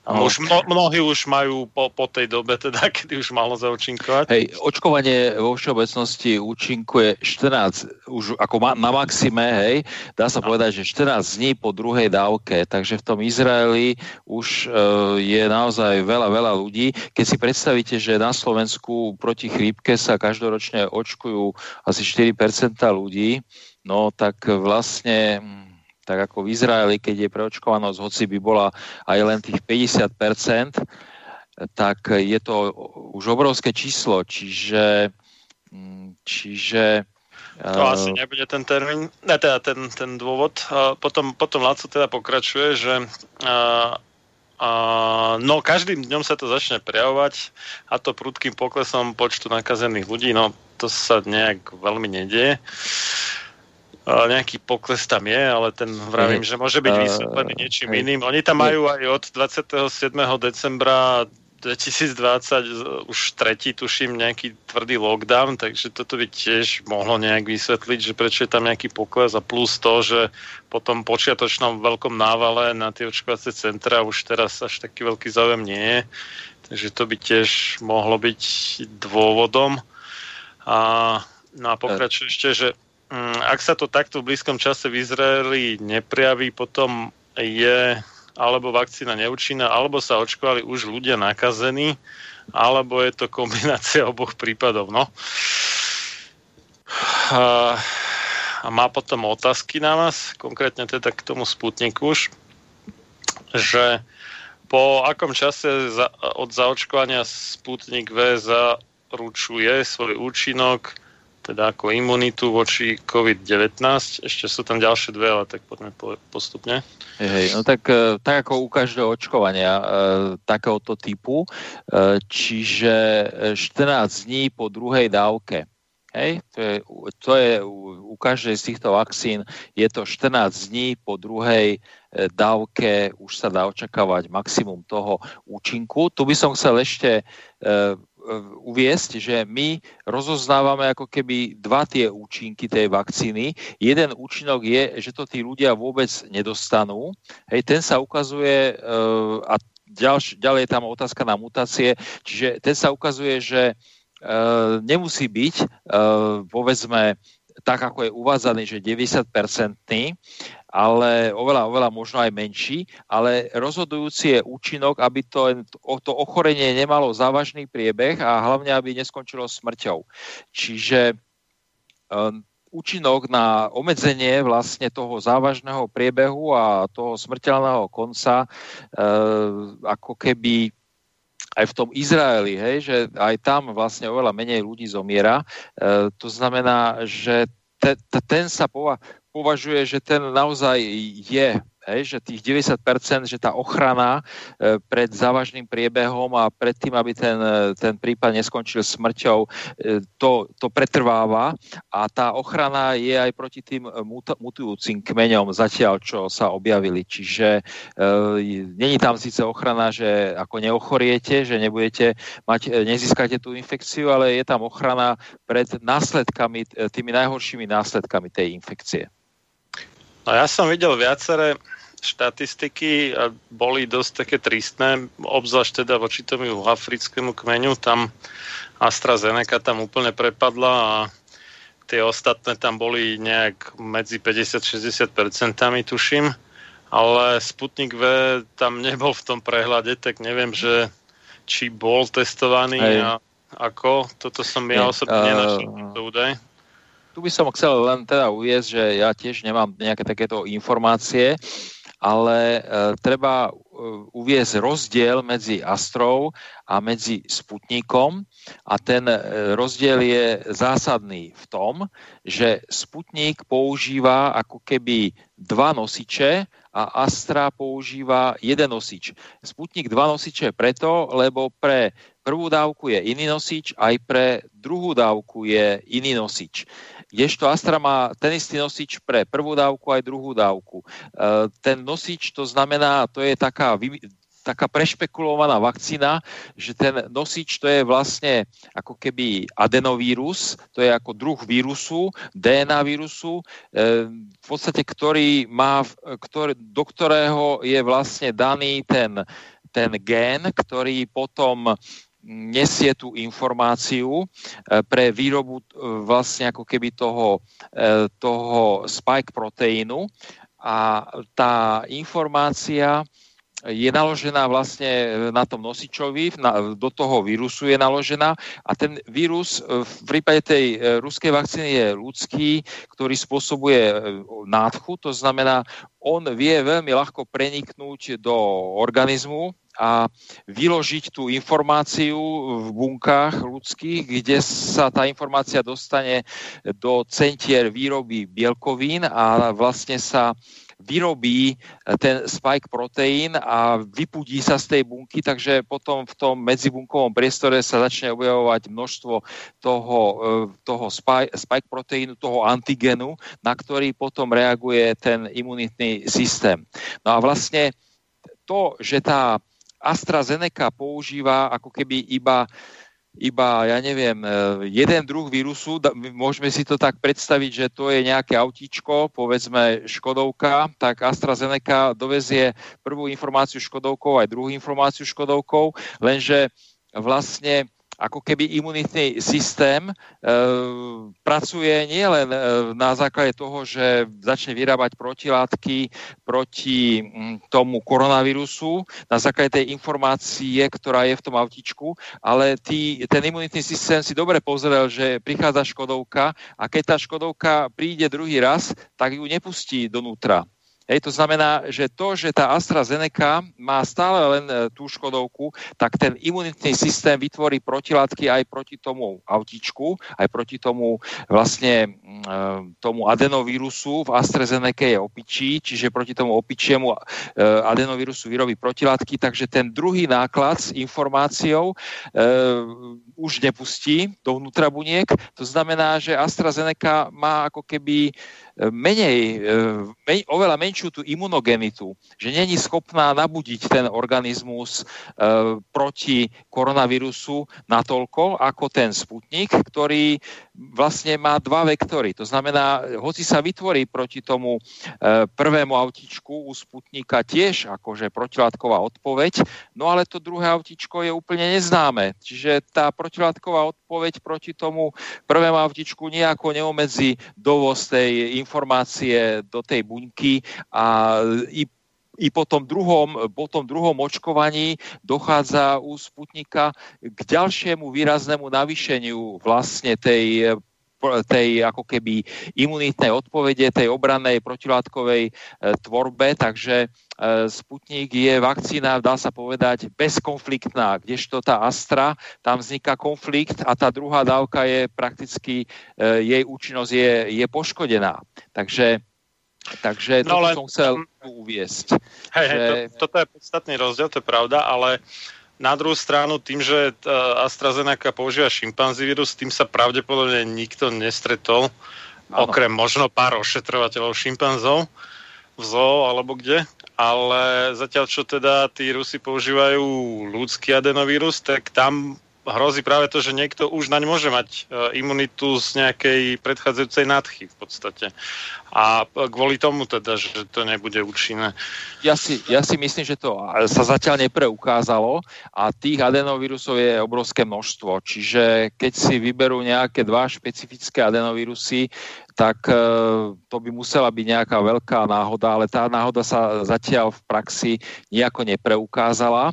a už mno, mnohí už majú po, po tej dobe, teda, kedy už malo zaúčinkovať. Hej, očkovanie vo všeobecnosti účinkuje 14, už ako ma, na maxime, hej, dá sa povedať, že 14 dní po druhej dávke, takže v tom Izraeli už e, je naozaj veľa, veľa ľudí. Keď si predstavíte, že na Slovensku proti chrípke sa každoročne očkujú asi 4% ľudí, no tak vlastne tak ako v Izraeli, keď je preočkovanosť, hoci by bola aj len tých 50%, tak je to už obrovské číslo, čiže, čiže to asi nebude ten termín, ne, teda ten, ten dôvod. Potom, potom Laco teda pokračuje, že A, no, každým dňom sa to začne prejavovať a to prudkým poklesom počtu nakazených ľudí, no to sa nejak veľmi nedieje. Nejaký pokles tam je, ale ten vravím, že môže byť vysvetlený niečím hej. iným. Oni tam majú aj od 27. decembra 2020 už tretí, tuším, nejaký tvrdý lockdown, takže toto by tiež mohlo nejak vysvetliť, že prečo je tam nejaký pokles a plus to, že po tom počiatočnom veľkom návale na tie očkovacie centra už teraz až taký veľký záujem nie je. Takže to by tiež mohlo byť dôvodom. A, no a pokračujem ešte, že ak sa to takto v blízkom čase v Izraeli neprijaví, potom je alebo vakcína neúčinná, alebo sa očkovali už ľudia nakazení, alebo je to kombinácia oboch prípadov. No. A, a má potom otázky na vás, konkrétne teda k tomu Sputniku už, že po akom čase za, od zaočkovania Sputnik V zaručuje svoj účinok, teda ako imunitu voči COVID-19. Ešte sú tam ďalšie dve, ale tak poďme po, postupne. Hej, no tak, e, tak ako u každého očkovania e, takéhoto typu, e, čiže e, 14 dní po druhej dávke. Hej, to je, to je u, každej z týchto vakcín, je to 14 dní po druhej dávke, už sa dá očakávať maximum toho účinku. Tu by som chcel ešte uviesť, že my rozoznávame ako keby dva tie účinky tej vakcíny. Jeden účinok je, že to tí ľudia vôbec nedostanú. Hej, ten sa ukazuje e, a ďalš, ďalej je tam otázka na mutácie, čiže ten sa ukazuje, že e, nemusí byť, e, povedzme, tak ako je uvádzaný, že 90-percentný, ale oveľa, oveľa možno aj menší, ale rozhodujúci je účinok, aby to, to ochorenie nemalo závažný priebeh a hlavne, aby neskončilo smrťou. Čiže um, účinok na obmedzenie vlastne toho závažného priebehu a toho smrteľného konca uh, ako keby aj v tom Izraeli, hej, že aj tam vlastne oveľa menej ľudí zomiera. E, to znamená, že te, te, ten sa pova, považuje, že ten naozaj je Hej, že tých 90%, že tá ochrana e, pred závažným priebehom a pred tým, aby ten, e, ten prípad neskončil smrťou, e, to, to pretrváva a tá ochrana je aj proti tým mutujúcim kmeňom zatiaľ, čo sa objavili. Čiže e, není tam síce ochrana, že ako neochoriete, že nebudete mať, nezískate tú infekciu, ale je tam ochrana pred následkami, tými najhoršími následkami tej infekcie. No ja som videl viaceré štatistiky a boli dosť také tristné, obzvlášť teda voči tomu africkému kmeňu, tam AstraZeneca tam úplne prepadla a tie ostatné tam boli nejak medzi 50-60% tuším, ale Sputnik V tam nebol v tom prehľade, tak neviem, že či bol testovaný Hej. a ako, toto som ja osobne eh, nenašiel údaj. Tu by som chcel len teda uviezť, že ja tiež nemám nejaké takéto informácie, ale e, treba e, uviezť rozdiel medzi Astrou a medzi Sputnikom a ten e, rozdiel je zásadný v tom, že Sputnik používa ako keby dva nosiče a Astra používa jeden nosič. Sputnik dva nosiče preto, lebo pre prvú dávku je iný nosič, aj pre druhú dávku je iný nosič. Kdežto Astra má ten istý nosič pre prvú dávku aj druhú dávku. E, ten nosič to znamená, to je taká, taká prešpekulovaná vakcína, že ten nosič to je vlastne ako keby adenovírus, to je ako druh vírusu, DNA vírusu, e, v podstate ktorý má, ktorý, do ktorého je vlastne daný ten, ten gén, ktorý potom nesie tú informáciu e, pre výrobu e, vlastne ako keby toho, e, toho spike proteínu. A tá informácia je naložená vlastne na tom nosičovi, na, do toho vírusu je naložená. A ten vírus v prípade tej ruskej vakcíny je ľudský, ktorý spôsobuje nádchu, to znamená, on vie veľmi ľahko preniknúť do organizmu a vyložiť tú informáciu v bunkách ľudských, kde sa tá informácia dostane do centier výroby bielkovín a vlastne sa vyrobí ten spike proteín a vypudí sa z tej bunky, takže potom v tom medzibunkovom priestore sa začne objavovať množstvo toho, e, toho spike proteínu, toho antigenu, na ktorý potom reaguje ten imunitný systém. No a vlastne to, že tá AstraZeneca používa ako keby iba iba, ja neviem, e, jeden druh vírusu, môžeme si to tak predstaviť, že to je nejaké autíčko, povedzme Škodovka, tak AstraZeneca dovezie prvú informáciu Škodovkou aj druhú informáciu Škodovkou, lenže vlastne ako keby imunitný systém e, pracuje nielen e, na základe toho, že začne vyrábať protilátky proti mm, tomu koronavírusu, na základe tej informácie, ktorá je v tom autičku, ale tý, ten imunitný systém si dobre pozrel, že prichádza Škodovka a keď tá Škodovka príde druhý raz, tak ju nepustí donútra. Hej, to znamená, že to, že tá AstraZeneca má stále len e, tú škodovku, tak ten imunitný systém vytvorí protilátky aj proti tomu autičku, aj proti tomu vlastne mm, e, tomu adenovírusu. V AstraZeneca je opičí, čiže proti tomu opičiemu e, adenovírusu vyrobí protilátky, takže ten druhý náklad s informáciou už nepustí dovnútra buniek. To znamená, že AstraZeneca má ako keby menej, men, oveľa menšiu tú imunogenitu, že není schopná nabudiť ten organizmus e, proti koronavírusu natoľko ako ten Sputnik, ktorý vlastne má dva vektory. To znamená, hoci sa vytvorí proti tomu e, prvému autičku u Sputnika tiež akože protilátková odpoveď, no ale to druhé autičko je úplne neznáme. Čiže tá protilátková odpoveď proti tomu prvému autičku nejako neomedzí dovoz tej informácie do tej buňky a i i po tom druhom, po tom druhom očkovaní dochádza u Sputnika k ďalšiemu výraznému navýšeniu vlastne tej tej ako keby imunitnej odpovede, tej obrannej protilátkovej e, tvorbe, takže e, Sputnik je vakcína, dá sa povedať, bezkonfliktná, kdežto tá Astra, tam vzniká konflikt a tá druhá dávka je prakticky, e, jej účinnosť je, je poškodená. Takže Takže no, to som chcel uviesť. Hej, že... hej, to, toto je podstatný rozdiel, to je pravda, ale na druhú stranu tým, že e, AstraZeneca používa šimpanzí vírus, tým sa pravdepodobne nikto nestretol, ano. okrem možno pár ošetrovateľov šimpanzov v zoo alebo kde, ale zatiaľ čo teda tí Rusi používajú ľudský adenovírus, tak tam hrozí práve to, že niekto už naň môže mať e, imunitu z nejakej predchádzajúcej nádchy v podstate. A kvôli tomu teda, že to nebude účinné. Ja si, ja si myslím, že to sa zatiaľ nepreukázalo a tých adenovírusov je obrovské množstvo. Čiže keď si vyberú nejaké dva špecifické adenovírusy, tak e, to by musela byť nejaká veľká náhoda, ale tá náhoda sa zatiaľ v praxi nejako nepreukázala.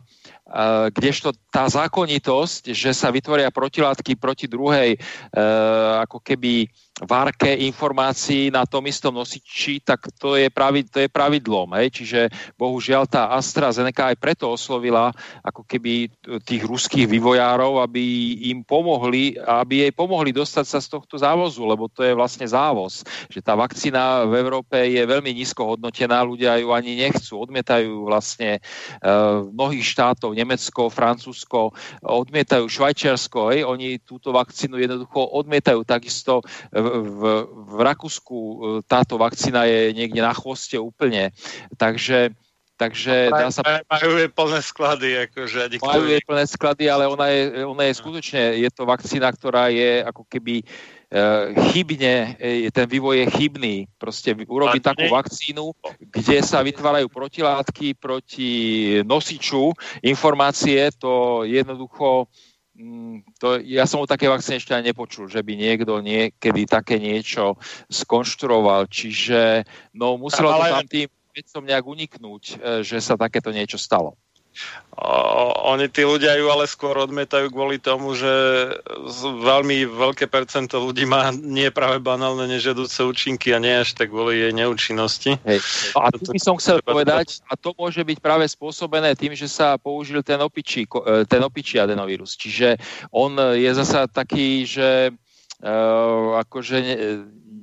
Eh, kdežto tá zákonitosť, že sa vytvoria protilátky proti druhej eh, ako keby várke informácií na tom istom nosiči, tak to je, pravid, to je pravidlom. Hej? Čiže bohužiaľ tá AstraZeneca aj preto oslovila ako keby tých ruských vývojárov, aby im pomohli, aby jej pomohli dostať sa z tohto závozu, lebo to je vlastne závoz. Že tá vakcína v Európe je veľmi nízko hodnotená, ľudia ju ani nechcú, odmietajú vlastne uh, mnohých štátov, Nemecko, Francúzsko, odmietajú Švajčiarsko, hej? oni túto vakcínu jednoducho odmietajú takisto v, v Rakúsku e, táto vakcína je niekde na chvoste úplne. Takže Takže no, dá sa... Majú jej plné sklady. Akože, majú jej plné sklady, ale ona je, ona je skutočne, je to vakcína, ktorá je ako keby uh, chybne, e, ten vývoj je chybný. Proste urobiť takú vakcínu, kde sa vytvárajú protilátky proti nosiču informácie, to jednoducho Mm, to, ja som o také vakcíne ešte ani nepočul, že by niekto niekedy také niečo skonštruoval. Čiže no, muselo to tam tým vecom nejak uniknúť, e, že sa takéto niečo stalo. Oni tí ľudia ju ale skôr odmietajú kvôli tomu, že veľmi veľké percento ľudí má nie práve banálne nežiaduce účinky a nie až tak kvôli jej neúčinnosti. Hej. A tu by som chcel povedať, a to môže byť práve spôsobené tým, že sa použil ten opičí, e, ten opičí adenovírus. Čiže on je zasa taký, že uh, akože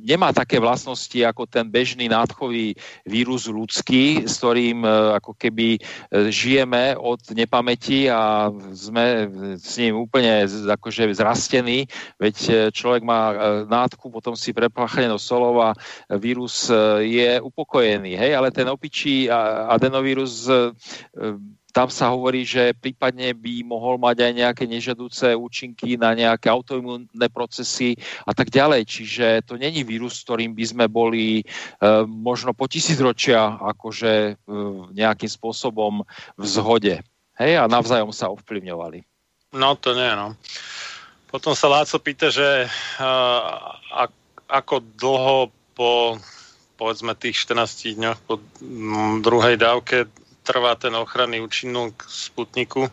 nemá také vlastnosti ako ten bežný nádchový vírus ľudský, s ktorým e, ako keby e, žijeme od nepamäti a sme s ním úplne akože zrastení, veď e, človek má nádchu, potom si prepláchne do solov a vírus je upokojený, hej, ale ten opičí adenovírus tam sa hovorí, že prípadne by mohol mať aj nejaké nežadúce účinky na nejaké autoimunné procesy a tak ďalej. Čiže to není vírus, s ktorým by sme boli e, možno po tisícročia akože e, nejakým spôsobom v zhode. Hej, a navzájom sa ovplyvňovali. No to nie, no. Potom sa Láco pýta, že uh, a, ako dlho po povedzme tých 14 dňoch po druhej dávke trvá ten ochranný účinok Sputniku.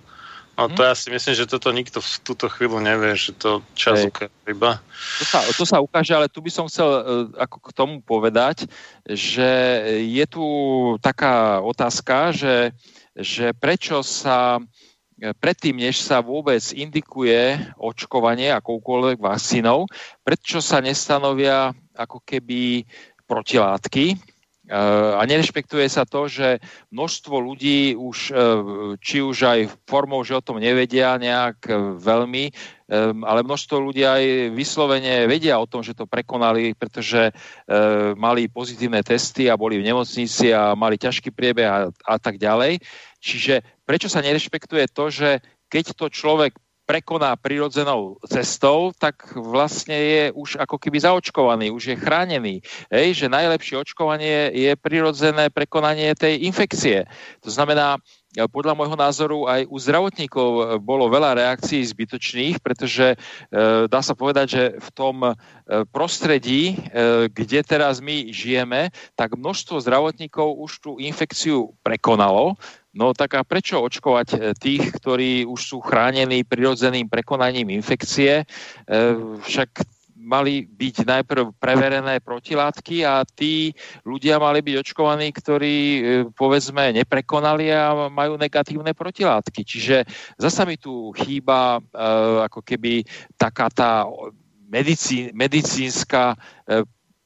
No to ja si myslím, že toto nikto v túto chvíľu nevie, že to čas Hej. ukáže iba. To sa, to sa ukáže, ale tu by som chcel e, ako k tomu povedať, že je tu taká otázka, že, že prečo sa e, predtým, než sa vôbec indikuje očkovanie akoukoľvek vakcínou, prečo sa nestanovia ako keby protilátky, a nerešpektuje sa to, že množstvo ľudí už, e, či už aj formou, že o tom nevedia nejak e, veľmi, ale množstvo ľudí aj vyslovene vedia o tom, že to prekonali, pretože mali pozitívne testy a boli v nemocnici a mali ťažký priebeh a, a tak ďalej. Čiže prečo sa nerešpektuje to, že keď to človek prekoná prirodzenou cestou, tak vlastne je už ako keby zaočkovaný, už je chránený. Hej, že najlepšie očkovanie je prirodzené prekonanie tej infekcie. To znamená, podľa môjho názoru aj u zdravotníkov bolo veľa reakcií zbytočných, pretože e, dá sa povedať, že v tom e, prostredí, e, kde teraz my žijeme, tak množstvo zdravotníkov už tú infekciu prekonalo. No tak a prečo očkovať e, tých, ktorí už sú chránení prirodzeným prekonaním infekcie? E, Však mali byť najprv preverené protilátky a tí ľudia mali byť očkovaní, ktorí e, povedzme neprekonali a majú negatívne protilátky. Čiže zasa mi tu chýba ako keby taká tá medicín, medicínska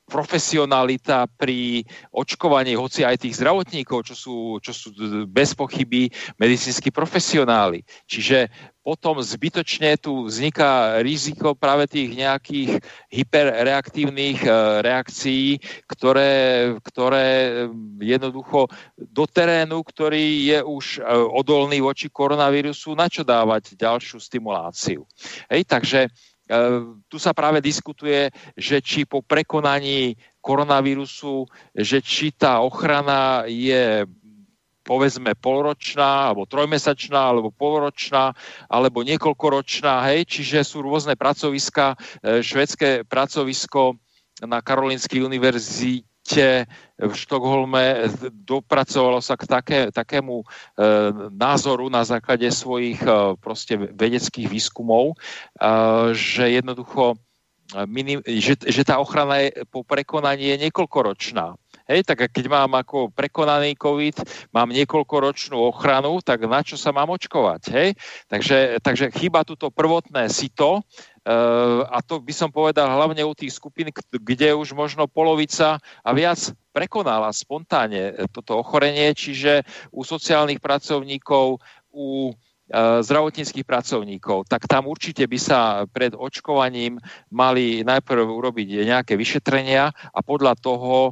profesionalita pri očkovaní hoci aj tých zdravotníkov, čo sú, čo sú bez pochyby medicínsky profesionáli. Čiže potom zbytočne tu vzniká riziko práve tých nejakých hyperreaktívnych e, reakcií, ktoré, ktoré jednoducho do terénu, ktorý je už e, odolný voči koronavírusu, na čo dávať ďalšiu stimuláciu. Hej, takže tu sa práve diskutuje, že či po prekonaní koronavírusu, že či tá ochrana je povedzme polročná, alebo trojmesačná, alebo polročná, alebo niekoľkoročná, hej, čiže sú rôzne pracoviska, e, švedské pracovisko na Karolinskej univerzite v Štokholme dopracovalo sa k také, takému e, názoru na základe svojich e, proste vedeckých výskumov, e, že jednoducho e, minim, že, že tá ochrana je po prekonaní je niekoľkoročná. Hej, tak keď mám ako prekonaný COVID, mám niekoľkoročnú ochranu, tak na čo sa mám očkovať? Hej? Takže, takže chýba túto prvotné sito, a to by som povedal hlavne u tých skupín, kde už možno polovica a viac prekonala spontánne e, toto ochorenie, čiže u sociálnych pracovníkov, u e, zdravotníckých pracovníkov, tak tam určite by sa pred očkovaním mali najprv urobiť nejaké vyšetrenia a podľa toho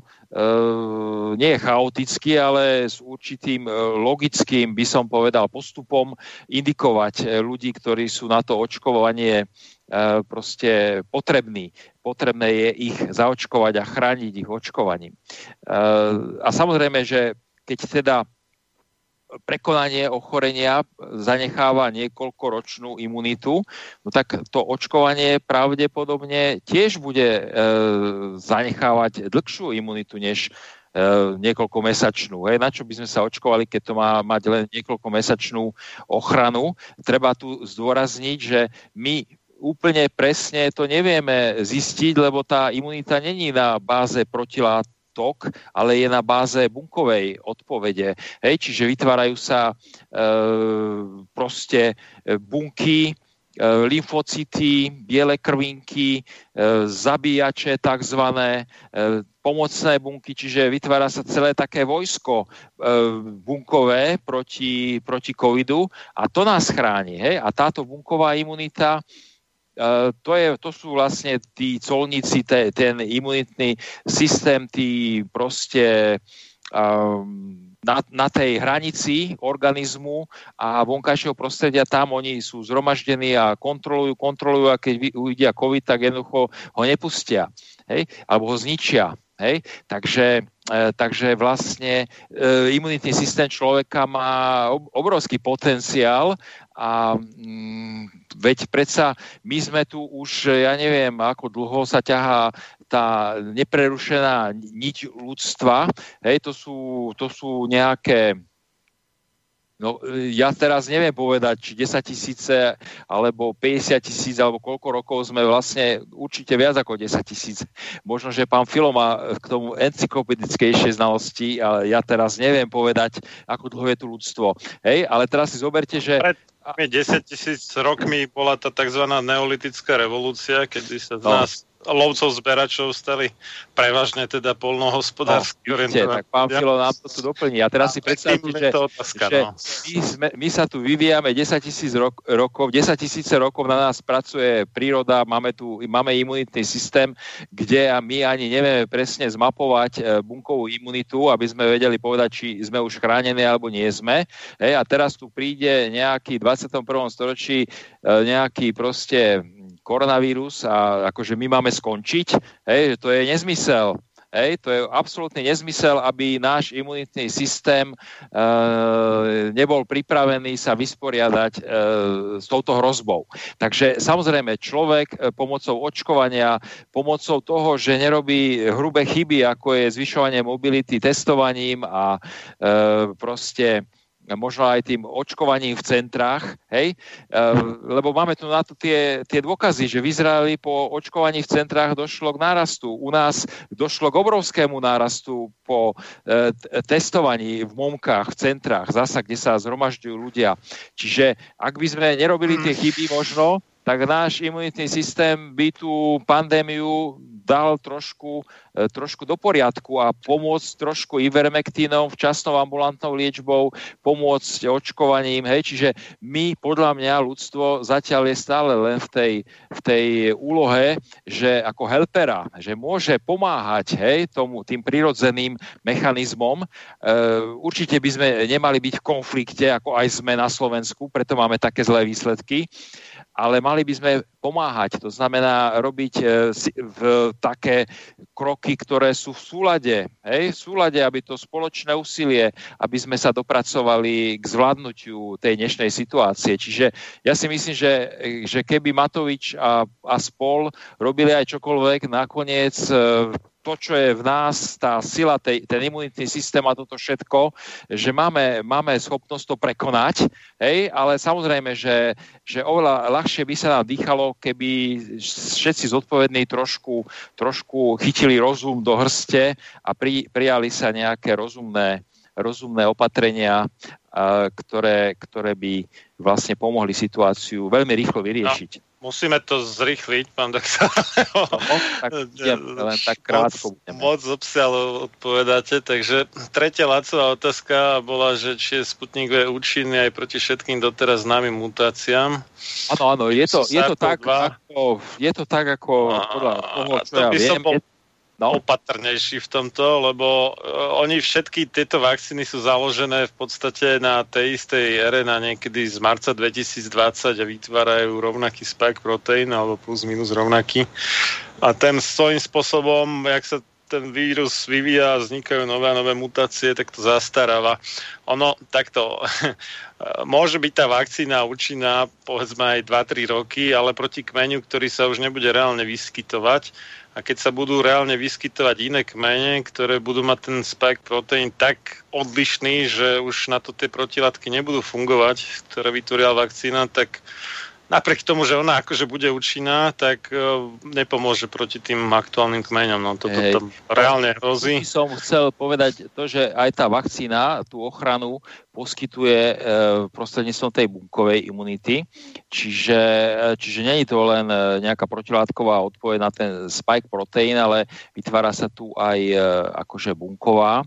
nie je chaoticky, ale s určitým logickým, by som povedal, postupom indikovať ľudí, ktorí sú na to očkovanie proste potrební. Potrebné je ich zaočkovať a chrániť ich očkovaním. E, A samozrejme, že keď teda prekonanie ochorenia zanecháva niekoľkoročnú imunitu, no tak to očkovanie pravdepodobne tiež bude e, zanechávať dlhšiu imunitu než e, niekoľkomesačnú. Hej. Na čo by sme sa očkovali, keď to má mať len niekoľkomesačnú ochranu? Treba tu zdôrazniť, že my úplne presne to nevieme zistiť, lebo tá imunita není na báze protilátok, ale je na báze bunkovej odpovede. Hej, čiže vytvárajú sa e, proste e, bunky, lymfocyty, biele krvinky, e, zabíjače takzvané, e, pomocné bunky, čiže vytvára sa celé také vojsko e, bunkové proti, proti covidu a to nás chráni. Hej? A táto bunková imunita to, je, to sú vlastne tí colníci, te, ten imunitný systém, tí proste um, na, na tej hranici organizmu a vonkajšieho prostredia, tam oni sú zhromaždení a kontrolujú, kontrolujú a keď uvidia COVID, tak jednoducho ho nepustia, hej? alebo ho zničia. Hej? Takže, e, takže vlastne e, imunitný systém človeka má ob, obrovský potenciál a mm, veď predsa my sme tu už, ja neviem, ako dlho sa ťahá tá neprerušená niť ľudstva. Hej, to sú, to sú nejaké No, ja teraz neviem povedať, či 10 tisíce, alebo 50 tisíc, alebo koľko rokov sme vlastne určite viac ako 10 tisíc. Možno, že pán Filo má k tomu encyklopedickejšie znalosti, ale ja teraz neviem povedať, ako dlho je tu ľudstvo. Hej, ale teraz si zoberte, že... Pred 10 tisíc rokmi bola tá tzv. neolitická revolúcia, kedy sa z No. nás lovcov zberačov stali prevažne teda polnohospodársky No, vidíte, tak pán Filo nám to tu doplní. A teraz si predstavte, že, otázka, že no. my, sme, my sa tu vyvíjame 10 tisíc rok, rokov, 10 tisíce rokov na nás pracuje príroda, máme tu máme imunitný systém, kde a my ani nevieme presne zmapovať e, bunkovú imunitu, aby sme vedeli povedať, či sme už chránení alebo nie sme. Hej, a teraz tu príde nejaký v 21. storočí e, nejaký proste koronavírus a akože my máme skončiť, hej, že to je nezmysel. Hej, to je absolútny nezmysel, aby náš imunitný systém e, nebol pripravený sa vysporiadať e, s touto hrozbou. Takže samozrejme človek e, pomocou očkovania, pomocou toho, že nerobí hrubé chyby, ako je zvyšovanie mobility testovaním a e, proste možno aj tým očkovaním v centrách, hej, e, lebo máme tu na to tie, tie dôkazy, že v Izraeli po očkovaní v centrách došlo k nárastu. U nás došlo k obrovskému nárastu po e, testovaní v momkách, v centrách, zasa, kde sa zhromažďujú ľudia. Čiže ak by sme nerobili tie chyby možno, tak náš imunitný systém by tú pandémiu dal trošku, e, trošku do poriadku a pomôcť trošku ivermektínom, včasnou ambulantnou liečbou, pomôcť očkovaním. Hej. Čiže my, podľa mňa, ľudstvo zatiaľ je stále len v tej, v tej úlohe, že ako helpera, že môže pomáhať hej, tomu, tým prirodzeným mechanizmom. E, určite by sme nemali byť v konflikte, ako aj sme na Slovensku, preto máme také zlé výsledky ale mali by sme pomáhať. To znamená robiť e, v také kroky, ktoré sú v súlade. Hej? V súlade, aby to spoločné úsilie, aby sme sa dopracovali k zvládnutiu tej dnešnej situácie. Čiže ja si myslím, že, že keby Matovič a, a spol robili aj čokoľvek, nakoniec e, to, čo je v nás, tá sila, tej, ten imunitný systém a toto všetko, že máme, máme schopnosť to prekonať, hej, ale samozrejme, že, že oveľa ľahšie by sa nám dýchalo, keby všetci zodpovední trošku, trošku chytili rozum do hrste a pri, prijali sa nejaké rozumné, rozumné opatrenia, ktoré, ktoré by vlastne pomohli situáciu veľmi rýchlo vyriešiť. Musíme to zrychliť, pán doktor. No, tak idem, len tak krátko budeme. Moc obsialo odpovedáte, takže tretia Lacová otázka bola, že či je Sputnik V účinný aj proti všetkým doteraz známym mutáciám. Áno, áno, je to, je to, tak, SARS-CoV-2. ako, je to tak, ako podľa toho, čo to ja by som viem. bol Je, no, opatrnejší v tomto, lebo uh, oni všetky tieto vakcíny sú založené v podstate na tej istej RNA niekedy z marca 2020 a vytvárajú rovnaký spike proteín alebo plus minus rovnaký. A ten svojím spôsobom, jak sa ten vírus vyvíja a vznikajú nové a nové mutácie, tak to zastaráva. Ono takto, môže byť tá vakcína účinná povedzme aj 2-3 roky, ale proti kmeňu, ktorý sa už nebude reálne vyskytovať, a keď sa budú reálne vyskytovať iné kmene, ktoré budú mať ten spike proteín tak odlišný, že už na to tie protilátky nebudú fungovať, ktoré vytvorila vakcína, tak napriek tomu, že ona akože bude účinná, tak e, nepomôže proti tým aktuálnym kmeňom. No toto Hej. tam reálne hrozí. som chcel povedať to, že aj tá vakcína tú ochranu poskytuje e, prostredníctvom tej bunkovej imunity, čiže, e, čiže je to len e, nejaká protilátková odpoveď na ten spike proteín, ale vytvára sa tu aj e, akože bunková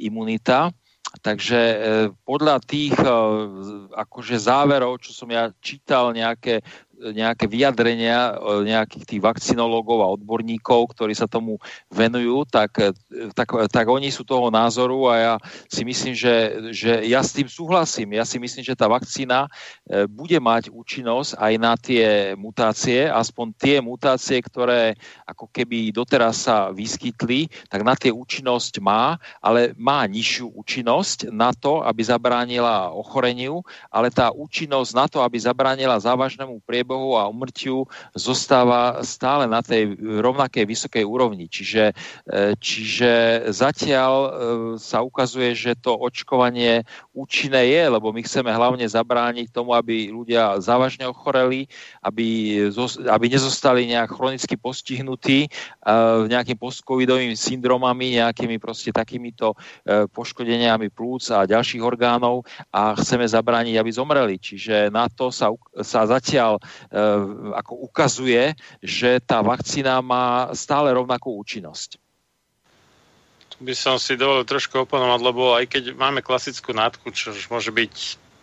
imunita. Takže e, podľa tých e, z- akože záverov, čo som ja čítal, nejaké, nejaké vyjadrenia e, nejakých tých vakcinológov a odborníkov, ktorí sa tomu venujú, tak, e, tak, tak oni sú toho názoru a ja si myslím, že, že ja s tým súhlasím. Ja si myslím, že tá vakcína e, bude mať účinnosť aj na tie mutácie, aspoň tie mutácie, ktoré ako keby doteraz sa vyskytli, tak na tie účinnosť má, ale má nižšiu účinnosť na to, aby zabránila ochoreniu, ale tá účinnosť na to, aby zabránila závažnému priebehu a umrtiu, zostáva stále na tej rovnakej vysokej úrovni. Čiže, e, čiže zatiaľ e, sa ukazuje, že to očkovanie účinné je, lebo my chceme hlavne zabrániť tomu, aby ľudia závažne ochoreli, aby, aby nezostali nejak chronicky postihnutí uh, nejakým postcovidovými syndromami, nejakými proste takýmito poškodeniami plúc a ďalších orgánov a chceme zabrániť, aby zomreli. Čiže na to sa, sa zatiaľ ako ukazuje, že tá vakcína má stále rovnakú účinnosť. Tu by som si dovolil trošku oponovať, lebo aj keď máme klasickú nátku, čo môže byť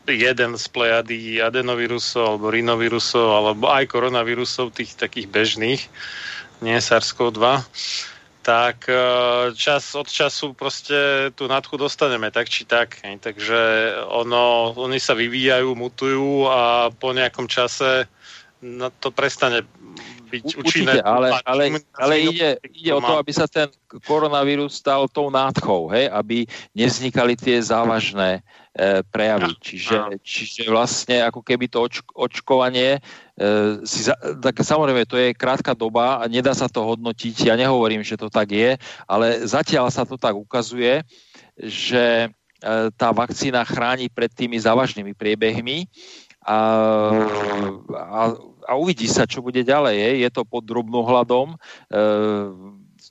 jeden z plejady adenovírusov alebo rinovírusov alebo aj koronavírusov, tých takých bežných, nie SARS-CoV-2, tak e, čas od času proste tú nádchu dostaneme, tak či tak. Takže ono, oni sa vyvíjajú, mutujú a po nejakom čase no, to prestane byť U- účinné. Určite, ale, ale, ale ide, ide o to, aby sa ten koronavírus stal tou nádchou, hej? aby nevznikali tie závažné e, prejavy. Čiže, čiže vlastne ako keby to oč, očkovanie, e, si za, tak samozrejme to je krátka doba a nedá sa to hodnotiť, ja nehovorím, že to tak je, ale zatiaľ sa to tak ukazuje, že e, tá vakcína chráni pred tými závažnými priebehmi a, a, a uvidí sa, čo bude ďalej. Je, to pod drobnohľadom. E,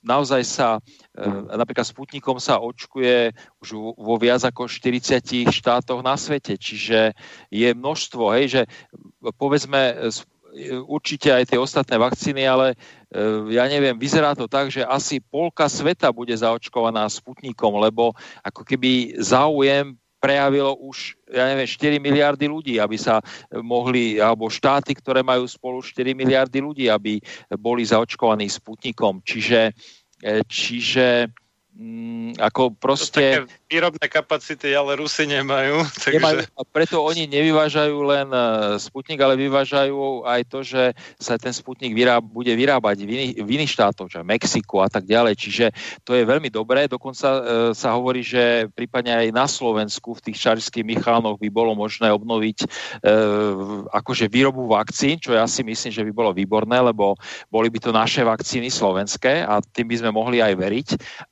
naozaj sa, e, napríklad Sputnikom sa očkuje už vo- viac ako 40 štátoch na svete, čiže je množstvo, hej, že povedzme určite aj tie ostatné vakcíny, ale e, ja neviem, vyzerá to tak, že asi polka sveta bude zaočkovaná Sputnikom, lebo ako keby záujem prejavilo už, ja neviem, 4 miliardy ľudí, aby sa mohli, alebo štáty, ktoré majú spolu 4 miliardy ľudí, aby boli zaočkovaní Sputnikom. Čiže, e, čiže mm, ako proste... Také výrobné kapacity, ale Rusy nemajú. Takže... Nemajú, a preto oni nevyvážajú len e, Sputnik, ale vyvážajú aj to, že sa ten Sputnik vyráb, bude vyrábať v iných, v iných štátoch, že Mexiku a tak ďalej. Čiže to je veľmi dobré. Dokonca e, sa hovorí, že prípadne aj na Slovensku v tých čarských Michánoch by bolo možné obnoviť e, akože výrobu vakcín, čo ja si myslím, že by bolo výborné, lebo boli by to naše vakcíny slovenské a tým by sme mohli aj veriť.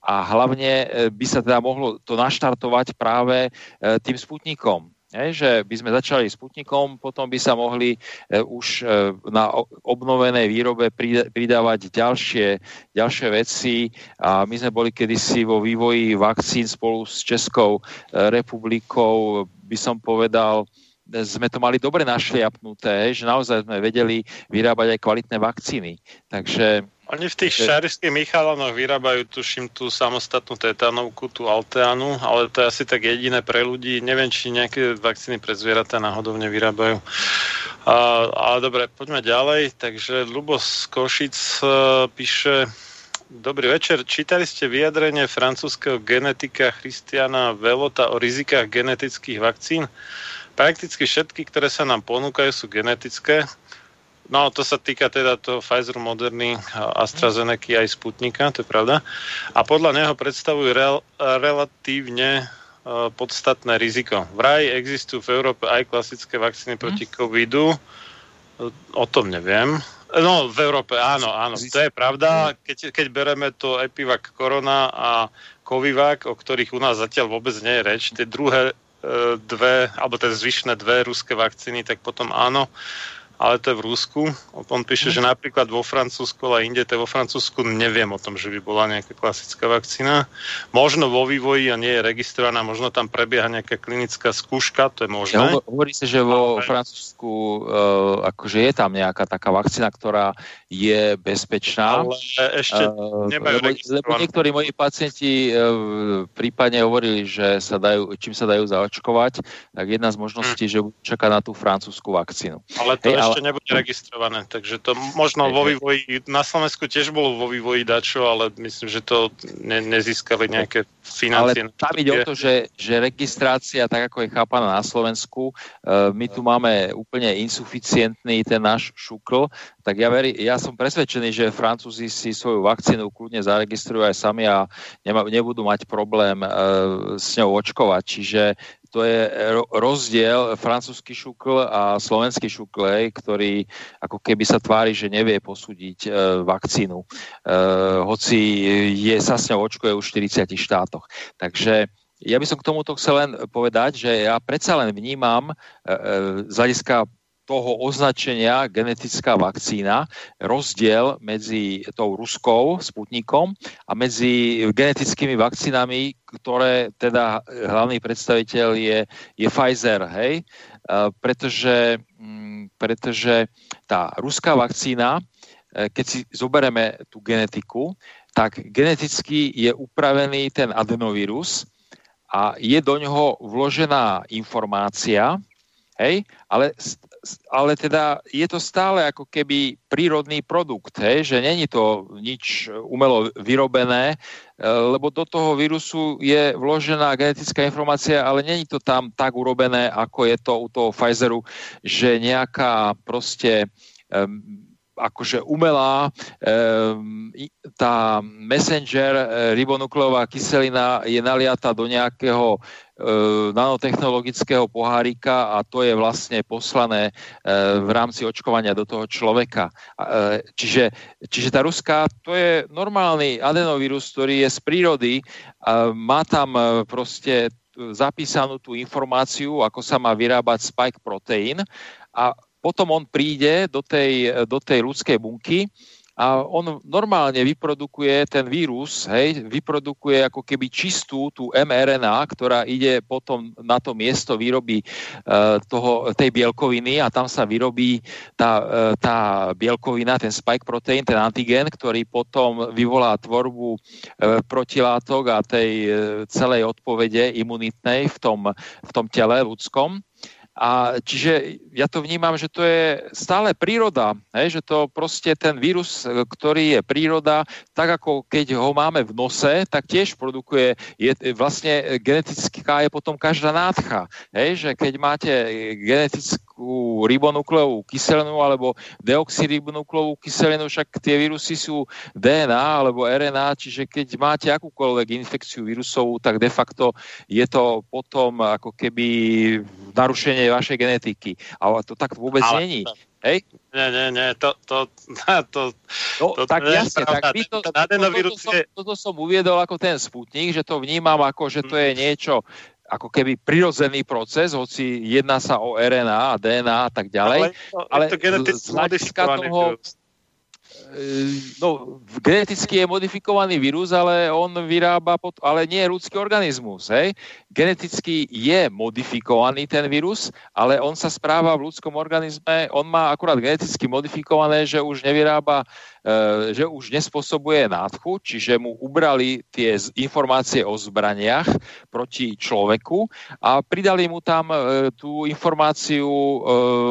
A hlavne e, by sa teda mohlo to naštartovať práve e, tým Sputnikom. Hej, že by sme začali Sputnikom, potom by sa mohli e, už na obnovenej výrobe pridávať ďalšie, ďalšie veci a my sme boli kedysi vo vývoji vakcín spolu s Českou republikou, by som povedal, sme to mali dobre našliapnuté, že naozaj sme vedeli vyrábať aj kvalitné vakcíny. Takže Oni v tých Takže- šarišských Michalanoch vyrábajú, tuším, tú samostatnú tetanovku, tú alteanu, ale to je asi tak jediné pre ľudí. Neviem, či nejaké vakcíny pre zvieratá náhodou nevyrábajú. A, ale dobre, poďme ďalej. Takže Lubo z Košic e, píše Dobrý večer. Čítali ste vyjadrenie francúzského genetika Christiana Velota o rizikách genetických vakcín? Prakticky všetky, ktoré sa nám ponúkajú, sú genetické. No, to sa týka teda toho Pfizer, Moderny, AstraZeneca aj Sputnika, to je pravda. A podľa neho predstavujú rel, relatívne uh, podstatné riziko. Vraj existujú v Európe aj klasické vakcíny proti covidu. O tom neviem. No, v Európe áno, áno, to je pravda. Keď, keď bereme to Epivac Corona a Covivac, o ktorých u nás zatiaľ vôbec nie je reč, tie druhé e, dve, alebo tie zvyšné dve ruské vakcíny, tak potom áno. Ale to je v Rusku. On píše, že napríklad vo Francúzsku, ale inde to je vo Francúzsku, neviem o tom, že by bola nejaká klasická vakcína. Možno vo vývoji a nie je registrovaná, možno tam prebieha nejaká klinická skúška, to je možné. Ja, hovorí sa, že vo Ale- Francúzsku uh, akože je tam nejaká taká vakcína, ktorá je bezpečná. Ale ešte Uh, nemajú lebo, lebo niektorí moji pacienti uh, prípadne hovorili, že sa dajú, čím sa dajú zaočkovať, tak jedna z možností, že budú čakať na tú francúzsku vakcínu. Ale to Hej, ešte nebude registrované, takže to možno vo vývoji, na Slovensku tiež bolo vo vývoji dačo, ale myslím, že to ne, nezískali nejaké financie. Ale tam ide o to, že, že registrácia, tak ako je chápaná na Slovensku, uh, my tu máme úplne insuficientný ten náš šukl, tak ja, veri, ja som presvedčený, že Francúzi si svoju vakcínu kľudne zaregistrujú aj sami a nema, nebudú mať problém uh, s ňou očkovať. Čiže to je ro- rozdiel francúzsky šukl a slovenský šukl, ktorý ako keby sa tvári, že nevie posúdiť e, vakcínu. E, hoci je sa s ňou očkuje už v 40 štátoch. Takže ja by som k tomuto chcel len povedať, že ja predsa len vnímam e, e, z hľadiska toho označenia genetická vakcína, rozdiel medzi tou ruskou Sputnikom a medzi genetickými vakcínami, ktoré teda hlavný predstaviteľ je, je Pfizer, hej? Uh, pretože, mm, pretože tá ruská vakcína, eh, keď si zoberieme tú genetiku, tak geneticky je upravený ten adenovírus a je do ňoho vložená informácia, hej, ale, ale teda je to stále ako keby prírodný produkt, hej, že není to nič umelo vyrobené, e, lebo do toho vírusu je vložená genetická informácia, ale není to tam tak urobené, ako je to u toho Pfizeru, že nejaká proste um, akože umelá um, i- tá messenger e, ribonukleová kyselina je naliata do nejakého e, nanotechnologického pohárika a to je vlastne poslané e, v rámci očkovania do toho človeka. Čiže, čiže tá ruská, to je normálny adenovírus, ktorý je z prírody, má tam proste zapísanú tú informáciu, ako sa má vyrábať spike proteín a potom on príde do tej, do tej ľudskej bunky a on normálne vyprodukuje ten vírus, hej, vyprodukuje ako keby čistú tú mRNA, ktorá ide potom na to miesto výroby e, toho, tej bielkoviny a tam sa vyrobí tá, e, tá bielkovina, ten spike protein, ten antigen, ktorý potom vyvolá tvorbu e, protilátok a tej e, celej odpovede imunitnej v tom, v tom tele ľudskom. A čiže ja to vnímam, že to je stále príroda, hej, že to proste ten vírus, ktorý je príroda, tak ako keď ho máme v nose, tak tiež produkuje, je, vlastne genetická je potom každá nádcha. Hej, že keď máte genetickú ribonukleovú kyselinu alebo deoxyribonukleovú kyselinu, však tie vírusy sú DNA alebo RNA, čiže keď máte akúkoľvek infekciu vírusovú, tak de facto je to potom ako keby narušenie vašej genetiky. Ale to tak vôbec Ale- není. Hej? Nie, nie, nie, to, to, to, No, To- tak jasne, tak my to, to, toto, adenovírus som, toto som uviedol ako ten sputnik, že to vnímam ako, že to je Mm. niečo ako keby prirodzený proces, hoci jedná sa o RNA a DNA a tak ďalej. ale, to, ale to geneticky z hľadiska toho- vírus. E, no, geneticky je modifikovaný vírus, ale on vyrába, pot- ale nie je ľudský organizmus. Hej? Geneticky je modifikovaný ten vírus, ale on sa správa v ľudskom organizme, on má akurát geneticky modifikované, že už nevyrába, e, že už nespôsobuje nádchu, čiže mu ubrali tie informácie o zbraniach proti človeku a pridali mu tam e, tú informáciu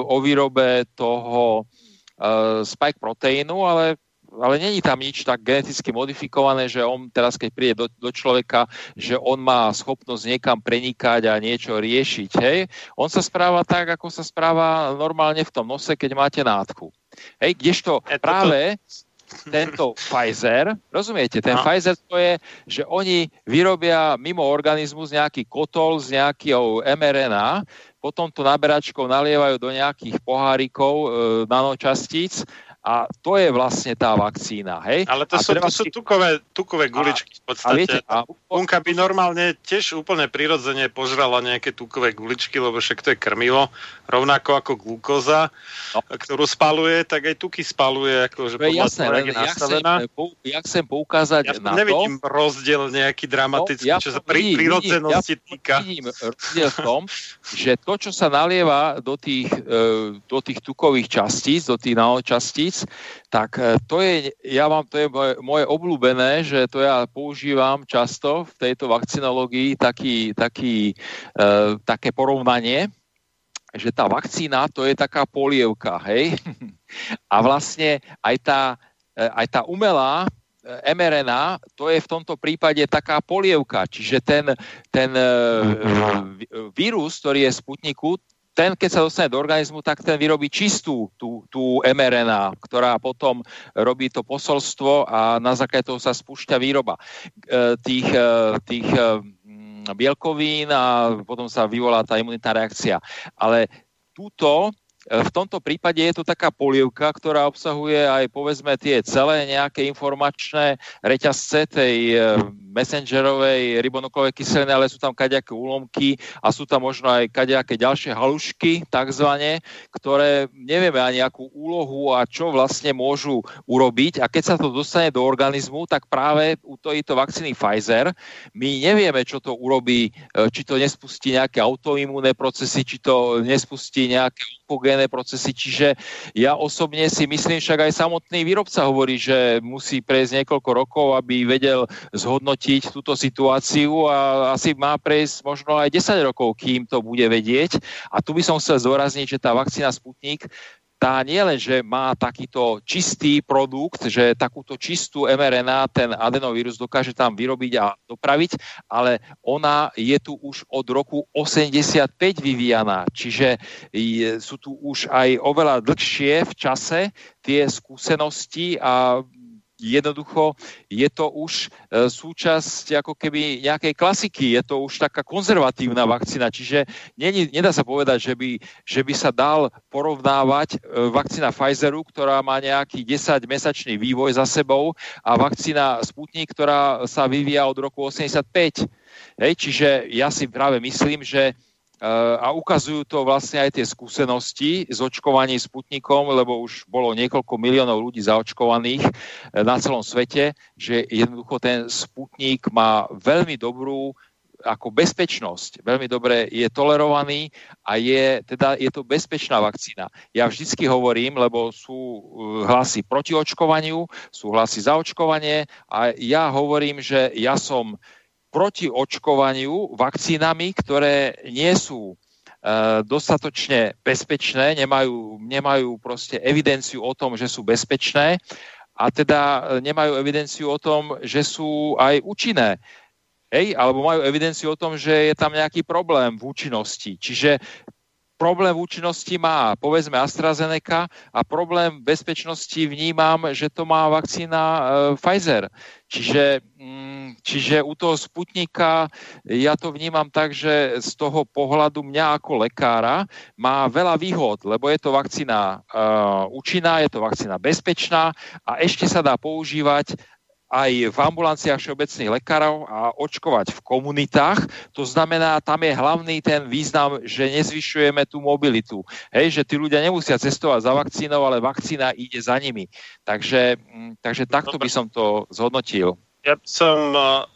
o výrobe toho spike proteínu, ale ale není tam nič tak geneticky modifikované, že on teraz, keď príde do, do človeka, že on má schopnosť niekam prenikať a niečo riešiť. Hej? On sa správa tak, ako sa správa normálne v tom nose, keď máte nádchu. Hej, kdežto toto- práve tento Pfizer, rozumiete, ten No. Pfizer to je, že oni vyrobia mimo organizmus nejaký kotol z nejakého mRNA, potom to naberačkou nalievajú do nejakých pohárikov e, nanočastíc a to je vlastne tá vakcína. Hej? Ale a to sú, treba to sú tukové, tukové guličky v a podstate. viete, a, Bunka by normálne tiež úplne prirodzene požrala nejaké tukové guličky, lebo však to je krmivo, rovnako ako glukóza, No. ktorú spaluje, tak aj tuky spaluje, akože to je jasné, len ja chcem, ja chcem poukázať Ja na to, nevidím rozdiel nejaký dramatický, No, ja čo sa pri vidím, prírodzenosti vidím, týka. Ja vidím rozdiel v tom, že to, čo sa nalieva do tých, e, do tých tukových častíc, do tých nanočastíc, tak e, to je, ja mám, to je moje, moje obľúbené, že to ja používam často v tejto vakcinológii taký, taký, e, také porovnanie, že tá vakcína to je taká polievka, hej? A vlastne aj tá, e, aj tá umelá e, mRNA, to je v tomto prípade taká polievka, čiže ten, ten v- vírus, ktorý je z Sputniku, ten, keď sa dostane do organizmu, tak ten vyrobí čistú tú, tú mRNA, ktorá potom robí to posolstvo a na základe toho sa spúšťa výroba e, tých, e, tých e, bielkovín a potom sa vyvolá tá imunitná reakcia. Ale túto v tomto prípade je to taká polievka, ktorá obsahuje aj povedzme tie celé nejaké informačné reťazce tej e, messengerovej ribonukleovej kyseliny, ale sú tam kadejaké úlomky a sú tam možno aj kadejaké ďalšie halušky, takzvané, ktoré nevieme ani akú úlohu a čo vlastne môžu urobiť. A keď sa to dostane do organizmu, tak práve u tejto vakcíny Pfizer my nevieme, čo to urobí, e, či to nespustí nejaké autoimúnne procesy, či to nespustí nejaké onkogénne procesy. Čiže ja osobne si myslím, však aj samotný výrobca hovorí, že musí prejsť niekoľko rokov, aby vedel zhodnotiť túto situáciu a asi má prejsť možno aj 10 rokov, kým to bude vedieť. A tu by som chcel zdôrazniť, že tá vakcína Sputnik tá nie len, že má takýto čistý produkt, že takúto čistú mRNA ten adenovírus dokáže tam vyrobiť a dopraviť, ale ona je tu už od roku 85 vyvíjaná, čiže sú tu už aj oveľa dlhšie v čase tie skúsenosti a jednoducho je to už e, súčasť ako keby nejakej klasiky, je to už taká konzervatívna vakcína, čiže nie, nedá sa povedať, že by, že by sa dal porovnávať e, vakcína Pfizeru, ktorá má nejaký 10-mesačný vývoj za sebou a vakcína Sputnik, ktorá sa vyvíja od roku 85. Hej, čiže ja si práve myslím, že a ukazujú to vlastne aj tie skúsenosti z očkovaní Sputnikom, lebo už bolo niekoľko miliónov ľudí zaočkovaných eh, na celom svete, že jednoducho ten Sputnik má veľmi dobrú ako bezpečnosť, veľmi dobre je tolerovaný a je, teda je to bezpečná vakcína. Ja vždycky hovorím, lebo sú eh, hlasy proti očkovaniu, sú hlasy za očkovanie a ja hovorím, že ja som proti očkovaniu vakcínami, ktoré nie sú e, dostatočne bezpečné, nemajú, nemajú proste evidenciu o tom, že sú bezpečné a teda e, nemajú evidenciu o tom, že sú aj účinné. Hej, alebo majú evidenciu o tom, že je tam nejaký problém v účinnosti. Čiže problém účinnosti má, povedzme, AstraZeneca a problém v bezpečnosti vnímam, že to má vakcína e, Pfizer. Čiže, mm, čiže u toho Sputnika ja to vnímam tak, že z toho pohľadu mňa ako lekára má veľa výhod, lebo je to vakcína uh, účinná, je to vakcína bezpečná a ešte sa dá používať aj v ambulanciách všeobecných lekárov a očkovať v komunitách. To znamená, tam je hlavný ten význam, že nezvyšujeme tú mobilitu. Hej, že tí ľudia nemusia cestovať za vakcínou, ale vakcína ide za nimi. Takže, mm, takže takto by som to zhodnotil. Ja som uh,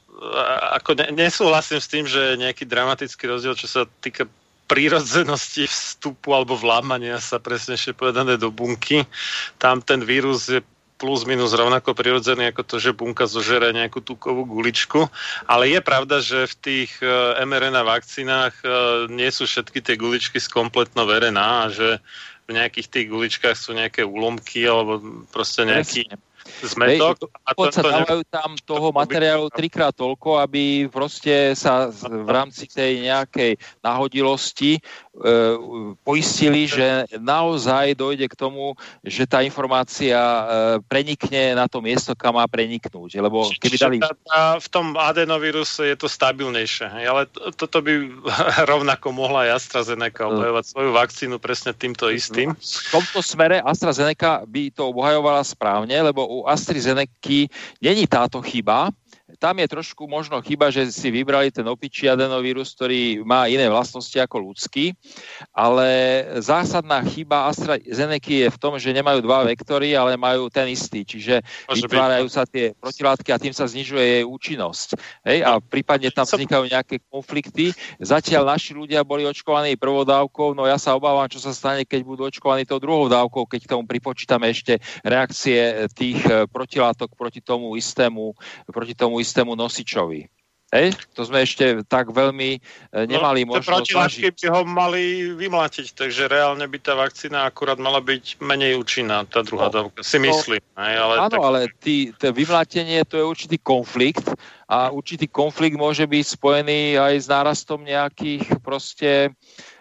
ako ne, nesúhlasím s tým, že je nejaký dramatický rozdiel, čo sa týka prírodzenosti vstupu alebo vlámania sa presnejšie povedané do bunky. Tam ten vírus je plus minus rovnako prirodzený ako to, že bunka zožere nejakú tukovú guličku. Ale je pravda, že v tých uh, mRNA vakcínach uh, nie sú všetky tie guličky z kompletnou RNA a že v nejakých tých guličkách sú nejaké úlomky alebo proste nejaký... Presne. Zmetok. A Poď sa dávajú tam toho materiálu trikrát toľko, aby proste sa v rámci tej nejakej nahodilosti e, poistili, že naozaj dojde k tomu, že tá informácia e, prenikne na to miesto, kam má preniknúť. Lebo keby dali... tá, tá, v tom adenovíruse je to stabilnejšie, ale to, toto by rovnako mohla aj AstraZeneca obhajovať svoju vakcínu presne týmto istým. V tomto smere AstraZeneca by to obhajovala správne, lebo u AstraZeneca není táto chyba. Tam je trošku možno chyba, že si vybrali ten opičí adenovírus, ktorý má iné vlastnosti ako ľudský, ale zásadná chyba AstraZeneca je v tom, že nemajú dva vektory, ale majú ten istý, čiže Môže byť. vytvárajú sa tie protilátky a tým sa znižuje jej účinnosť. Hej? A prípadne tam vznikajú nejaké konflikty. Zatiaľ naši ľudia boli očkovaní prvou dávkou, no ja sa obávam, čo sa stane, keď budú očkovaní tou druhou dávkou, keď k tomu pripočítame ešte reakcie tých protilátok proti tomu istému, proti tomu istému nosičovi. Hej? To sme ešte tak veľmi eh, nemali no, možnosť zažiť. by ho mali vymlatiť, takže reálne by tá vakcína akurát mala byť menej účinná, tá druhá No, dávka, si myslím. Hej, ale Áno, tak, ale tý, to vymlatenie to je určitý konflikt a určitý konflikt môže byť spojený aj s nárastom nejakých proste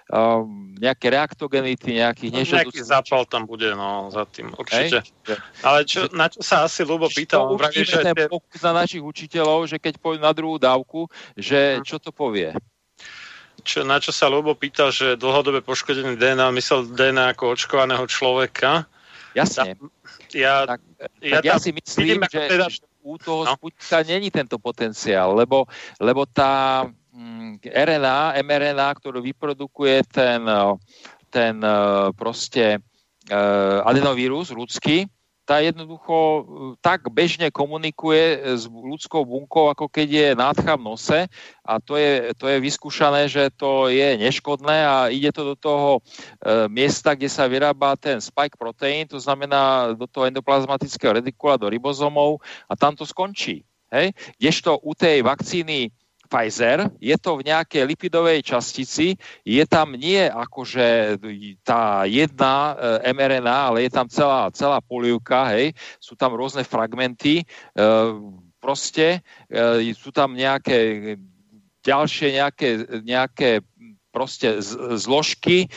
um, nejaké reaktogenity, nejakých no, nejaký nežiaducich zápal tam bude, no, za tým, určite. Hej? Ale čo, na čo sa asi Lubo pýtal, To vraví, že ten pokus na našich učiteľov, že keď pôjdu na druhú dávku, že čo to povie. čo, na čo sa Lubo pýtal, že dlhodobé poškodený DNA, myslel DNA ako očkovaného človeka. Jasne. Ja, Tak, ja, tak ja si myslím, vidím, že, teda, že u toho No. Sputnika není tento potenciál, lebo, lebo tá RNA, mRNA, ktorú vyprodukuje ten, ten eh, proste eh, adenovírus ľudský, tá jednoducho eh, tak bežne komunikuje s ľudskou bunkou, ako keď je nádcha v nose a to je, to je vyskúšané, že to je neškodné a ide to do toho e, miesta, kde sa vyrába ten spike proteín, to znamená do toho endoplazmatického redikula, do ribozomov a tam to skončí. Hej? Kdežto u tej vakcíny Pfizer, je to v nejakej lipidovej častici, je tam nie akože tá jedna e, mRNA, ale je tam celá, celá polievka, hej, sú tam rôzne fragmenty, e, proste e, sú tam nejaké ďalšie nejaké, nejaké proste zložky, e,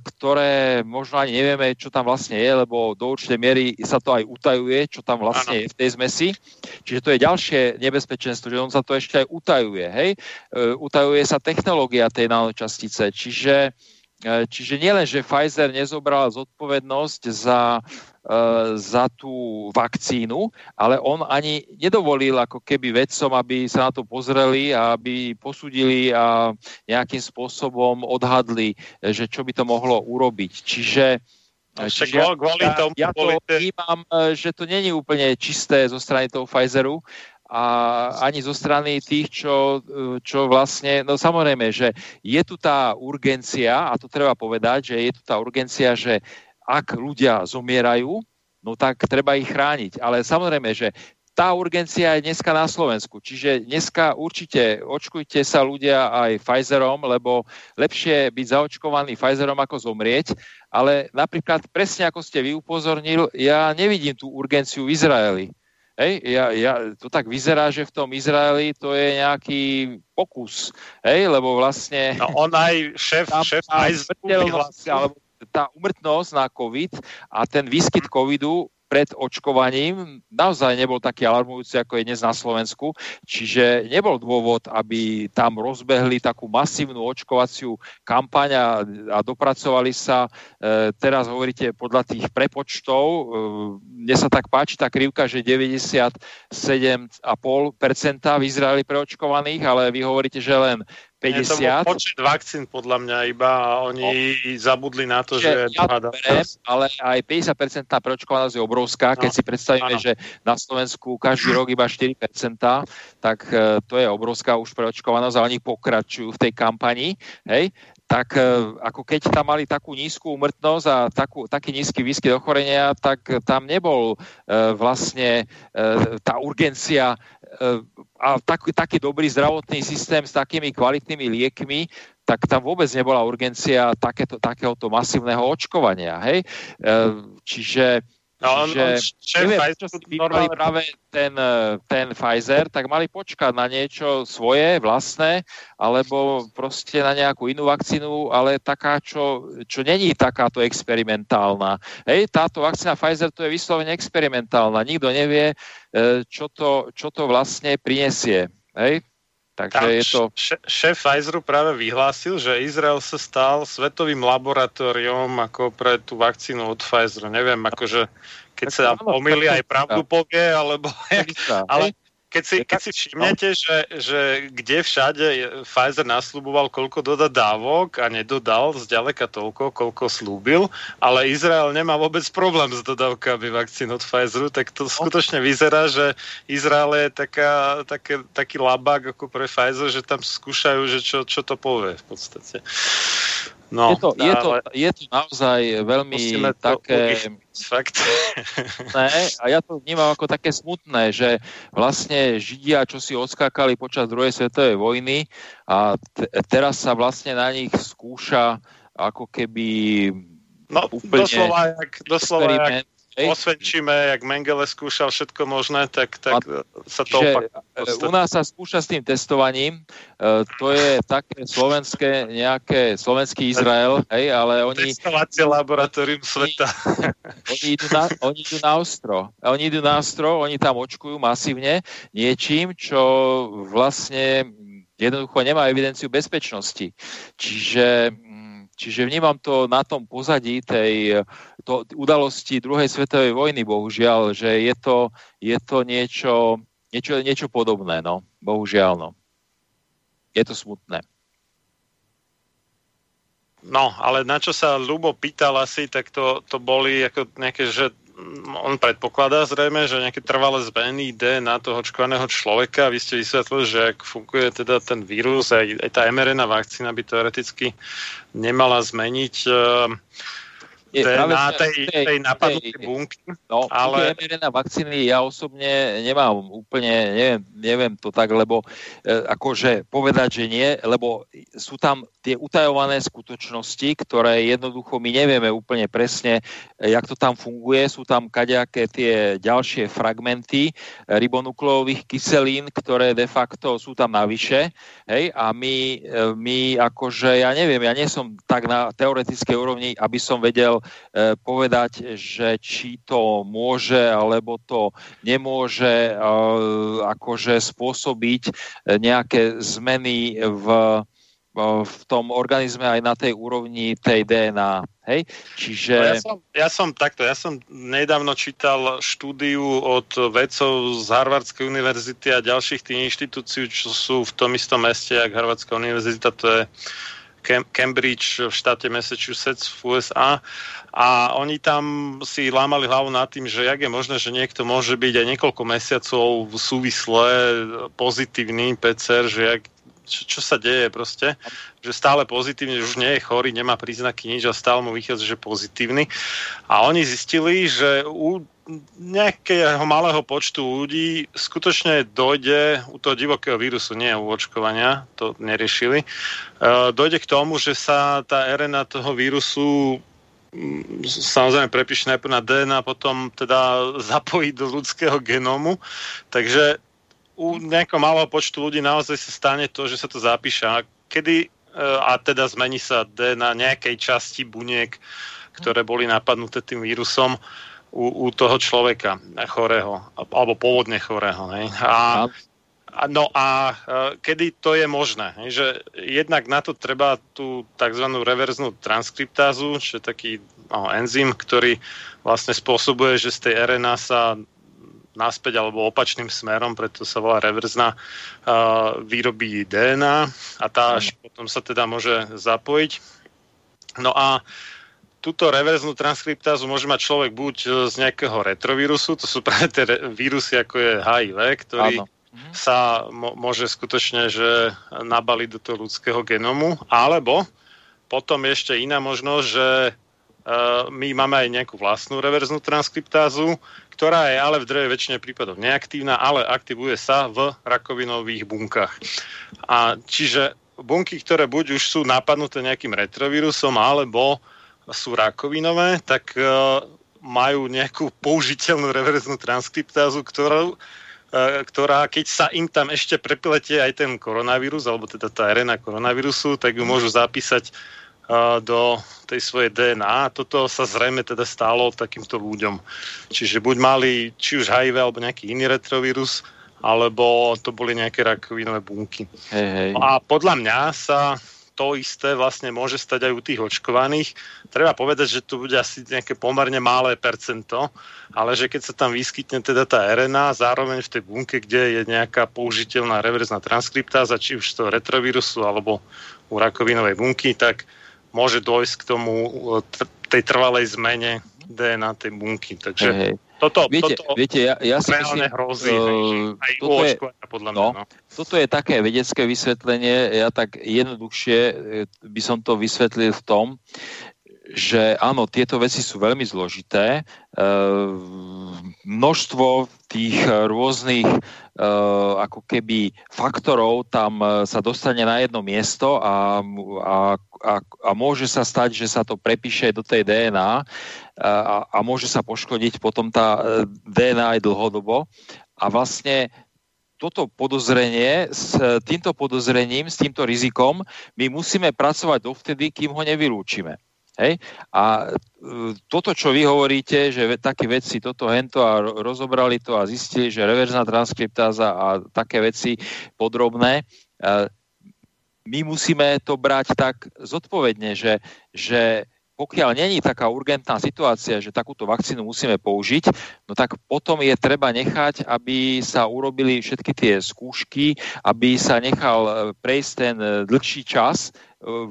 ktoré možno ani nevieme, čo tam vlastne je, lebo do určitej miery sa to aj utajuje, čo tam vlastne je v tej zmesi. Čiže to je ďalšie nebezpečenstvo, že on sa to ešte aj utajuje. Hej? E, Utajuje sa technológia tej nanočastice. Čiže, e, čiže nielen, že Pfizer nezobral zodpovednosť za, za tú vakcínu, ale on ani nedovolil ako keby vedcom, aby sa na to pozreli a aby posudili a nejakým spôsobom odhadli, e, že čo by to mohlo urobiť. Čiže Však čiže ja- tomu ja to vnímam, že to není úplne čisté zo strany toho Pfizeru a ani zo strany tých, čo, čo vlastne, no samozrejme, že je tu tá urgencia, a to treba povedať, že je tu tá urgencia, že ak ľudia zomierajú, no tak treba ich chrániť. Ale samozrejme, že tá urgencia je dneska na Slovensku. Čiže dneska určite očkujte sa ľudia aj Pfizerom, lebo lepšie byť zaočkovaný Pfizerom ako zomrieť. Ale napríklad presne ako ste vy upozornil, ja nevidím tú urgenciu v Izraeli. Hej, ja, ja, to tak vyzerá, že v tom Izraeli to je nejaký pokus, hej, lebo vlastne no, on aj šéf, tam šéf aj smrteľnosť, alebo tá umrtnosť na COVID a ten výskyt covidu pred očkovaním naozaj nebol taký alarmujúci, ako je dnes na Slovensku. Čiže nebol dôvod, aby tam rozbehli takú masívnu očkovaciu kampaň a, a dopracovali sa. E, teraz hovoríte podľa tých prepočtov. E, mne sa tak páči tá krivka, že 97,5% v Izraeli preočkovaných, ale vy hovoríte, že len Je to 50. počet vakcín podľa mňa iba a oni zabudli na to, Čiže že ja to berem, ale aj 50% preočkovanosť je obrovská. Keď No, si predstavíme, áno. že na Slovensku každý rok iba 4%, tak e, to je obrovská už preočkovanosť a oni pokračujú v tej kampani. Hej? tak e, ako keď tam mali takú nízku umrtnosť a takú, taký nízky výskyt ochorenia, tak tam nebol e, vlastne e, tá urgencia a taký, taký dobrý zdravotný systém s takými kvalitnými liekmi, tak tam vôbec nebola urgencia takéto, takéhoto masívneho očkovania. Hej? E, čiže No, on, Čiže on, šéf neviem, Pfizeru prečo si vybrali normálne- práve ten, eh, ten Pfizer, tak mali počkať na niečo svoje, vlastné, alebo proste na nejakú inú vakcínu, ale taká, čo, čo není takáto experimentálna. Hej, táto vakcína Pfizer to je vyslovene experimentálna. Nikto nevie, eh, čo to, čo to vlastne prinesie. Hej? Takže Tam je to... šéf Pfizeru práve vyhlásil, že Izrael sa stal svetovým laboratóriom ako pre tú vakcínu od Pfizeru. Neviem, akože keď Tak sa pomýli aj pravdu povie, alebo jak, ale keď si, keď si všimnete, že, že kde všade Pfizer nasľuboval, koľko doda dávok a nedodal zďaleka toľko, koľko slúbil, ale Izrael nemá vôbec problém s dodávkami vakcín od Pfizeru, tak to skutočne vyzerá, že Izrael je taká, také, taký labák ako pre Pfizer, že tam skúšajú, že čo, čo to povie v podstate. No, je, to, je, to, je to naozaj veľmi to také... fakt. smutné a ja to vnímam ako také smutné, že vlastne Židia, čo si odskákali počas druhej svetovej vojny a te- teraz sa vlastne na nich skúša ako keby No, úplne doslova, jak, doslova jak. Hej. osvedčíme, jak Mengele skúšal všetko možné, tak, tak sa to opakuje. e, u nás sa skúša s tým testovaním, e, to je také slovenské, nejaké slovenský Izrael, hej, ale oni, Testovacie laboratórium sveta. oni, idú na, oni idú na ostro. A Oni idú na ostro, oni tam očkujú masívne niečím, čo vlastne jednoducho nemá evidenciu bezpečnosti. Čiže, čiže vnímam to na tom pozadí tej to, udalosti druhej svetovej vojny, bohužiaľ, že je to, je to niečo, niečo, niečo podobné, no. Bohužiaľ, no. Je to smutné. No, ale na čo sa Lubo pýtal asi, tak to, to boli ako nejaké, že on predpokladá zrejme, že nejaké trvalé zmeny DNA toho očkovaného človeka. Vy ste vysvetlili, že ak funguje teda ten vírus, aj, aj tá mRNA vakcína by teoreticky nemala zmeniť uh, Je, DNA v tej, tej napadnutej tej- bunky. No, Ale- ale... mRNA vakcíny ja osobne nemám úplne, neviem, neviem to tak, lebo e, akože povedať, že nie, lebo sú tam tie utajované skutočnosti, ktoré jednoducho my nevieme úplne presne, e, jak to tam funguje. Sú tam kadejaké tie ďalšie fragmenty e, ribonukleových kyselín, ktoré de facto sú tam navyše. Hej, a my, e, my akože, ja neviem, ja nie som tak na teoretickej úrovni, aby som vedel e, povedať, že či to môže alebo to nemôže e, akože spôsobiť nejaké zmeny v, e, v tom organizme aj na tej úrovni tej DNA. Hej? Čiže... No ja, som, ja som takto, ja som nedávno čítal štúdiu od vedcov z Harvardskej univerzity a ďalších tých inštitúcií, čo sú v tom istom meste, jak Harvardská univerzita, to je Cam- Cambridge v štáte Massachusetts v USA a oni tam si lámali hlavu nad tým, že jak je možné, že niekto môže byť aj niekoľko mesiacov súvisle pozitívny PCR, že jak, čo, čo sa deje proste, že stále pozitívne, že už nie je chorý, nemá príznaky nič a stále mu vychádza, že pozitívny. A oni zistili, že u nejakého malého počtu ľudí skutočne dojde u toho divokého vírusu, nie u očkovania, to neriešili, e, dojde k tomu, že sa tá RNA toho vírusu mm, samozrejme prepíše najprv na DNA, potom teda zapojí do ľudského genómu. Takže u nejakého malého počtu ľudí naozaj sa stane to, že sa to zapíše. A kedy e, a teda zmení sa DNA nejakej časti buniek, ktoré boli napadnuté tým vírusom u, u toho človeka chorého, alebo pôvodne chorého. Hej. A, no a e, kedy to je možné? Hej, že jednak na to treba tú tzv. reverznú transkriptázu, čo je taký no, enzym, ktorý vlastne spôsobuje, že z tej RNA sa naspäť alebo opačným smerom, preto sa volá reverzná, uh, vyrobí DNA a tá až potom sa teda môže zapojiť. No a túto reverznú transkriptázu môže mať človek buď e, z nejakého retrovírusu, to sú práve tie vírusy ako je HIV, ktorý Áno. sa mo- môže skutočne že nabaliť do toho ľudského genomu, alebo potom ešte iná možnosť, že Uh, my máme aj nejakú vlastnú reverznú transkriptázu, ktorá je ale v dreve väčšine prípadov neaktívna, ale aktivuje sa v rakovinových bunkách. A čiže bunky, ktoré buď už sú napadnuté nejakým retrovírusom, alebo sú rakovinové, tak uh, majú nejakú použiteľnú reverznú transkriptázu, ktorú, e, ktorá, keď sa im tam ešte prepletie aj ten koronavírus, alebo teda tá RNA koronavírusu, tak ju môžu zapísať do tej svojej DNA. Toto sa zrejme teda stálo takýmto ľuďom. Čiže buď mali či už HIV alebo nejaký iný retrovírus, alebo to boli nejaké rakovinové bunky. Hej, hej. A podľa mňa sa to isté vlastne môže stať aj u tých očkovaných. Treba povedať, že to bude asi nejaké pomerne malé percento, ale že keď sa tam vyskytne teda tá RNA, zároveň v tej bunke, kde je nejaká použiteľná reverzná transkriptáza, či už toho retrovírusu alebo u rakovinovej bunky, tak môže dôjsť k tomu e, tej trvalej zmene DNA tej bunky. Takže Hej, hej. toto, Viete, toto viete ja, ja si myslím, hrozí. že aj toto je- podľa mňa. no. No. Toto je také vedecké vysvetlenie, ja tak jednoduchšie e, by som to vysvetlil v tom, že áno, tieto veci sú veľmi zložité. E, množstvo tých e, rôznych e, ako keby faktorov tam e, sa dostane na jedno miesto a, a, a, a môže sa stať, že sa to prepíše do tej DNA a, a môže sa poškodiť potom tá e, DNA aj dlhodobo. A vlastne toto podozrenie, s týmto podozrením, s týmto rizikom, my musíme pracovať dovtedy, kým ho nevylúčime. Hej? A e, toto, čo vy hovoríte, že také veci, toto, hento a ro- rozobrali to a zistili, že reverzná transkriptáza a také veci podrobné, e, my musíme to brať tak zodpovedne, že, že pokiaľ není taká urgentná situácia, že takúto vakcínu musíme použiť, no tak potom je treba nechať, aby sa urobili všetky tie skúšky, aby sa nechal e, prejsť ten dlhší čas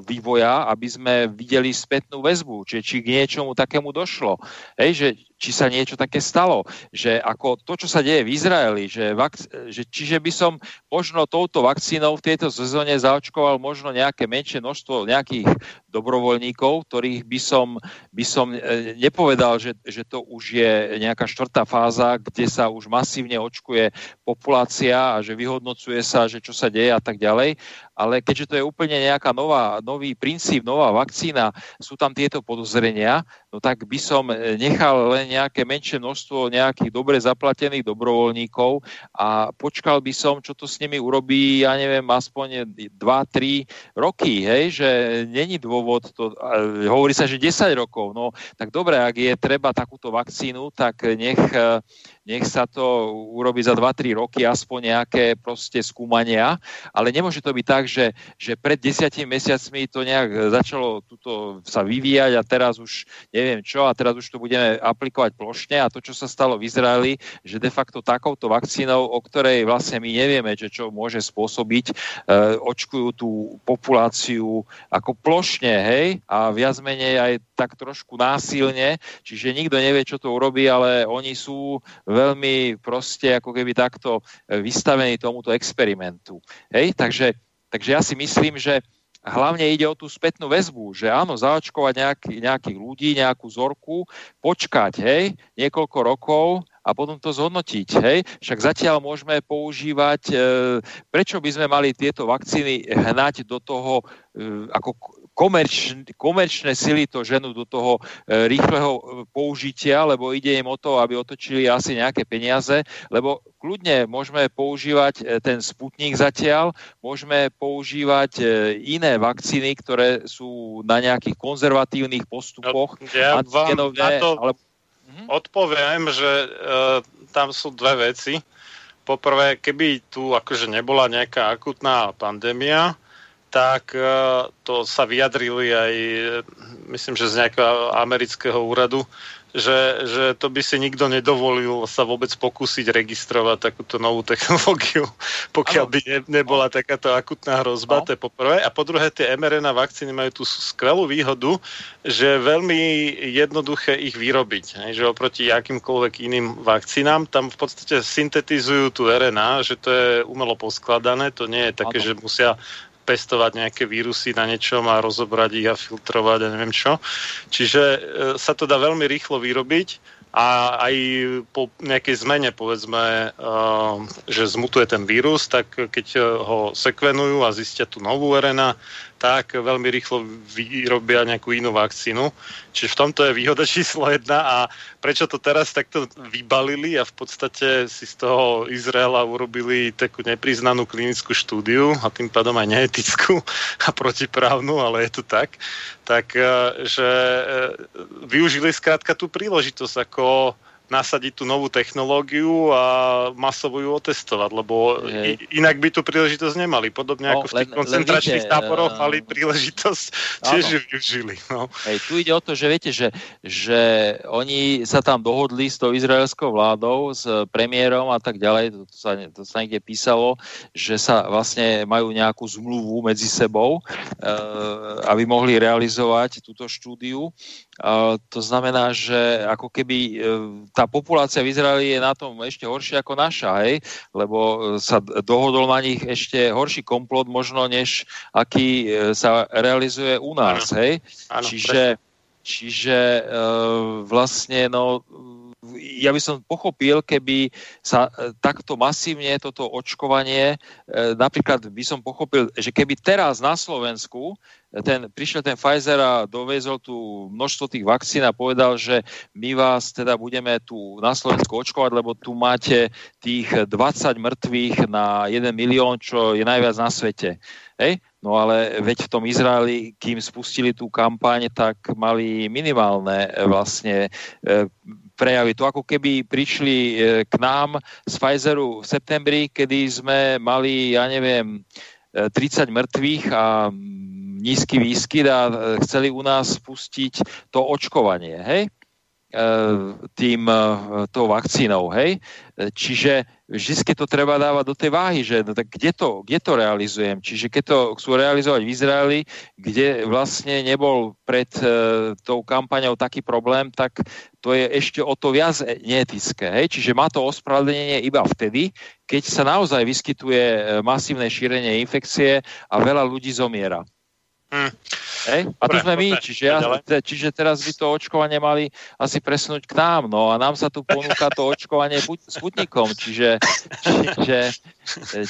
vývoja, aby sme videli spätnú väzbu, či, či k niečomu takému došlo. Hej, že či sa niečo také stalo, že ako to, čo sa deje v Izraeli, že, vak- že čiže by som možno touto vakcínou v tejto sezóne zaočkoval možno nejaké menšie množstvo nejakých dobrovoľníkov, ktorých by som, by som e, nepovedal, že, že to už je nejaká štvrtá fáza, kde sa už masívne očkuje populácia a že vyhodnocuje sa, že čo sa deje a tak ďalej. Ale keďže to je úplne nejaká nová, nový princíp, nová vakcína, sú tam tieto podozrenia, no tak by som e, nechal len nejaké menšie množstvo nejakých dobre zaplatených dobrovoľníkov a počkal by som, čo to s nimi urobí, ja neviem, aspoň 2-3 roky, hej, že není dôvod, to, hovorí sa, že 10 rokov, no tak dobre, ak je treba takúto vakcínu, tak nech, nech sa to urobí za 2-3 roky, aspoň nejaké proste skúmania, ale nemôže to byť tak, že, že pred desiatimi mesiacmi to nejak začalo tuto sa vyvíjať a teraz už neviem čo a teraz už to budeme aplikovať plošne a to, čo sa stalo v Izraeli, že de facto takouto vakcínou, o ktorej vlastne my nevieme, že čo môže spôsobiť, e, očkujú tú populáciu ako plošne, hej, a viac menej aj tak trošku násilne, čiže nikto nevie, čo to urobí, ale oni sú veľmi proste ako keby takto e, vystavení tomuto experimentu. Hej, takže, takže ja si myslím, že hlavne ide o tú spätnú väzbu, že áno, zaočkovať nejaký, nejakých ľudí, nejakú zorku, počkať, hej, niekoľko rokov a potom to zhodnotiť, hej. Však zatiaľ môžeme používať, e, prečo by sme mali tieto vakcíny hnať do toho e, ako komerč, komerčné sily to ženú do toho e, rýchleho e, použitia, lebo ide im o to, aby otočili asi nejaké peniaze, lebo kľudne môžeme používať e, ten Sputnik zatiaľ, môžeme používať e, iné vakcíny, ktoré sú na nejakých konzervatívnych postupoch, Ja vám na to ale odpoviem, že uh, tam sú dve veci. Poprvé, keby tu akože nebola nejaká akutná pandémia, tak uh, to sa vyjadrili aj, eh, myslím, že z nejakého amerického úradu, že, že to by si nikto nedovolil sa vôbec pokúsiť registrovať takúto novú technológiu, pokiaľ Áno. by ne, nebola takáto akutná hrozba, No. to je po prvé. A po druhé, tie mRNA vakcíny majú tú skvelú výhodu, že veľmi jednoduché ich vyrobiť. Hej, že oproti akýmkoľvek iným vakcínám, tam v podstate syntetizujú tú RNA, že to je umelo poskladané, to nie je také, Áno. že musia pestovať nejaké vírusy na niečom a rozobrať ich a filtrovať a neviem čo. Čiže e, sa to dá veľmi rýchlo vyrobiť a aj po nejakej zmene, povedzme, uh, že zmutuje ten vírus, tak keď uh, ho sekvenujú a zistia tú novú RNA, tak veľmi rýchlo vyrobia nejakú inú vakcínu. Čiže v tomto je výhoda číslo jedna a prečo to teraz takto vybalili a v podstate si z toho Izraela urobili takú nepriznanú klinickú štúdiu a tým pádom aj neetickú a protiprávnu, ale je to tak, tak eh, že eh, využili skrátka tú príležitosť ako nasadiť tú novú technológiu a masovo ju otestovať, lebo i, inak by tú príležitosť nemali. Podobne No, ako v tých len- len koncentračných viete, táboroch eh, mali príležitosť, tiež ju využili. No. Hej, tu ide o to, že viete, že, že oni sa tam dohodli s tou izraelskou vládou, s premiérom a tak ďalej, to, to, sa, to sa niekde písalo, že sa vlastne majú nejakú zmluvu medzi sebou, e, aby mohli realizovať túto štúdiu. A to znamená, že ako keby e, tá populácia v Izraeli je na tom ešte horšie ako naša, hej? lebo e, sa dohodol na nich ešte horší komplot možno, než aký e, sa realizuje u nás. Hej? Áno, čiže čiže e, vlastne no, ja by som pochopil, keby sa e, takto masívne toto očkovanie, napríklad by som pochopil, že keby teraz na Slovensku ten, prišiel ten Pfizer a dovezol tu množstvo tých vakcín a povedal, že my vás teda budeme tu na Slovensku očkovať, lebo tu máte tých 20 mŕtvych na 1 milión, čo je najviac na svete. Hej? No ale veď v tom Izraeli, kým spustili tú kampaň, tak mali minimálne e, vlastne e, prejavy. To ako keby prišli e, k nám z Pfizeru v septembri, kedy sme mali, ja neviem, e, 30 mŕtvych a nízky výskyt a e, chceli u nás spustiť to očkovanie, hej? E, tým, e, tou vakcínou, hej? Čiže vždy to treba dávať do tej váhy, že no tak kde to, kde to realizujem? Čiže keď to chcú realizovať v Izraeli, kde vlastne nebol pred e, tou kampaňou taký problém, tak to je ešte o to viac neetické. Hej? Čiže má to ospravedlnenie iba vtedy, keď sa naozaj vyskytuje masívne šírenie infekcie a veľa ľudí zomiera. Hej? A Dobre, sme my, čiže, ja, čiže teraz by to očkovanie mali asi presunúť k nám, no a nám sa tu ponúka to očkovanie buď Sputnikom, čiže, čiže,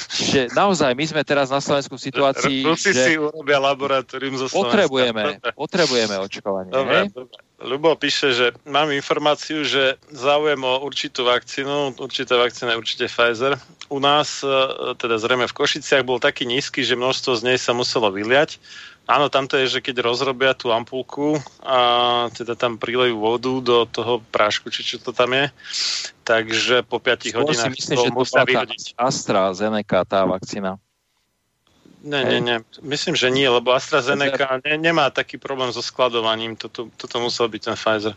čiže naozaj my sme teraz na Slovensku v situácii, Rusi si že urobia laboratórium zo Slovenska. potrebujeme, potrebujeme očkovanie. Dobre, Hej? dobre. Ľubo píše, že mám informáciu, že záujem o určitú vakcínu, určitá vakcína je určite Pfizer. U nás, e, teda zrejme v Košiciach, bol taký nízky, že množstvo z nej sa muselo vyliať. Áno, tam to je, že keď rozrobia tú ampulku a teda tam prilejú vodu do toho prášku, či čo to tam je, takže po 5 Skôr si hodinách myslím, to že to musia tá vyhodiť. AstraZeneca, tá vakcína. Nie, nie, nie. Myslím, že nie, lebo AstraZeneca ne, nemá taký problém so skladovaním. Toto, toto musel byť ten Pfizer.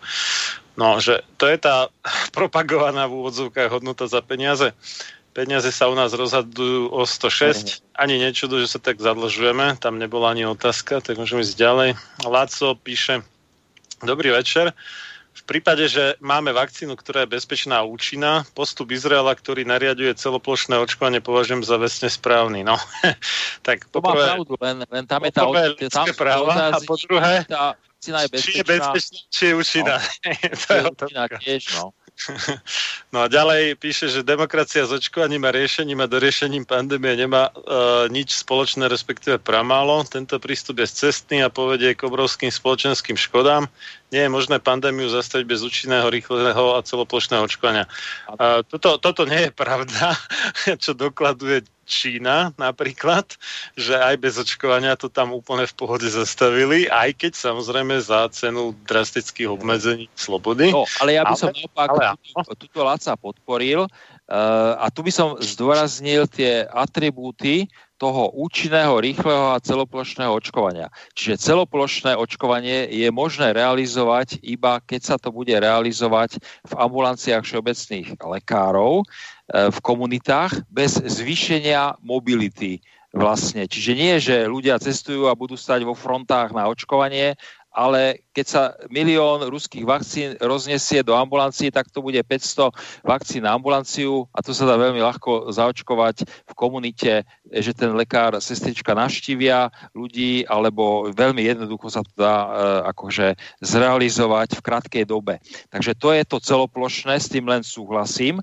No, že to je tá propagovaná v úvodzovkách hodnota za peniaze. Peniaze sa u nás rozhadujú o 106. Ani nečudo, že sa tak zadlžujeme. Tam nebola ani otázka, tak môžeme ísť ďalej. Láco píše, dobrý večer. V prípade, že máme vakcínu, ktorá je bezpečná a účinná, postup Izraela, ktorý nariaduje celoplošné očkovanie, považujem za vesne správny. No, tak To má poprvé, pravdu, len, len tam je tá, ľudské práva a po druhé, tá vakcína je či je bezpečná, či je účinná. to je účinná otázka. tiež, no. No a ďalej píše, že demokracia s očkovaním a riešením a doriešením pandémie nemá e, nič spoločné, respektíve pramálo. Tento prístup je cestný a povedie k obrovským spoločenským škodám. Nie je možné pandémiu zastaviť bez účinného, rýchleho a celoplošného očkovania. E, toto, toto nie je pravda, čo dokladuje Čína napríklad, že aj bez očkovania to tam úplne v pohode zastavili, aj keď samozrejme za cenu drastických obmedzení slobody. no. Ale ja by som Ale- naopak ale túto, túto Laca podporil uh, a tu by som zdôraznil tie atribúty toho účinného, rýchleho a celoplošného očkovania. Čiže celoplošné očkovanie je možné realizovať iba keď sa to bude realizovať v ambulanciách všeobecných lekárov, eh, v komunitách bez zvýšenia mobility vlastne. Čiže nie, že ľudia cestujú a budú stať vo frontách na očkovanie, ale keď sa milión ruských vakcín roznesie do ambulancií, tak to bude 500 vakcín na ambulanciu a to sa dá veľmi ľahko zaočkovať v komunite, že ten lekár, sestrička navštívia ľudí, alebo veľmi jednoducho sa to dá e, akože zrealizovať v krátkej dobe. Takže to je to celoplošné, s tým len súhlasím.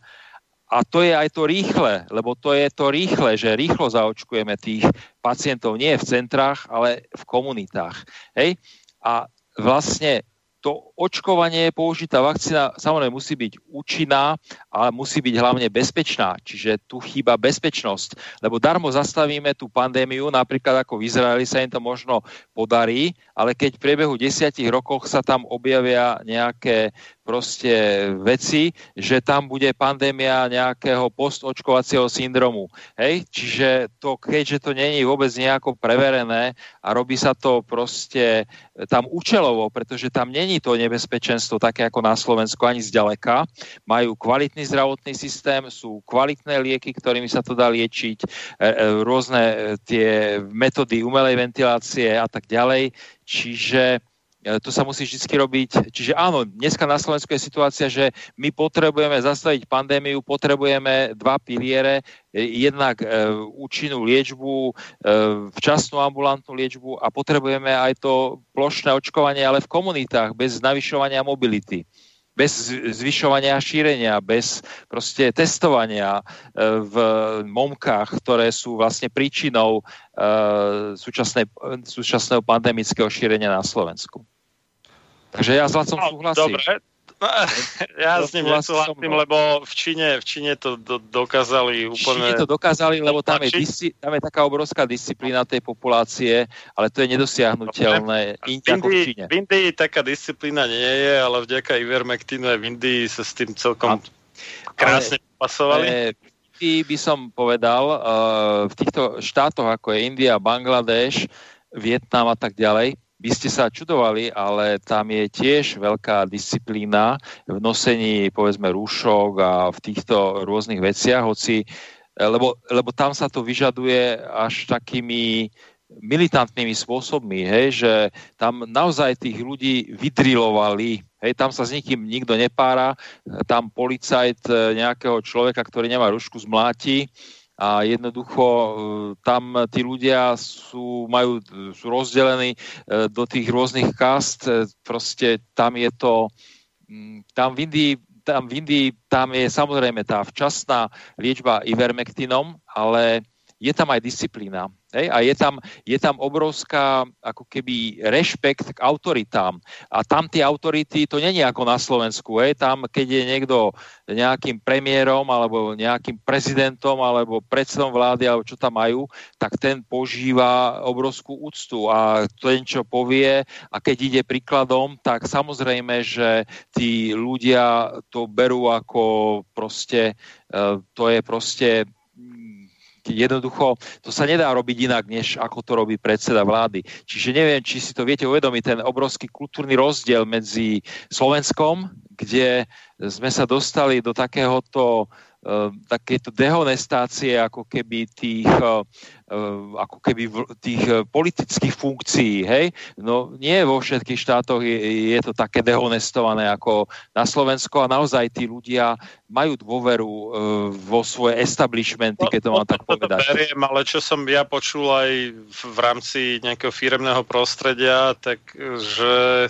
a to je aj to rýchle, lebo to je to rýchle, že rýchlo zaočkujeme tých pacientov nie v centrách, ale v komunitách. Hej? A vlastne to očkovanie, použitá vakcína samozrejme musí byť účinná, ale musí byť hlavne bezpečná. Čiže tu chýba bezpečnosť. Lebo darmo zastavíme tú pandémiu, napríklad ako v Izraeli sa im to možno podarí, ale keď v priebehu desiatich rokoch sa tam objavia nejaké proste veci, že tam bude pandémia nejakého postočkovacieho syndromu. Hej? Čiže to, keďže to není vôbec nejako preverené a robí sa to proste tam účelovo, pretože tam není to nebezpečenstvo také ako na Slovensku ani zďaleka. Majú kvalitný zdravotný systém, sú kvalitné lieky, ktorými sa to dá liečiť, e, e, rôzne e, tie metódy umelej ventilácie a tak ďalej. Čiže E, to sa musí vždy robiť. Čiže áno, dneska na Slovensku je situácia, že my potrebujeme zastaviť pandémiu, potrebujeme dva piliere, e, jednak e, účinnú liečbu, e, včasnú ambulantnú liečbu a potrebujeme aj to plošné očkovanie, ale v komunitách, bez navyšovania mobility bez zvyšovania šírenia, bez proste testovania e, v momkách, ktoré sú vlastne príčinou e, súčasného pandemického šírenia na Slovensku. Takže ja s Lacom No, súhlasím. Dobre. No, ja s ním nesúhlasím, mnou. lebo v Číne, v Číne to do, dokázali V úplne... Číne to dokázali, lebo tam je, disci, tam je taká obrovská disciplína tej populácie, ale to je nedosiahnutelné v Indii, v Indii taká disciplína nie je, ale vďaka Ivermectinu aj v Indii sa s tým celkom krásne pasovali. V Indii by som povedal, uh, v týchto štátoch ako je India, Bangladeš, Vietnam a tak ďalej, by ste sa čudovali, ale tam je tiež veľká disciplína v nosení, povedzme, rúšok a v týchto rôznych veciach, hoci, eh, lebo, lebo tam sa to vyžaduje až takými militantnými spôsobmi, hej, že tam naozaj tých ľudí vydrilovali, hej, tam sa s nikým nikto nepára, tam policajt e, nejakého človeka, ktorý nemá rušku, zmláti a jednoducho e, tam tí ľudia sú, majú, sú rozdelení e, do tých rôznych kast, e, proste tam je to, mm, tam v Indii tam v Indii tam je samozrejme tá včasná liečba ivermectinom, ale je tam aj disciplína. Hej? A je tam, je tam obrovská ako keby rešpekt k autoritám. A tam tie autority, to není ako na Slovensku. Hej? Tam, keď je niekto nejakým premiérom, alebo nejakým prezidentom, alebo predsedom vlády, alebo čo tam majú, tak ten požíva obrovskú úctu. A ten, čo povie, a keď ide príkladom, tak samozrejme, že tí ľudia to berú ako proste, e, to je proste jednoducho, to sa nedá robiť inak, než ako to robí predseda vlády. Čiže neviem, či si to viete uvedomiť, ten obrovský kultúrny rozdiel medzi Slovenskom, kde sme sa dostali do takéhoto eh, takéto dehonestácie ako keby tých, eh, eh, ako keby tých eh, politických funkcií, hej? No nie vo všetkých štátoch je, je to také dehonestované ako na Slovensku a naozaj tí ľudia majú dôveru vo svoje establishmenty, keď to mám tak povedať. beriem, ale čo som ja počul aj v, rámci nejakého firemného prostredia, tak že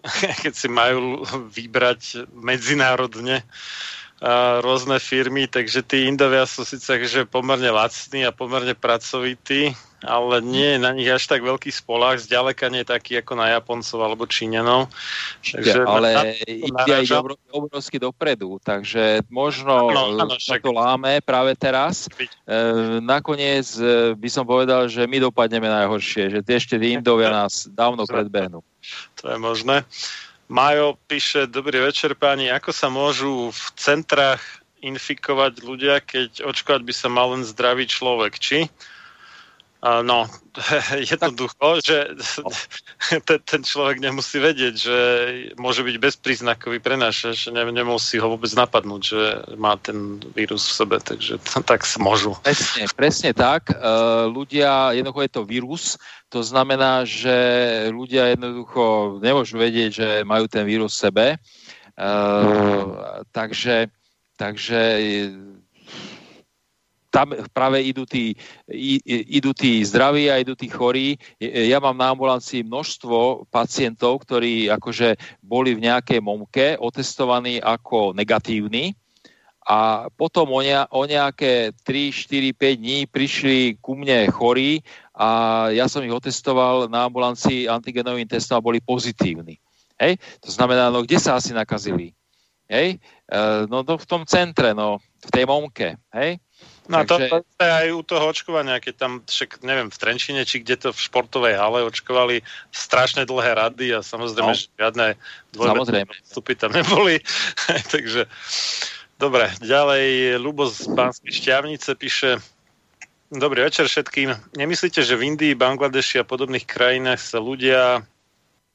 keď si majú vybrať medzinárodne a rôzne firmy, takže tí Indovia sú síce že pomerne lacní a pomerne pracovití, ale nie je na nich až tak veľký spolách, zďaleka nie je taký ako na Japoncov alebo Číňanov. Takže ale na- ide narážam. dobro, obrovsky dopredu, takže možno Áno, áno, sa však- to láme práve teraz. E, nakoniec e, by som povedal, že my dopadneme najhoršie, že tie ešte Indovia nás dávno predbehnú. To je možné. Majo píše, dobrý večer páni, ako sa môžu v centrách infikovať ľudia, keď očkovať by sa mal len zdravý človek, či? No, jednoducho, že ten, ten človek nemusí vedieť, že môže byť bezpríznakový prenášač, ne, nemusí ho vôbec napadnúť, že má ten vírus v sebe, takže tak sa môžu. Presne, presne tak. E, ľudia, jednoducho je to vírus, to znamená, že ľudia jednoducho nemôžu vedieť, že majú ten vírus v sebe. E, takže, takže e, tam práve idú tí, idú tí zdraví a idú tí chorí. Je- Ja mám na ambulancii množstvo pacientov, ktorí akože boli v nejakej momke otestovaní ako negatívni a potom o, ne, o nejaké 3, 4, 5 dní prišli ku mne chorí a ja som ich otestoval na ambulancii antigenovým testom a boli pozitívni. Hej? To znamená, no kde sa asi nakazili? Hej? E, no, no v tom centre, no v tej momke. Hej? No to, Takže- to je aj u toho očkovania, keď tam, však neviem, v Trenčine, či kde to v športovej hale očkovali strašne dlhé rady a samozrejme, No. že žiadne Samozrejme. vstupy tam neboli. Takže, dobre, ďalej Lubo z Banskej šťavnice píše Dobrý večer všetkým. Nemyslíte, že v Indii, Bangladeši a podobných krajinách sa ľudia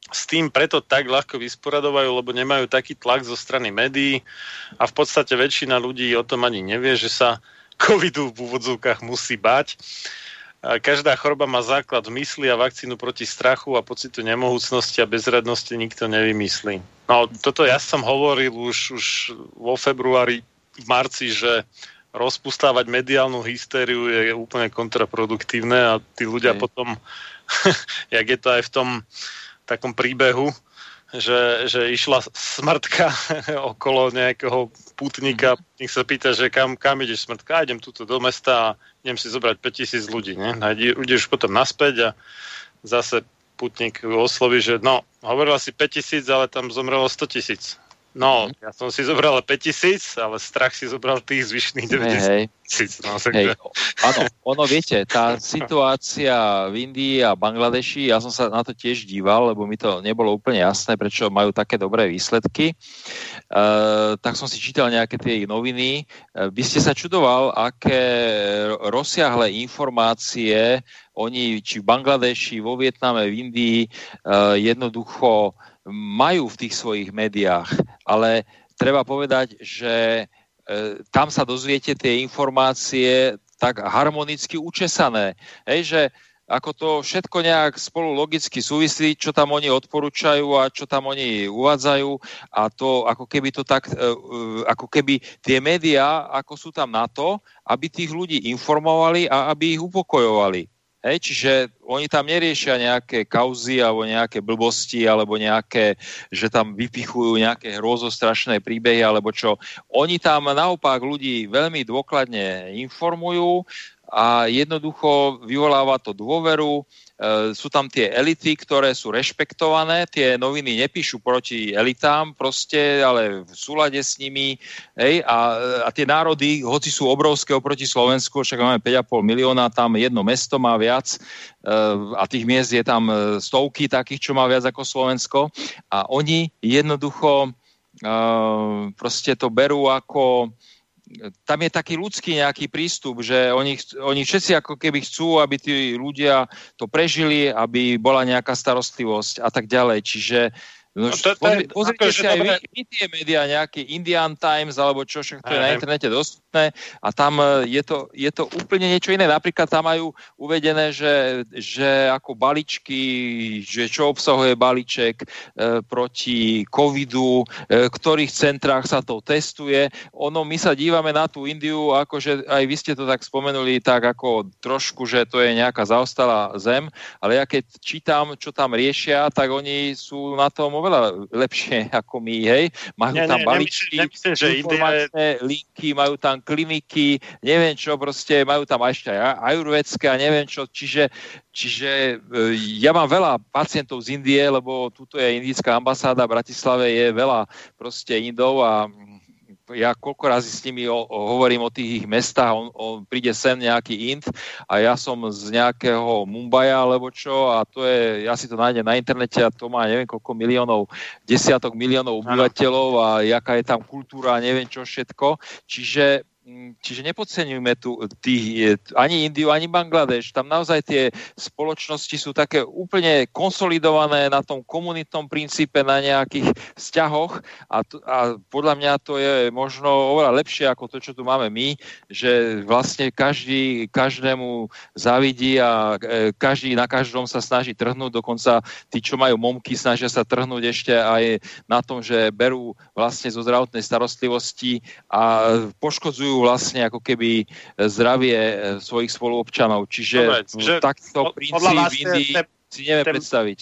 s tým preto tak ľahko vysporadovajú, lebo nemajú taký tlak zo strany médií a v podstate väčšina ľudí o tom ani nevie, že sa covidu v úvodzovkách musí bať. Každá choroba má základ v mysli a vakcínu proti strachu a pocitu nemohúcnosti a bezradnosti nikto nevymyslí. No toto ja som hovoril už, už vo februári, v marci, že rozpustávať mediálnu hystériu je úplne kontraproduktívne a tí ľudia Hej. potom, jak je to aj v tom takom príbehu, že, že išla smrtka okolo nejakého putníka, nech sa pýta, že kam, kam ideš smrtka, a idem tuto do mesta a idem si zobrať 5000 ľudí. Ne? A ide- ideš potom naspäť a zase putník osloví, že no, hovorila si 5000, ale tam zomrelo 100 tisíc. No, ja som si zobral 5000, ale strach si zobral tých zvyšných 90 Hej, tisíc. No, hej, áno, ono viete, tá situácia v Indii a Bangladeši, ja som sa na to tiež díval, lebo mi to nebolo úplne jasné, prečo majú také dobré výsledky. E, tak som si čítal nejaké tie noviny. E, by ste sa čudoval, aké rozsiahle informácie oni či v Bangladeši, vo Vietname, v Indii e, jednoducho majú v tých svojich médiách, ale treba povedať, že e, tam sa dozviete tie informácie tak harmonicky učesané. Hej, že ako to všetko nejak spolu logicky súvislí, čo tam oni odporúčajú a čo tam oni uvádzajú a to ako keby to tak, e, e, ako keby tie médiá, ako sú tam na to, aby tých ľudí informovali a aby ich upokojovali. Hej, čiže oni tam neriešia nejaké kauzy alebo nejaké blbosti alebo nejaké, že tam vypichujú nejaké hrozostrašné príbehy alebo čo. Oni tam naopak ľudí veľmi dôkladne informujú a jednoducho vyvoláva to dôveru. E, sú tam tie elity, ktoré sú rešpektované, tie noviny nepíšu proti elitám proste, ale v súlade s nimi. Hej, a, a tie národy, hoci sú obrovské oproti Slovensku, však máme 5,5 milióna, tam jedno mesto má viac e, a tých miest je tam e, stovky takých, čo má viac ako Slovensko. A oni jednoducho proste to berú ako tam je taký ľudský nejaký prístup, že oni, oni všetci ako keby chcú, aby tí ľudia to prežili, aby bola nejaká starostlivosť a tak ďalej. Čiže no, No to- to pozri, pozrite si aj dobre. vy tie médiá, nejaký Indian Times alebo čo, však to je na internete dostupné a tam e, je to, je to úplne niečo iné. Napríklad tam majú uvedené, že, že ako baličky, že čo obsahuje balíček e, proti covidu, e, v ktorých centrách sa to testuje. Ono, my sa dívame na tú Indiu, akože aj vy ste to tak spomenuli, tak ako trošku, že to je nejaká zaostalá zem, ale ja keď čítam, čo tam riešia, tak oni sú na tom oveľa lepšie ako my, hej. Majú Nie, tam nie, balíčky, nemyslím- nemyslím, že informačné linky, majú tam kliniky, neviem čo, proste majú tam ešte aj ajurvedské a neviem čo, čiže, čiže e, ja mám veľa pacientov z Indie, lebo tuto je indická ambasáda v Bratislave, je veľa proste Indov a mm, ja koľko razy s nimi o, o, hovorím o tých ich mestách, on, on príde sem nejaký Ind a ja som z nejakého Mumbaja alebo čo a to je, ja si to nájdem na internete a to má neviem koľko miliónov, desiatok miliónov obyvateľov a jaká je tam kultúra a neviem čo všetko. Čiže Čiže nepodceňujme tu tých, ani Indiu, ani Bangladeš. Tam naozaj tie spoločnosti sú také úplne konsolidované na tom komunitnom princípe, na nejakých vzťahoch a, t- a podľa mňa to je možno oveľa lepšie ako to, čo tu máme my, že vlastne každý každému závidí a e, každý na každom sa snaží trhnúť, dokonca tí, čo majú momky, snažia sa trhnúť ešte aj na tom, že berú vlastne zo zdravotnej starostlivosti a poškodzujú vlastne ako keby zdravie e, svojich spoluobčanov. Čiže Dobre, že takto princíp v Indii si neviem tie- predstaviť.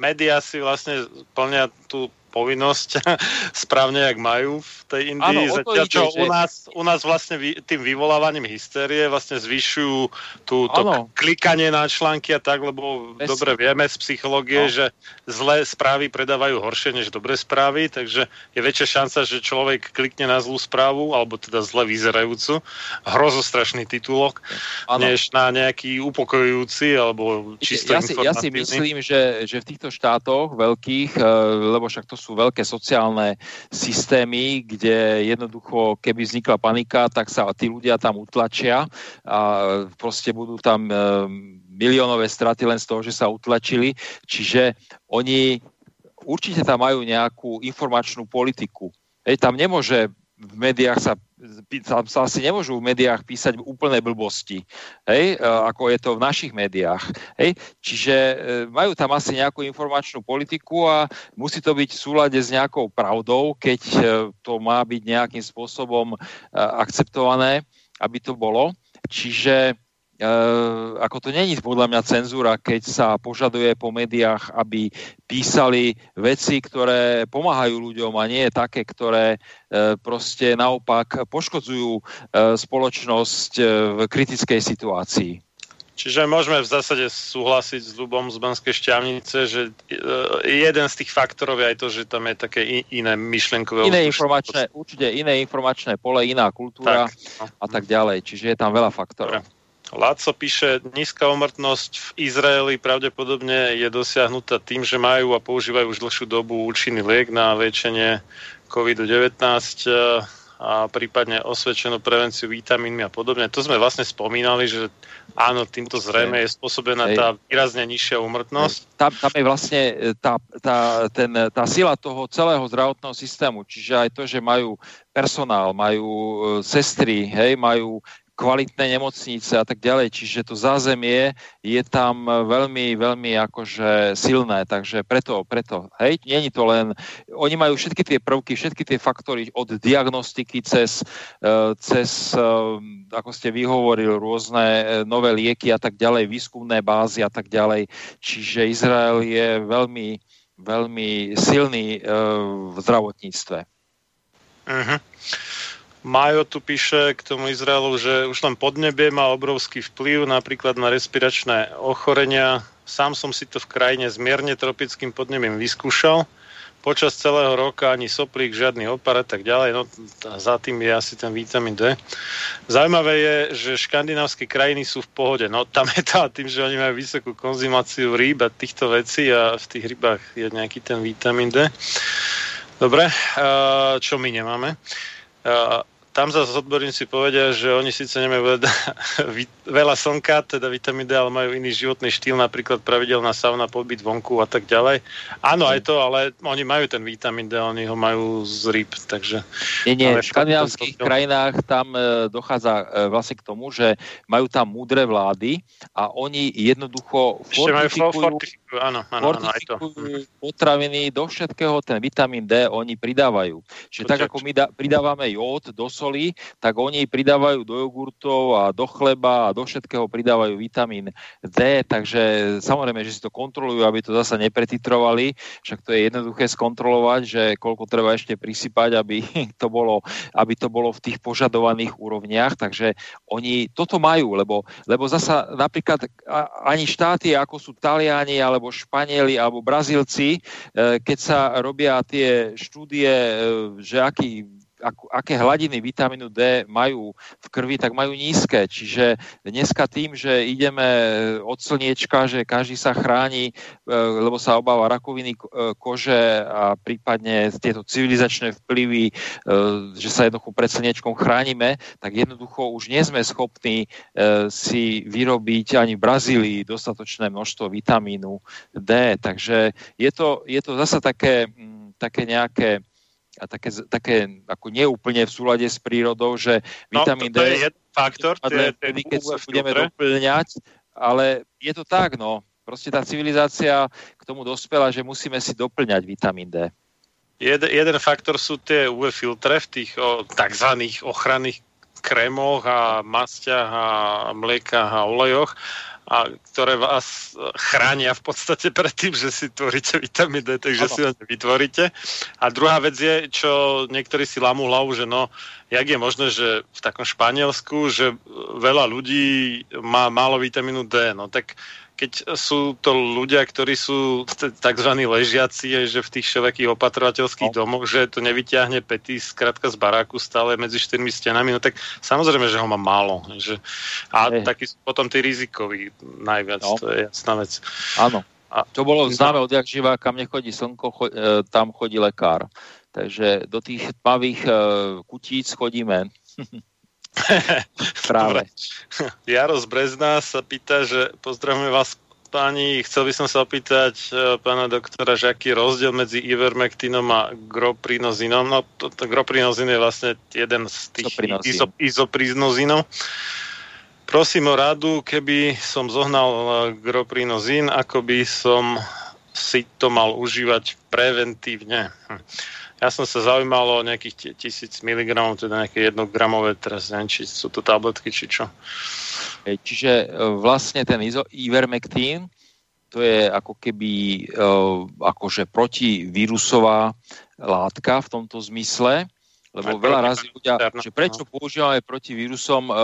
médiá si vlastne plnia tú povinnosť správne, jak majú v tej Indii. Áno, Zatiaľ, čo že- u nás, u nás vlastne vy, tým vyvolávaním hysterie vlastne zvyšujú tú, to Áno. klikanie na články a tak, lebo Presne. dobre vieme z psychológie, No. že zlé správy predávajú horšie než dobré správy, takže je väčšia šanca, že človek klikne na zlú správu, alebo teda zle vyzerajúcu, hrozostrašný titulok, Áno. než na nejaký upokojujúci alebo čisto ja si, ja si myslím, že, že v týchto štátoch veľkých, e, lebo však to sú veľké sociálne systémy, kde jednoducho, keby vznikla panika, tak sa tí ľudia tam utlačia a proste budú tam e, miliónové straty len z toho, že sa utlačili. Čiže oni určite tam majú nejakú informačnú politiku. Hej, tam nemôže v médiách sa, sa, sa asi nemôžu v médiách písať úplné blbosti, hej, e, ako je to v našich médiách. Hej. Čiže e, majú tam asi nejakú informačnú politiku a musí to byť v súlade s nejakou pravdou, keď e, to má byť nejakým spôsobom akceptované, aby to bolo. Čiže ako to není podľa mňa cenzúra, keď sa požaduje po médiách, aby písali veci, ktoré pomáhajú ľuďom a nie také, ktoré uh, proste naopak poškodzujú uh, spoločnosť v kritickej situácii. Čiže môžeme v zásade súhlasiť s Ľubom z Banskej šťavnice, že jeden z tých faktorov je aj to, že tam je také iné myšlenkové Iné informačné, určite iné informačné pole, iná kultúra Tak, no. a tak ďalej. Čiže je tam veľa faktorov. Laco píše, nízka umrtnosť v Izraeli pravdepodobne je dosiahnutá tým, že majú a používajú už dlhšiu dobu účinný liek na liečenie COVID-19 eh, a prípadne osvedčenú prevenciu vitamínmi a podobne. To sme vlastne spomínali, že áno, týmto zrejme je spôsobená tá výrazne nižšia umrtnosť. Tam, tam je vlastne e, tá, tá, ten, tá sila toho celého zdravotného systému, čiže aj to, že majú personál, majú e, sestry, hej, majú kvalitné nemocnice a tak ďalej, čiže to zázemie je tam veľmi, veľmi akože silné, takže preto, preto, hej, není to len, oni majú všetky tie prvky, všetky tie faktory od diagnostiky cez, e, cez e, ako ste vyhovorili, rôzne e, nové lieky a tak ďalej, výskumné bázy a tak ďalej, čiže Izrael je veľmi, veľmi silný v zdravotníctve. Uh-huh. Majo tu píše k tomu Izraelu, že už len podnebie má obrovský vplyv napríklad na respiračné ochorenia. Sám som si to v krajine s mierne tropickým podnebím vyskúšal. Počas celého roka ani soplík, žiadny opar a tak ďalej. No, za tým je asi ten vitamín D. Zaujímavé je, že škandinávske krajiny sú v pohode. No tam je a tým, že oni majú vysokú konzumáciu rýb a týchto vecí a v tých rybách je nejaký ten vitamín D. Dobre, čo my nemáme. Tam zase odborníci povedia, že oni síce nemajú veľa, slnka, teda vitamín D, ale majú iný životný štýl, napríklad pravidelná sauna, pobyt vonku a tak ďalej. Áno, aj to, ale oni majú ten vitamín D, oni ho majú z rýb, takže... Nie, nie, v škandinávskych potom- krajinách tam e, dochádza e, vlastne k tomu, že majú tam múdre vlády a oni jednoducho Ešte fortifikujú, fortifikujú, áno, áno, áno, aj to. fortifikujú potraviny, do všetkého ten vitamín D oni pridávajú. Čiže tak Určite. ako my da, pridávame jód do soli, tak oni pridávajú do jogurtov a do chleba a do všetkého pridávajú vitamín D, takže samozrejme, že si to kontrolujú, aby to zasa nepretitrovali, však to je jednoduché skontrolovať, že koľko treba ešte prisypať, aby to bolo, aby to bolo v tých požadovaných úrovniach, takže oni toto majú, lebo, lebo zasa napríklad ani štáty, ako sú Taliani, alebo Španieli, alebo Brazílci, e, keď sa robia tie štúdie, e, že aký ako, aké hladiny vitamínu D majú v krvi, tak majú nízke. Čiže dneska tým, že ideme od slniečka, že každý sa chráni, e, lebo sa obáva rakoviny ko- e, kože a prípadne tieto civilizačné vplyvy, že sa jednoducho pred slniečkom chránime, tak jednoducho už nie sme schopní si vyrobiť ani v Brazílii dostatočné množstvo vitamínu D. Takže je to, je to zasa také, mm, také nejaké a také, také ako neúplne v súlade s prírodou, že No, vitamín je D jeden faktor, to je ten keď sa budeme doplňať, ale je to tak, no. Proste tá civilizácia k tomu dospela, že musíme si doplňať vitamín D. Jed, jeden faktor sú tie UV filtre v tých o, tzv. ochranných krémoch a mastiach a mliekach a olejoch. A ktoré vás chránia v podstate pred tým, že si tvoríte vitamín D, takže si ho vytvoríte. A druhá vec je, čo niektorí si lámú hlavu, že no, jak je možné, že v takom Španielsku, že veľa ľudí má málo vitamínu D, no tak keď sú to ľudia, ktorí sú tzv. ležiaci, že v tých všelijakých opatrovateľských No. domoch, že to nevyťahne pety skrátka z baráku stále medzi štyrmi stenami, no tak samozrejme, že ho má málo. Že, a Hej. takí sú potom tí rizikoví najviac, No. to je jasná vec. Áno. A- To bolo známe odjak živa, kam nechodí slnko, cho, e, tam chodí lekár. Takže do tých tmavých e, kutíc chodíme. Práve. Jaro z Brezna sa pýta, že pozdravujeme vás páni, chcel by som sa opýtať e, pána doktora, že aký je rozdiel medzi ivermectinom a groprinozinom. No, to, to groprinozin je vlastne jeden z tých Izoprinozín. izo, izoprinozinov. Prosím o radu, keby som zohnal e, groprinozín, ako by som si to mal užívať preventívne. Hm. Ja som sa zaujímal o nejakých ti- tisíc miligramov, teda nejaké jednogramové, teraz neviem, či sú to tabletky, či čo. Čiže e, vlastne ten izo- ivermectin, to je ako keby e, akože protivírusová látka v tomto zmysle, lebo Aj veľa razy ľudia, že prečo používame proti vírusom e, e,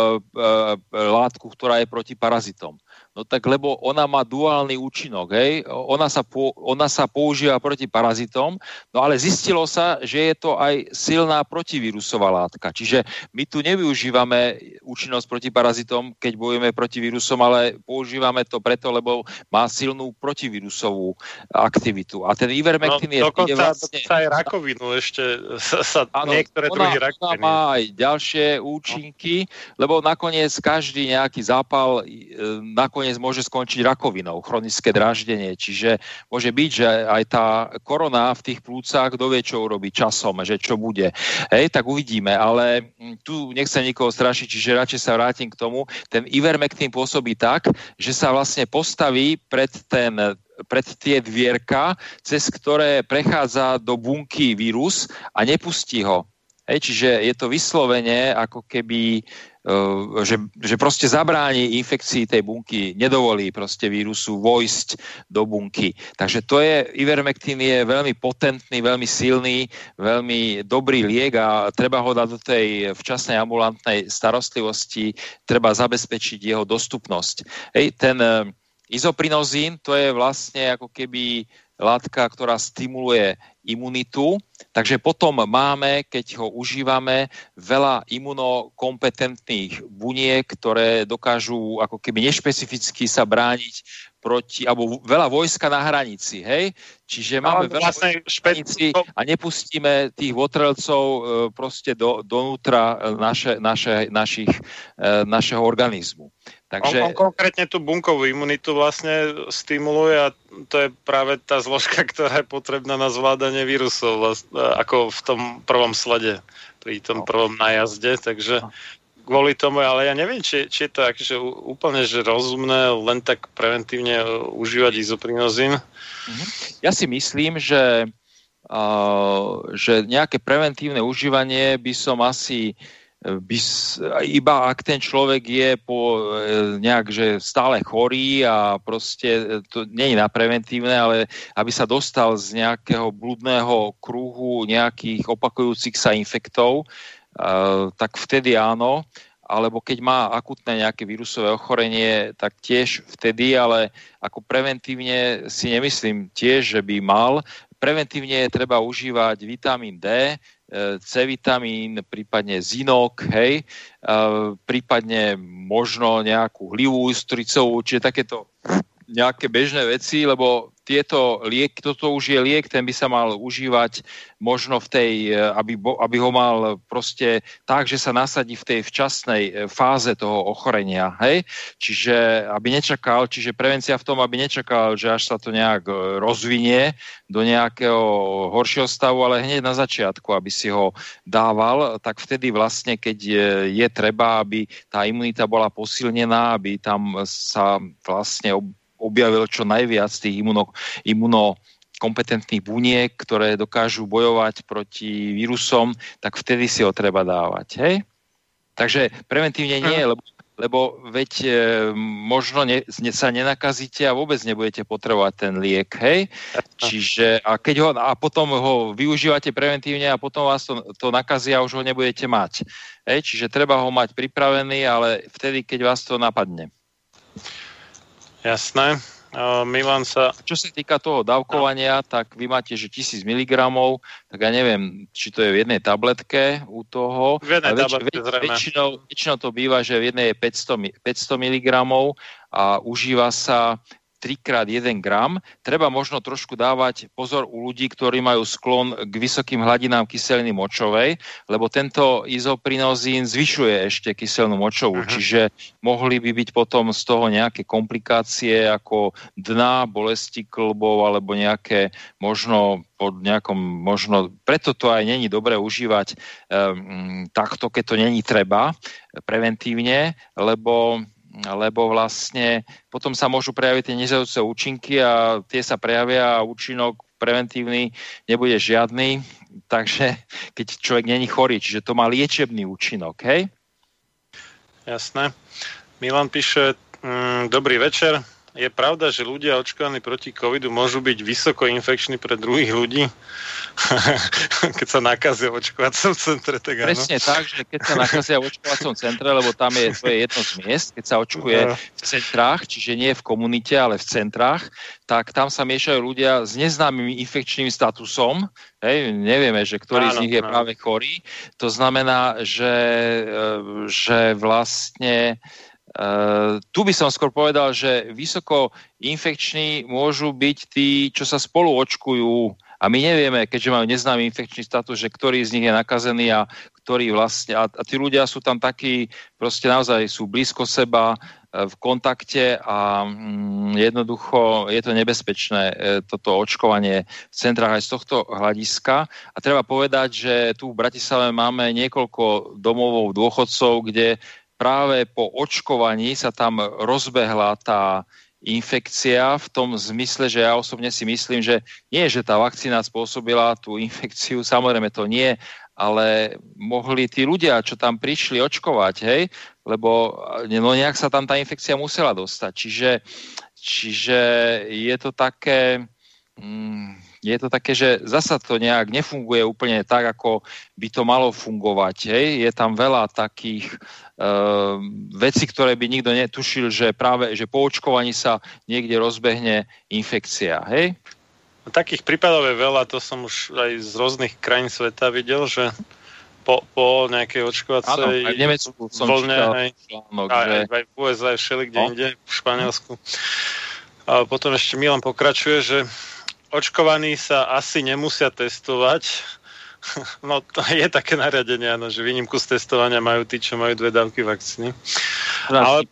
látku, ktorá je proti parazitom. No tak lebo ona má duálny účinok, hej? Ona sa, po, ona sa používa proti parazitom, no ale zistilo sa, že je to aj silná protivírusová látka. Čiže my tu nevyužívame účinnosť proti parazitom, keď bojujeme proti vírusom, ale používame to preto, lebo má silnú protivírusovú aktivitu. A ten ivermectin je, No, dokonca, je vlastne... dokonca aj rakovinu ešte sa, sa Áno, niektoré ona, druhy ona rakoviny. má aj ďalšie účinky, lebo nakoniec každý nejaký zápal e, nakoniec môže skončiť rakovinou, chronické dráždenie. Čiže môže byť, že aj tá korona v tých plúcach, kto vie, čo urobí časom, že čo bude. Hej, tak uvidíme, ale mm, tu nechcem nikoho strašiť, čiže radšej sa vrátim k tomu. Ten ivermectin pôsobí tak, že sa vlastne postaví pred ten pred tie dvierka, cez ktoré prechádza do bunky vírus a nepustí ho. Hej, čiže je to vyslovene ako keby, e, že, že proste zabráni infekcii tej bunky, nedovolí proste vírusu vojsť do bunky. Takže to je, ivermectin je veľmi potentný, veľmi silný, veľmi dobrý liek a treba ho dať do tej včasnej ambulantnej starostlivosti, treba zabezpečiť jeho dostupnosť. Hej, ten e, izoprinozín to je vlastne ako keby látka, ktorá stimuluje imunitu, takže potom máme, keď ho užívame, veľa imunokompetentných buniek, ktoré dokážu ako keby nešpecificky sa brániť proti, alebo veľa vojska na hranici, hej? Čiže máme Ale veľa vlastne vojska na špec- hranici a nepustíme tých votrelcov e, proste do, donútra e, naše, naše, našich, e, našeho organizmu. Takže... On, on konkrétne tú bunkovú imunitu vlastne stimuluje a to je práve tá zložka, ktorá je potrebná na zvládanie vírusov, vlast, ako v tom prvom slede, pri tom prvom najazde, takže kvôli tomu, ale ja neviem, či, či je to akože úplne že rozumné len tak preventívne užívať izoprinozín. Ja si myslím, že, uh, že nejaké preventívne užívanie by som asi by, iba ak ten človek je po nejak, že stále chorý a proste to nie je na preventívne, ale aby sa dostal z nejakého blúdneho kruhu nejakých opakujúcich sa infektov, uh, tak vtedy áno, alebo keď má akutné nejaké vírusové ochorenie, tak tiež vtedy, ale ako preventívne si nemyslím tiež, že by mal. Preventívne treba užívať vitamín D, C vitamín, prípadne zinok, hej, prípadne možno nejakú hlivú stricovú, čiže takéto nejaké bežné veci, lebo tieto liek, toto už je liek, ten by sa mal užívať možno v tej, aby, aby ho mal proste tak, že sa nasadí v tej včasnej fáze toho ochorenia, hej? Čiže aby nečakal, čiže prevencia v tom, aby nečakal, že až sa to nejak rozvinie do nejakého horšieho stavu, ale hneď na začiatku, aby si ho dával, tak vtedy vlastne, keď je treba, aby tá imunita bola posilnená, aby tam sa vlastne objavil čo najviac tých imuno, imunokompetentných buniek, ktoré dokážu bojovať proti vírusom, tak vtedy si ho treba dávať. Hej? Takže preventívne nie, lebo lebo veď e, možno ne, ne, sa nenakazíte a vôbec nebudete potrebovať ten liek, hej? Čiže a keď ho, a potom ho využívate preventívne a potom vás to, to nakazí a už ho nebudete mať. Hej? Čiže treba ho mať pripravený, ale vtedy, keď vás to napadne. Jasné. Milan sa... Čo sa týka toho dávkovania, tak vy máte, že 1000 mg, tak ja neviem, či to je v jednej tabletke u toho. V jednej väč, tabletke, väč, väčšinou, väčšinou to býva, že v jednej je 500, mi- 500 mg a užíva sa 3 krát 1 gram. Treba možno trošku dávať pozor u ľudí, ktorí majú sklon k vysokým hladinám kyseliny močovej, lebo tento izoprinozín zvyšuje ešte kyselnú močovú, Aha. čiže mohli by byť potom z toho nejaké komplikácie ako dna, bolesti klbov alebo nejaké možno pod nejakom, možno, preto to aj není dobré užívať um, takto, keď to není treba, preventívne, lebo lebo vlastne potom sa môžu prejaviť tie nezajúce účinky a tie sa prejavia a účinok preventívny nebude žiadny, takže keď človek není chorý, čiže to má liečebný účinok, hej? Jasné. Milan píše, mm, dobrý večer. Je pravda, že ľudia očkovaní proti covidu môžu byť vysoko infekční pre druhých ľudí? Keď sa nakazia v očkovacom centre, tak áno. Presne tak, že keď sa nakazia v očkovacom centre, lebo tam je, to je jedno z miest, keď sa očkuje No. v centrách, čiže nie v komunite, ale v centrách, tak tam sa miešajú ľudia s neznámym infekčným statusom. Hej, nevieme, že ktorý z Áno, nich je áno. práve chorý. To znamená, že, e, že vlastne Uh, tu by som skôr povedal, že vysoko infekční môžu byť tí, čo sa spolu očkujú a my nevieme, keďže majú neznámy infekčný status, že ktorý z nich je nakazený a ktorý vlastne, a, a tí ľudia sú tam takí, proste naozaj sú blízko seba, e, v kontakte a mm, jednoducho je to nebezpečné, e, toto očkovanie v centrách aj z tohto hľadiska. A treba povedať, že tu v Bratislave máme niekoľko domovov dôchodcov, kde práve po očkovaní sa tam rozbehla tá infekcia v tom zmysle, že ja osobne si myslím, že nie, že tá vakcína spôsobila tú infekciu, samozrejme to nie, ale mohli tí ľudia, čo tam prišli očkovať, hej, lebo no nejak sa tam tá infekcia musela dostať. Čiže, čiže je to také... Mm, je to také, že zasa to nejak nefunguje úplne tak, ako by to malo fungovať. Hej? Je tam veľa takých uh, vecí, ktoré by nikto netušil, že práve že po očkovaní sa niekde rozbehne infekcia. Hej? Takých prípadov je veľa, to som už aj z rôznych krajín sveta videl, že po, po nejakej Áno, očkovacej aj v Nemecku som vlne, čítal hej, článok, aj, že... aj, aj v USA, aj všeli kde No. inde, v Španielsku. A potom ešte Milan pokračuje, že očkovaní sa asi nemusia testovať. No to je také nariadenie, áno, že výnimku z testovania majú tí, čo majú dve dávky vakcíny. Ale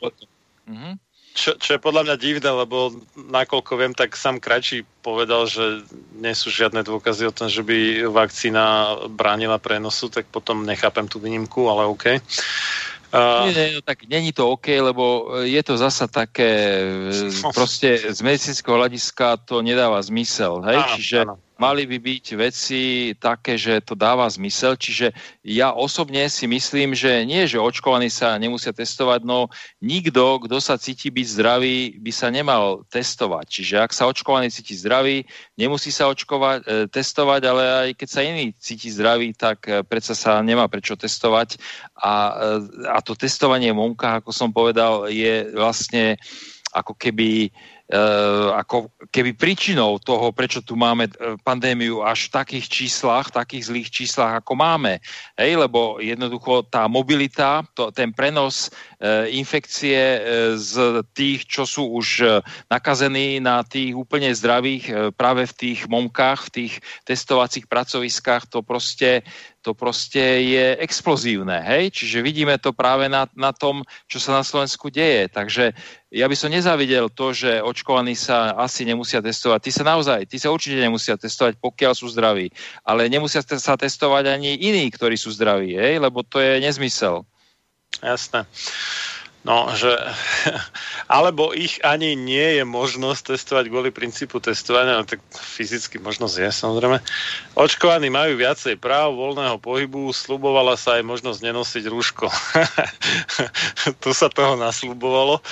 Mhm. čo, čo je podľa mňa divné, lebo nakoľko viem, tak sám Krajčí povedal, že nie sú žiadne dôkazy o tom, že by vakcína bránila prenosu, tak potom nechápem tú výnimku, ale OK. Uh, Nie, nie, no, tak není to OK, lebo je to zasa také, e, proste z medicínskeho hľadiska to nedáva zmysel, hej? Áno, Čiže áno. Mali by byť veci také, že to dáva zmysel, čiže ja osobne si myslím, že nie, že očkovaní sa nemusia testovať, no nikto, kto sa cíti byť zdravý, by sa nemal testovať. Čiže ak sa očkovaný cíti zdravý, nemusí sa očkovať, e, testovať, ale aj keď sa iný cíti zdravý, tak e, predsa sa nemá prečo testovať. A, e, a to testovanie v momkách, ako som povedal, je vlastne ako keby ako keby príčinou toho, prečo tu máme e, pandémiu až v takých číslach, takých zlých číslach, ako máme. Hej, lebo jednoducho tá mobilita, to, ten prenos e, infekcie e, z tých, čo sú už nakazení na tých úplne zdravých, e, práve v tých momkách, v tých testovacích pracoviskách, to proste to proste je explozívne, hej? Čiže vidíme to práve na, na tom, čo sa na Slovensku deje. Takže ja by som nezavidel to, že očkovaní sa asi nemusia testovať. Tí sa naozaj, tí sa určite nemusia testovať, pokiaľ sú zdraví. Ale nemusia sa testovať ani iní, ktorí sú zdraví, hej? Lebo to je nezmysel. Jasné. No, že... Alebo ich ani nie je možnosť testovať kvôli princípu testovania, no tak fyzicky možnosť je samozrejme. Očkovaní majú viacej práv voľného pohybu, slubovala sa aj možnosť nenosiť rúško. tu sa toho naslubovalo.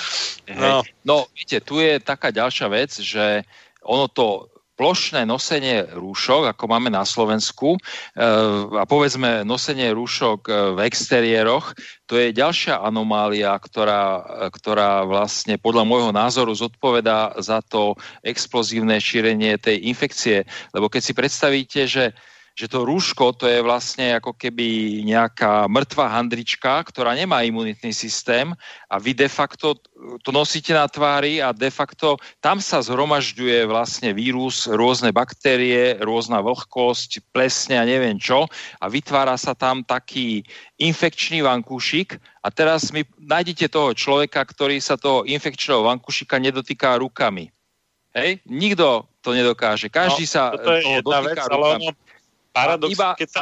No. no, viete, tu je taká ďalšia vec, že ono to plošné nosenie rúšok, ako máme na Slovensku, e, a povedzme nosenie rúšok e, v exteriéroch, to je ďalšia anomália, ktorá, ktorá vlastne podľa môjho názoru zodpovedá za to explozívne šírenie tej infekcie. Lebo keď si predstavíte, že že to rúško to je vlastne ako keby nejaká mŕtva handrička, ktorá nemá imunitný systém a vy de facto to nosíte na tvári a de facto tam sa zhromažďuje vlastne vírus, rôzne baktérie, rôzna vlhkosť, plesne a neviem čo a vytvára sa tam taký infekčný vankúšik a teraz mi nájdete toho človeka, ktorý sa toho infekčného vankúšika nedotýká rukami. Hej? Nikto to nedokáže. Každý No, sa toto je jedna dotýka vec, ale rukami. ono paradox, Iba- keď sa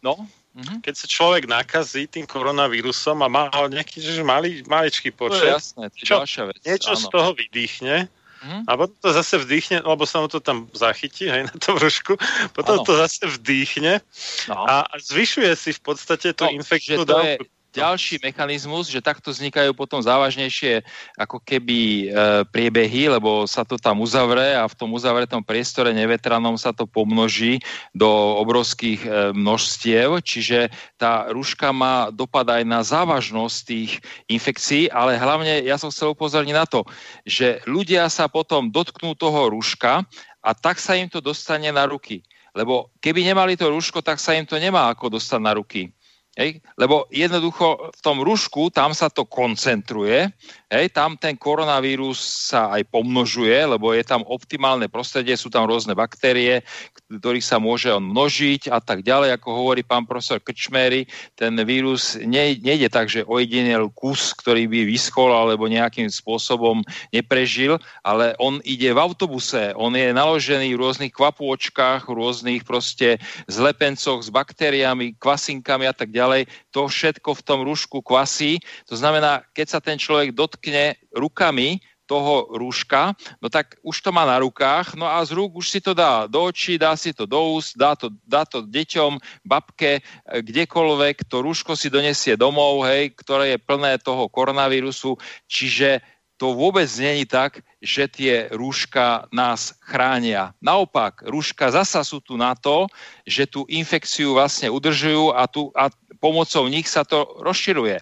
No, mhm. keď sa človek nakazí tým koronavírusom a má ho nejaký že malý, maličký to je počet, jasné, to je Čo? vec. niečo z áno. toho vydýchne Mhm. a potom to zase vdýchne, lebo sa mu to tam zachytí aj na tom vršku, potom Áno. to zase vdýchne No. a zvyšuje si v podstate tú No, infekčnú to je dávku. Ďalší mechanizmus, že takto vznikajú potom závažnejšie ako keby e, priebehy, lebo sa to tam uzavre a v tom uzavretom priestore nevetranom sa to pomnoží do obrovských e, množstiev, čiže tá rúška má dopad aj na závažnosť tých infekcií, ale hlavne ja som chcel upozorniť na to, že ľudia sa potom dotknú toho rúška a tak sa im to dostane na ruky. Lebo keby nemali to rúško, tak sa im to nemá ako dostať na ruky. Hej? Lebo jednoducho v tom rúšku tam sa to koncentruje, hej? tam ten koronavírus sa aj pomnožuje, lebo je tam optimálne prostredie, sú tam rôzne baktérie, ktorých sa môže on množiť a tak ďalej. Ako hovorí pán profesor Krčmery, ten vírus ne, nejde tak, že ojedinel kus, ktorý by vyschol alebo nejakým spôsobom neprežil, ale on ide v autobuse, on je naložený v rôznych kvapôčkach, v rôznych proste zlepencoch s baktériami, kvasinkami a tak ďalej. To všetko v tom rúšku kvasí. To znamená, keď sa ten človek dotkne rukami toho rúška, no tak už to má na rukách, no a z rúk už si to dá do očí, dá si to do úst, dá to, dá to deťom, babke, e, kdekoľvek, to rúško si donesie domov, hej, ktoré je plné toho koronavírusu, čiže to vôbec není tak, že tie rúška nás chránia. Naopak, rúška zasa sú tu na to, že tú infekciu vlastne udržujú a, tu, a pomocou nich sa to rozširuje.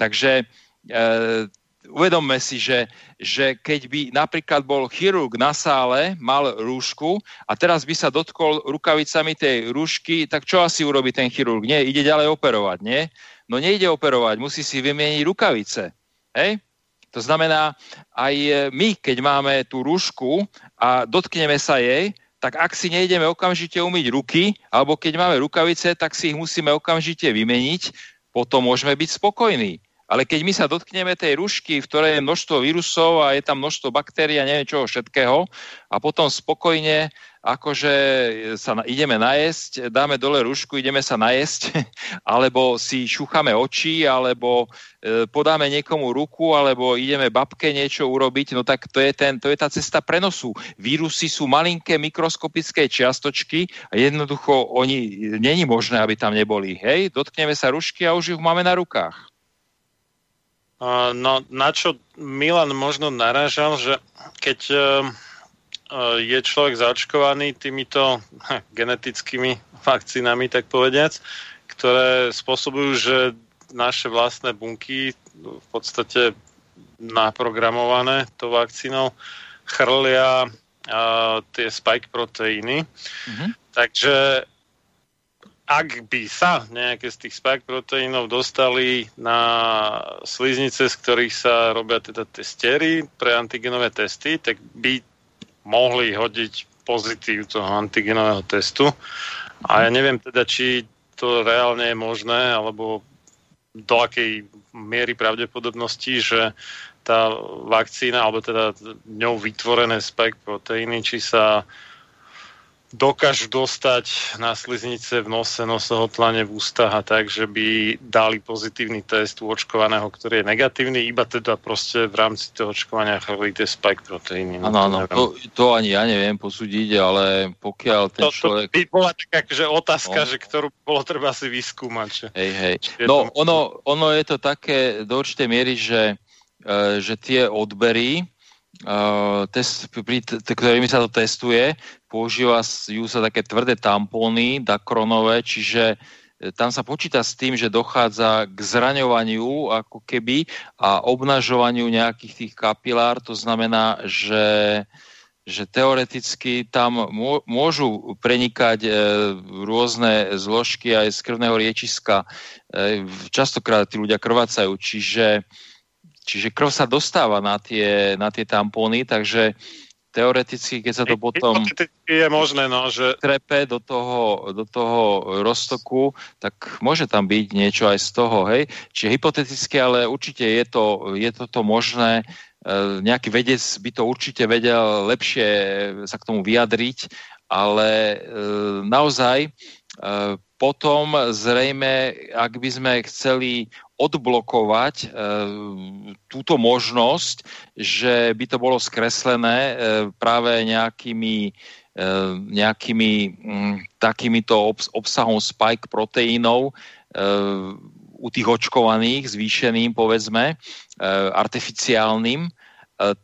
Takže e, uvedomme si, že, že keď by napríklad bol chirurg na sále, mal rúšku a teraz by sa dotkol rukavicami tej rúšky, tak čo asi urobí ten chirurg? Nie, ide ďalej operovať, nie? No nejde operovať, musí si vymieniť rukavice. Hej? To znamená, aj my, keď máme tú rúšku a dotkneme sa jej, tak ak si nejdeme okamžite umyť ruky, alebo keď máme rukavice, tak si ich musíme okamžite vymeniť, potom môžeme byť spokojní. Ale keď my sa dotkneme tej rušky, v ktorej je množstvo vírusov a je tam množstvo baktérií a neviem čoho všetkého a potom spokojne akože sa ideme najesť, dáme dole rušku, ideme sa najesť, alebo si šúchame oči, alebo e, podáme niekomu ruku, alebo ideme babke niečo urobiť, no tak to je, ten, to je tá cesta prenosu. Vírusy sú malinké mikroskopické čiastočky a jednoducho oni, není možné, aby tam neboli. Hej, dotkneme sa rušky a už ich máme na rukách. No, na čo Milan možno narážal, že keď uh, uh, je človek zaočkovaný týmito genetickými vakcínami, tak povediac, ktoré spôsobujú, že naše vlastné bunky v podstate naprogramované tou vakcínou chrlia tie spike proteíny. Mhm. Takže ak by sa nejaké z tých spike proteínov dostali na sliznice, z ktorých sa robia teda testery pre antigenové testy, tak by mohli hodiť pozitív toho antigenového testu. A ja neviem teda, či to reálne je možné, alebo do akej miery pravdepodobnosti, že tá vakcína, alebo teda ňou vytvorené spike proteíny, či sa dokážu dostať na sliznice v nose, nosohotlane v ústach a tak, že by dali pozitívny test u očkovaného, ktorý je negatívny, iba teda proste v rámci toho očkovania chrlí tie spike proteíny. No, Áno, áno, to, to ani ja neviem posúdiť, ale pokiaľ ten to, človek... to by bola taká že otázka, No. že ktorú bolo treba si vyskúmať. Že... Hej, hej. No, to- ono, ono je to také do určitej miery, že, e, že tie odbery, e, test, pri, ktorými sa to testuje, používajú sa také tvrdé tampóny, dakronové, čiže e, tam sa počíta s tým, že dochádza k zraňovaniu ako keby a obnažovaniu nejakých tých kapilár, to znamená, že že teoreticky tam mô- môžu prenikať e, rôzne zložky aj z krvného riečiska. E, častokrát tí ľudia krvácajú, čiže, čiže krv sa dostáva na tie, na tie tampóny, takže teoreticky, keď sa to potom je možné, no, že trepe do toho, do toho roztoku, tak môže tam byť niečo aj z toho, hej. Čiže hypoteticky, ale určite je to, je toto možné. E, nejaký vedec by to určite vedel lepšie sa k tomu vyjadriť, ale e, naozaj e, potom zrejme, ak by sme chceli odblokovať e, túto možnosť, že by to bolo skreslené e, práve nejakými, e, nejakými mm, takýmito obs- obsahom spike proteínov u tých očkovaných, zvýšeným povedzme, artificiálnym,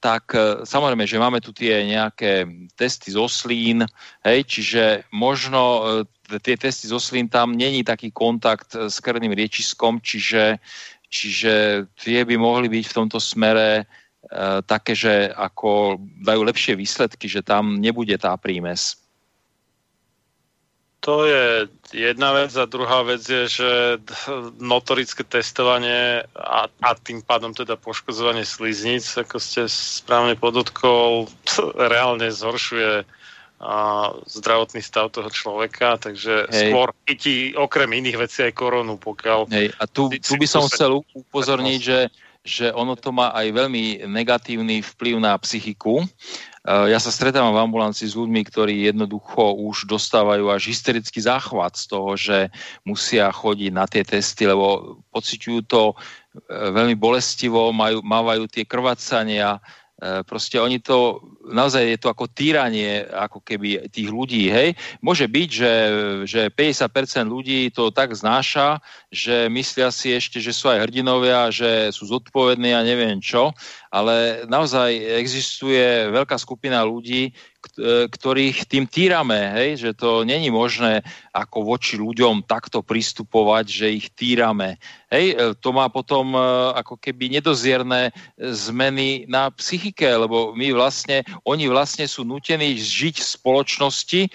tak samozrejme, že máme tu tie nejaké testy z oslín, hej, čiže možno tie testy z oslín, tam není taký kontakt e, s krvným riečiskom, čiže, čiže tie by mohli byť v tomto smere e, také, že ako dajú lepšie výsledky, že tam nebude tá prímes. To je jedna vec a druhá vec je, že notorické testovanie a, a tým pádom teda poškodzovanie sliznic, ako ste správne podotkol, reálne zhoršuje a, zdravotný stav toho človeka, takže Hej. skôr chytí okrem iných vecí aj koronu, pokiaľ Hej, a tu, tu by som chcel upozorniť, že, že ono to má aj veľmi negatívny vplyv na psychiku. Eh, Ja sa stretávam v ambulancii s ľuďmi, ktorí jednoducho už dostávajú až hysterický záchvat z toho, že musia chodiť na tie testy, lebo pociťujú to eh, veľmi bolestivo, majú, mávajú tie krvácania, proste oni to, naozaj je to ako týranie ako keby tých ľudí, hej. Môže byť, že, že 50% ľudí to tak znáša, že myslia si ešte, že sú aj hrdinovia, že sú zodpovední a neviem čo, ale naozaj existuje veľká skupina ľudí, e, ktorých tým týrame, hej, že to není možné ako voči ľuďom takto pristupovať, že ich týrame. Hej, e, to má potom e, ako keby nedozierne e, zmeny na psychike, lebo my vlastne, oni vlastne sú nutení žiť v spoločnosti, e,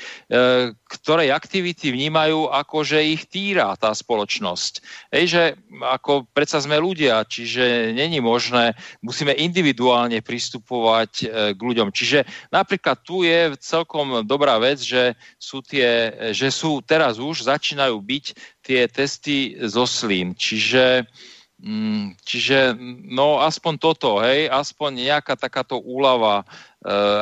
ktorej aktivity vnímajú ako, že ich týra tá spoločnosť. Hej, že ako predsa sme ľudia, čiže není možné, musíme individuálne pristupovať e, k ľuďom. Čiže napríklad tu je celkom dobrá vec, že sú, tie, že sú teraz už, začínajú byť tie testy zo slín. Čiže Mm, čiže no aspoň toto, hej, aspoň nejaká takáto úlava, e,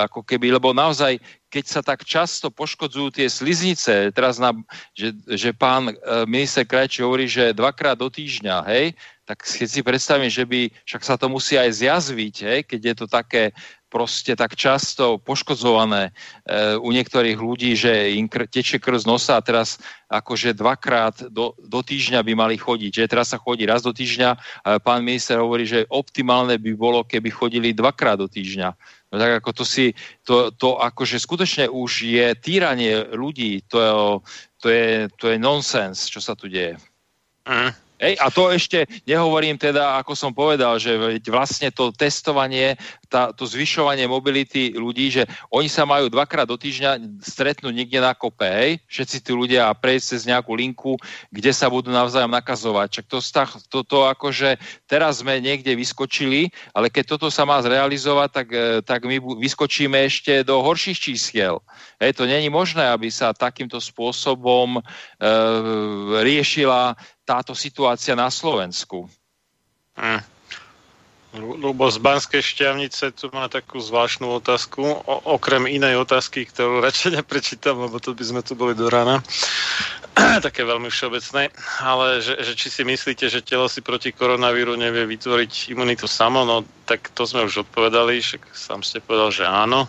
ako keby, lebo naozaj, keď sa tak často poškodzujú tie sliznice, teraz na, že, že pán e, minister Krajčí hovorí, že dvakrát do týždňa, hej, tak keď si predstavím, že by, však sa to musí aj zjazviť, hej, keď je to také proste tak často poškodzované e, u niektorých ľudí, že im kr- tečie krv nosa a teraz akože dvakrát do, do týždňa by mali chodiť. Že teraz sa chodí raz do týždňa pán minister hovorí, že optimálne by bolo, keby chodili dvakrát do týždňa. No tak ako to si, to, to akože skutočne už je týranie ľudí, to je, to je, to je nonsens, čo sa tu deje. Mm. Ej, a to ešte nehovorím teda, ako som povedal, že vlastne to testovanie, tá, to zvyšovanie mobility ľudí, že oni sa majú dvakrát do týždňa stretnúť niekde na kope, hej? všetci tí ľudia a prejsť cez nejakú linku, kde sa budú navzájom nakazovať. Čak to, to, to akože teraz sme niekde vyskočili, ale keď toto sa má zrealizovať, tak, e, tak my vyskočíme ešte do horších čísiel. Hej, to není možné, aby sa takýmto spôsobom e, riešila táto situácia na Slovensku. Mm. Lubo z Banskej šťavnice tu má takú zvláštnu otázku, o, okrem inej otázky, ktorú radšej neprečítam, lebo to by sme tu boli do rána. Také veľmi všeobecné, ale že, že či si myslíte, že telo si proti koronavíru nevie vytvoriť imunitu samo, no tak to sme už odpovedali, však sám ste povedal, že áno.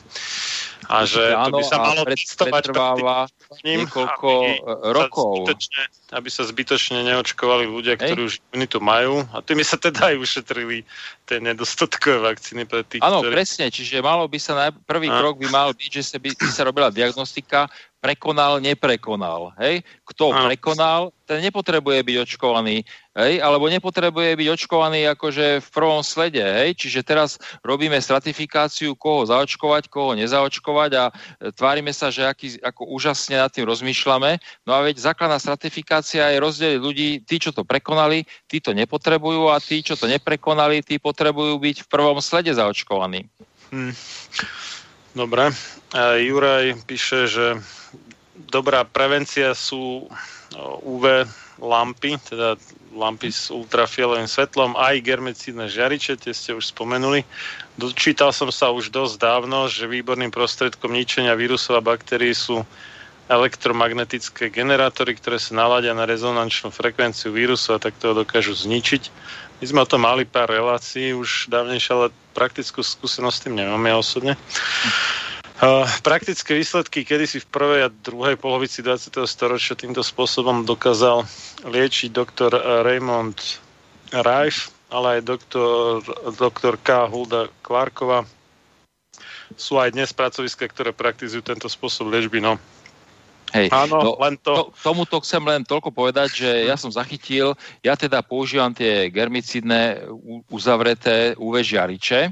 A že to by sa malo pred- testovať pretrváva ním, niekoľko, aby e, sa rokov. Zbytočne, aby sa zbytočne neočkovali ľudia, Hej. ktorí už imunitu majú a tými sa teda aj ušetrili tie nedostatkové vakcíny pre tých, Áno, ktorí... presne, čiže malo by sa, naj... prvý A. krok by mal byť, že sa by, by sa robila diagnostika, prekonal, neprekonal. Hej? Kto Áno. prekonal, ten nepotrebuje byť očkovaný, hej? alebo nepotrebuje byť očkovaný akože v prvom slede. Hej? Čiže teraz robíme stratifikáciu, koho zaočkovať, koho nezaočkovať a e, tvárime sa, že aký, ako úžasne nad tým rozmýšľame. No a veď základná stratifikácia je rozdeliť ľudí, tí, čo to prekonali, tí to nepotrebujú a tí, čo to neprekonali, tí potrebujú byť v prvom slede zaočkovaní. Hm. Dobre. A Juraj píše, že dobrá prevencia sú o, UV lampy, teda lampy s ultrafialovým svetlom, aj germicídne žiariče, tie ste už spomenuli. Dočítal som sa už dosť dávno, že výborným prostredkom ničenia vírusov a baktérií sú elektromagnetické generátory, ktoré sa naladia na rezonančnú frekvenciu vírusu a takto ho dokážu zničiť. My sme o tom mali pár relácií už dávnejšie, ale praktickú skúsenosť s tým nemám ja osobne. Uh, praktické výsledky kedysi v prvej a druhej polovici 20. storočia týmto spôsobom dokázal liečiť doktor Raymond Reif, ale aj doktor, doktor K. Hulda Clarkova. Sú aj dnes pracoviska, ktoré praktizujú tento spôsob liečby. No. Hej. Áno, No, len to... To, tomuto chcem len toľko povedať, že ja som zachytil, ja teda používam tie germicidné uzavreté UV žiariče,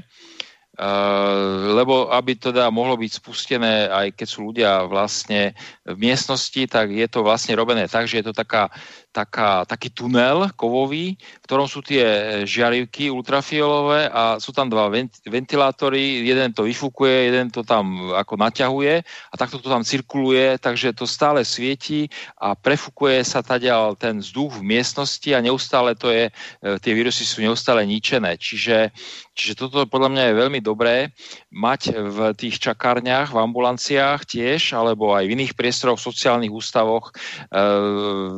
Uh, lebo aby teda mohlo byť spustené, aj keď sú ľudia vlastne v miestnosti, tak je to vlastne robené tak, že je to taká, taká, taký tunel kovový, v ktorom sú tie žiarivky ultrafiolové a sú tam dva vent- ventilátory, jeden to vyfúkuje, jeden to tam ako naťahuje a takto to tam cirkuluje, takže to stále svieti a prefúkuje sa tadiaľ ten vzduch v miestnosti a neustále to je, e, tie vírusy sú neustále ničené. Čiže, čiže toto podľa mňa je veľmi dobré mať v tých čakárniach, v ambulanciách tiež, alebo aj v iných priestoroch, v sociálnych ústavoch, e,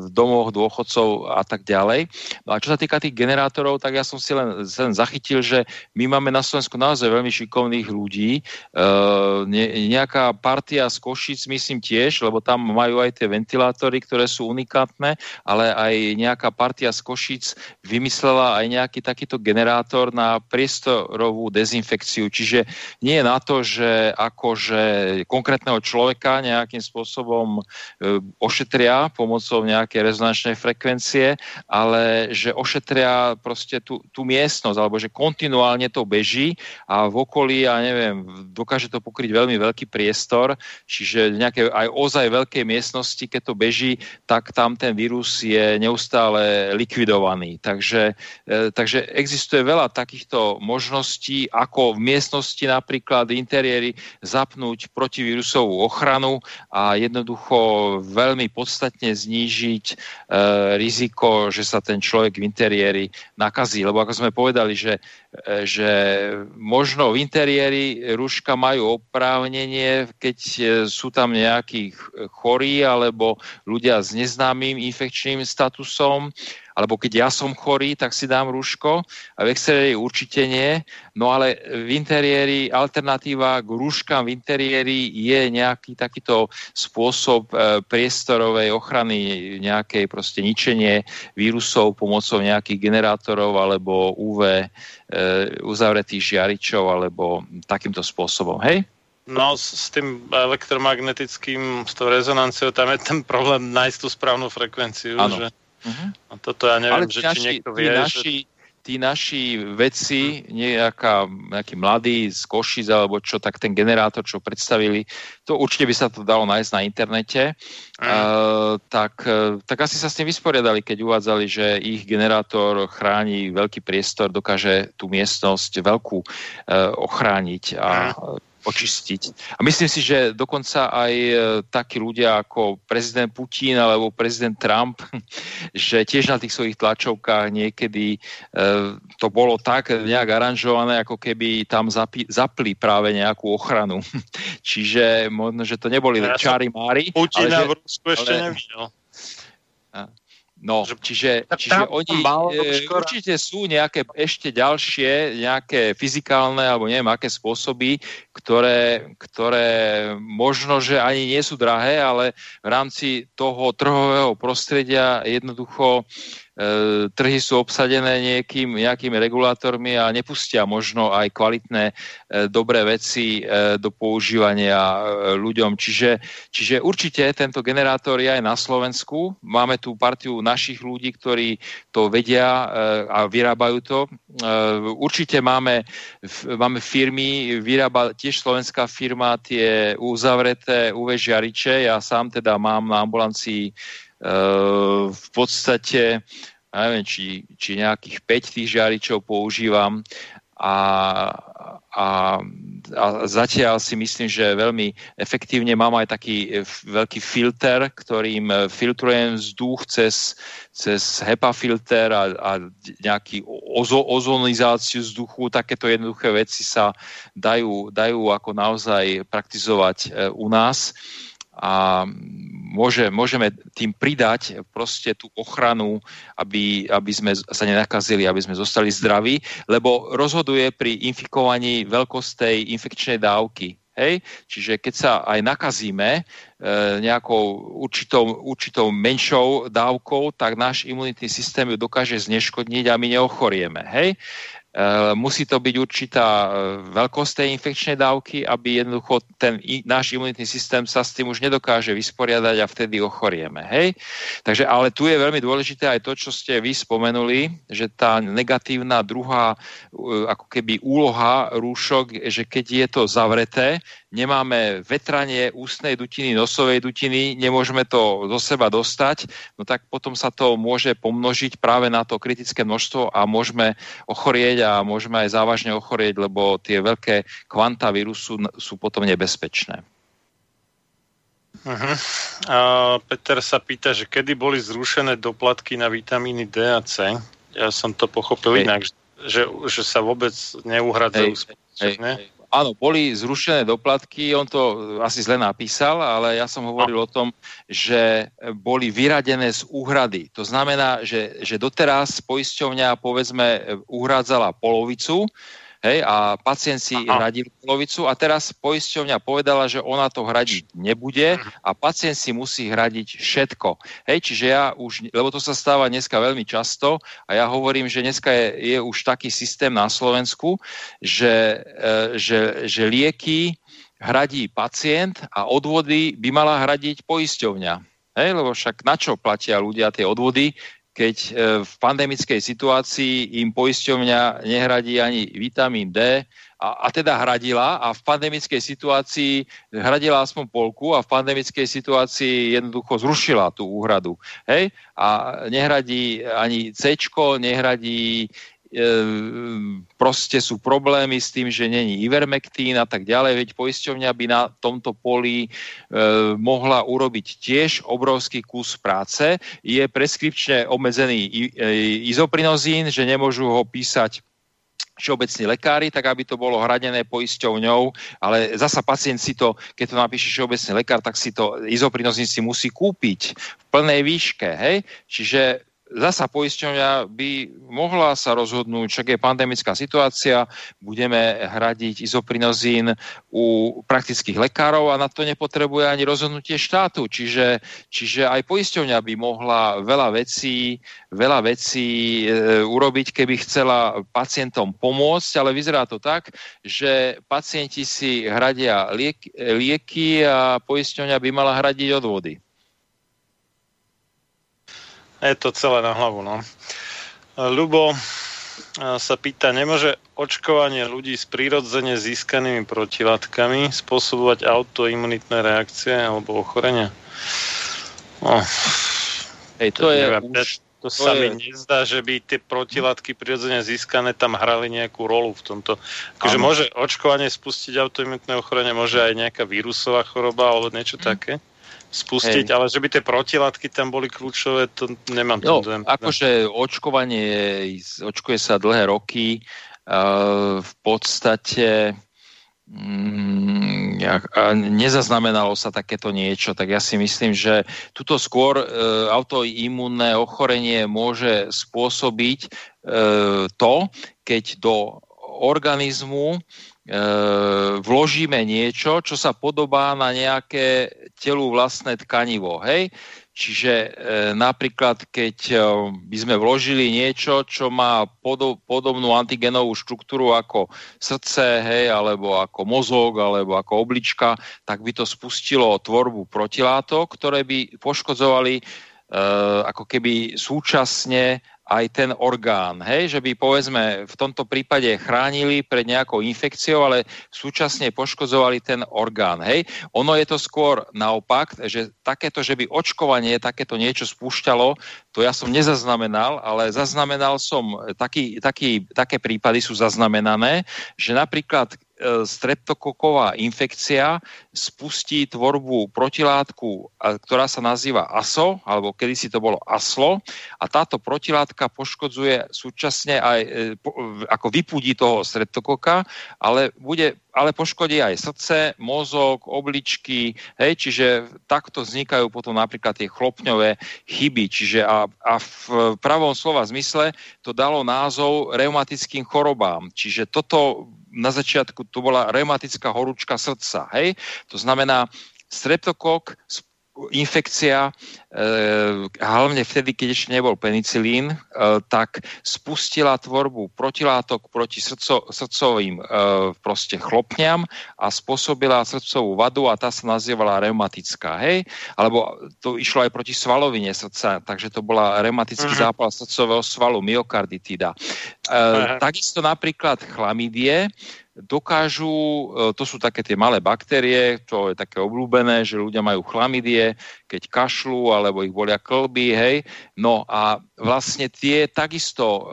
v domoch dôchodcov a tak ďalej. No a čo sa týka tých generátorov, tak ja som si len, len zachytil, že my máme na Slovensku naozaj veľmi šikovných ľudí. Ne, nejaká partia z Košic, myslím tiež, lebo tam majú aj tie ventilátory, ktoré sú unikátne, ale aj nejaká partia z Košic vymyslela aj nejaký takýto generátor na priestorovú dezinfekciu. Čiže nie na to, že akože konkrétneho človeka nejakým spôsobom e, ošetria pomocou nejakej rezonančnej frekvencie, ale že ošetria proste tú, tú miestnosť, alebo že kontinuálne to beží a v okolí, ja neviem, dokáže to pokryť veľmi veľký priestor, čiže nejaké aj ozaj veľkej miestnosti, keď to beží, tak tam ten vírus je neustále likvidovaný. Takže, e, takže existuje veľa takýchto možností, ako v miestnosti napríklad interiéry zapnúť protivírusovú ochranu a jednoducho veľmi podstatne znížiť e, riziko, že sa ten človek v interiéri nakazí. Lebo ako sme povedali, že, e, že možno v interiéri rúška majú oprávnenie, keď e, sú tam nejakí ch- chorí alebo ľudia s neznámym infekčným statusom, alebo keď ja som chorý, tak si dám rúško a v exteriéri určite nie. No ale v interiéri alternatíva k rúškam v interiéri je nejaký takýto spôsob e, priestorovej ochrany, nejakej proste ničenie vírusov pomocou nejakých generátorov alebo UV e, uzavretých žiaričov alebo takýmto spôsobom. Hej? No s, tým elektromagnetickým, s tou rezonanciou, tam je ten problém nájsť tú správnu frekvenciu. Áno. Že, Uh-huh. a toto ja neviem, Ale že či naši, niekto tí, vie, že... naši, tí naši vedci, nejaká, nejaký mladý z Košic alebo čo, tak ten generátor, čo predstavili, to určite by sa to dalo nájsť na internete, Mm. uh, tak, uh, tak asi sa s tým vysporiadali, keď uvádzali, že ich generátor chráni veľký priestor, dokáže tú miestnosť veľkú uh, ochrániť a očistiť. A myslím si, že dokonca aj e, takí ľudia ako prezident Putin alebo prezident Trump, že tiež na tých svojich tlačovkách niekedy e, to bolo tak nejak aranžované, ako keby tam zapli práve nejakú ochranu. Čiže možno, že to neboli Ja čári mári. Putina ale že- v Rusku ešte ale- nevidel. No, Že- čiže, čiže tam oni e, určite sú nejaké ešte ďalšie, nejaké fyzikálne alebo neviem aké spôsoby, ktoré, ktoré možno, že ani nie sú drahé, ale v rámci toho trhového prostredia jednoducho e, trhy sú obsadené nejakým, nejakými regulátormi a nepustia možno aj kvalitné, e, dobré veci e, do používania ľuďom. Čiže, čiže určite tento generátor je aj na Slovensku. Máme tu partiu našich ľudí, ktorí to vedia a vyrábajú to. Určite máme, máme firmy, vyrába tiež slovenská firma tie uzavreté UV žiariče. Ja sám teda mám na ambulancii e, v podstate neviem, či, či nejakých 5 tých žiaričov používam a, a, a zatiaľ si myslím, že veľmi efektívne mám aj taký e, veľký filter, ktorým e, filtrujem vzduch cez, cez HEPA filter a, a nejaký ozo, ozonizáciu vzduchu. Takéto jednoduché veci sa dajú, dajú ako naozaj praktizovať e, u nás a môže, môžeme tým pridať proste tú ochranu, aby, aby sme sa nenakazili, aby sme zostali zdraví, lebo rozhoduje pri infikovaní veľkosť tej infekčnej dávky. Hej? Čiže keď sa aj nakazíme e, nejakou určitou, určitou menšou dávkou, tak náš imunitný systém ju dokáže zneškodniť a my neochorieme. Hej? Musí to byť určitá e, veľkosť tej infekčnej dávky, aby jednoducho ten náš imunitný systém sa s tým už nedokáže vysporiadať a vtedy ochorieme. Hej? Takže, ale tu je veľmi dôležité aj to, čo ste vy spomenuli, že tá negatívna druhá e, ako keby úloha rúšok, že keď je to zavreté, nemáme vetranie ústnej dutiny, nosovej dutiny, nemôžeme to do seba dostať, no tak potom sa to môže pomnožiť práve na to kritické množstvo a môžeme ochorieť a môžeme aj závažne ochorieť, lebo tie veľké kvanta vírusu sú potom nebezpečné. Uh-huh. A Peter sa pýta, že kedy boli zrušené doplatky na vitamíny D a C. Ja som to pochopil Hej. inak, že, že sa vôbec neuhradzajú. Hej, hej. Áno, boli zrušené doplatky, on to asi zle napísal, ale ja som hovoril o tom, že boli vyradené z úhrady. To znamená, že, že doteraz poisťovňa povedzme uhrádzala polovicu, hej, a pacient si Aha. hradil polovicu a teraz poisťovňa povedala, že ona to hradiť nebude a pacient si musí hradiť všetko. Hej, čiže ja už, lebo to sa stáva dneska veľmi často a ja hovorím, že dneska je, je už taký systém na Slovensku, že, e, že, že lieky hradí pacient a odvody by mala hradiť poisťovňa. Hej, lebo však na čo platia ľudia tie odvody, keď e, v pandemickej situácii im poisťovňa nehradí ani vitamín D a, a teda hradila a v pandemickej situácii hradila aspoň polku a v pandemickej situácii jednoducho zrušila tú úhradu. Hej? A nehradí ani C, nehradí proste sú problémy s tým, že není ivermektín a tak ďalej, veď poisťovňa by na tomto poli e, mohla urobiť tiež obrovský kus práce. Je preskripčne obmedzený e, izoprinozín, že nemôžu ho písať všeobecní lekári, tak aby to bolo hradené poisťovňou, ale zasa pacient si to, keď to napíše všeobecný lekár, tak si to izoprinozín si musí kúpiť v plnej výške, hej? Čiže zasa poisťovňa by mohla sa rozhodnúť, však je pandemická situácia, budeme hradiť izoprinozín u praktických lekárov a na to nepotrebuje ani rozhodnutie štátu. Čiže, čiže aj poisťovňa by mohla veľa vecí, veľa vecí e, urobiť, keby chcela pacientom pomôcť, ale vyzerá to tak, že pacienti si hradia liek, lieky a poisťovňa by mala hradiť odvody. Je to celé na hlavu, no. Ľubo a, sa pýta, nemôže očkovanie ľudí s prírodzene získanými protilátkami spôsobovať autoimunitné reakcie alebo ochorenia? No, Hej, to je neviem, už, To sa je- mi nezdá, že by tie protilátky prirodzene získané tam hrali nejakú rolu v tomto. Áno. môže očkovanie spustiť autoimunitné ochorenie, môže aj nejaká vírusová choroba alebo niečo také spustiť, Hej. ale že by tie protilátky tam boli kľúčové, to nemám No, ten dojem. akože očkovanie, je- očkuje sa dlhé roky, uh, v podstate mm, a nezaznamenalo sa takéto niečo, tak ja si myslím, že tuto skôr uh, autoimunné ochorenie môže spôsobiť uh, to, keď do organizmu e, vložíme niečo, čo sa podobá na nejaké telu vlastné tkanivo, hej? Čiže e, napríklad, keď e, by sme vložili niečo, čo má podo, podobnú antigenovú štruktúru ako srdce, hej, alebo ako mozog, alebo ako oblička, tak by to spustilo tvorbu protilátok, ktoré by poškodzovali e, ako keby súčasne aj ten orgán, hej, že by povedzme v tomto prípade chránili pred nejakou infekciou, ale súčasne poškodzovali ten orgán, hej. Ono je to skôr naopak, že takéto, že by očkovanie takéto niečo spúšťalo, to ja som nezaznamenal, ale zaznamenal som, taký, taký, také prípady sú zaznamenané, že napríklad e, streptokoková infekcia spustí tvorbu protilátku, ktorá sa nazýva ASO, alebo kedysi to bolo ASLO, a táto protilátka poškodzuje súčasne aj, e, ako vypudí toho streptokoka, ale, bude, ale poškodí aj srdce, mozog, obličky, hej, čiže takto vznikajú potom napríklad tie chlopňové chyby, čiže a, a v pravom slova zmysle to dalo názov reumatickým chorobám, čiže toto na začiatku to bola reumatická horúčka srdca, hej, to znamená streptokok, infekcia, e, hlavne vtedy, keď ešte nebol penicilín, e, tak spustila tvorbu protilátok proti srdco, srdcovým e, proste chlopňam a spôsobila srdcovú vadu a tá sa nazývala reumatická, hej? Alebo to išlo aj proti svalovine srdca, takže to bola reumatický Mhm. zápal srdcového svalu, myokarditida. E, Aha. takisto napríklad chlamydie, dokážu, e, to sú také tie malé baktérie, čo je také obľúbené, že ľudia majú chlamydie, keď kašľú, alebo ich bolia klby, hej. No a vlastne tie takisto e,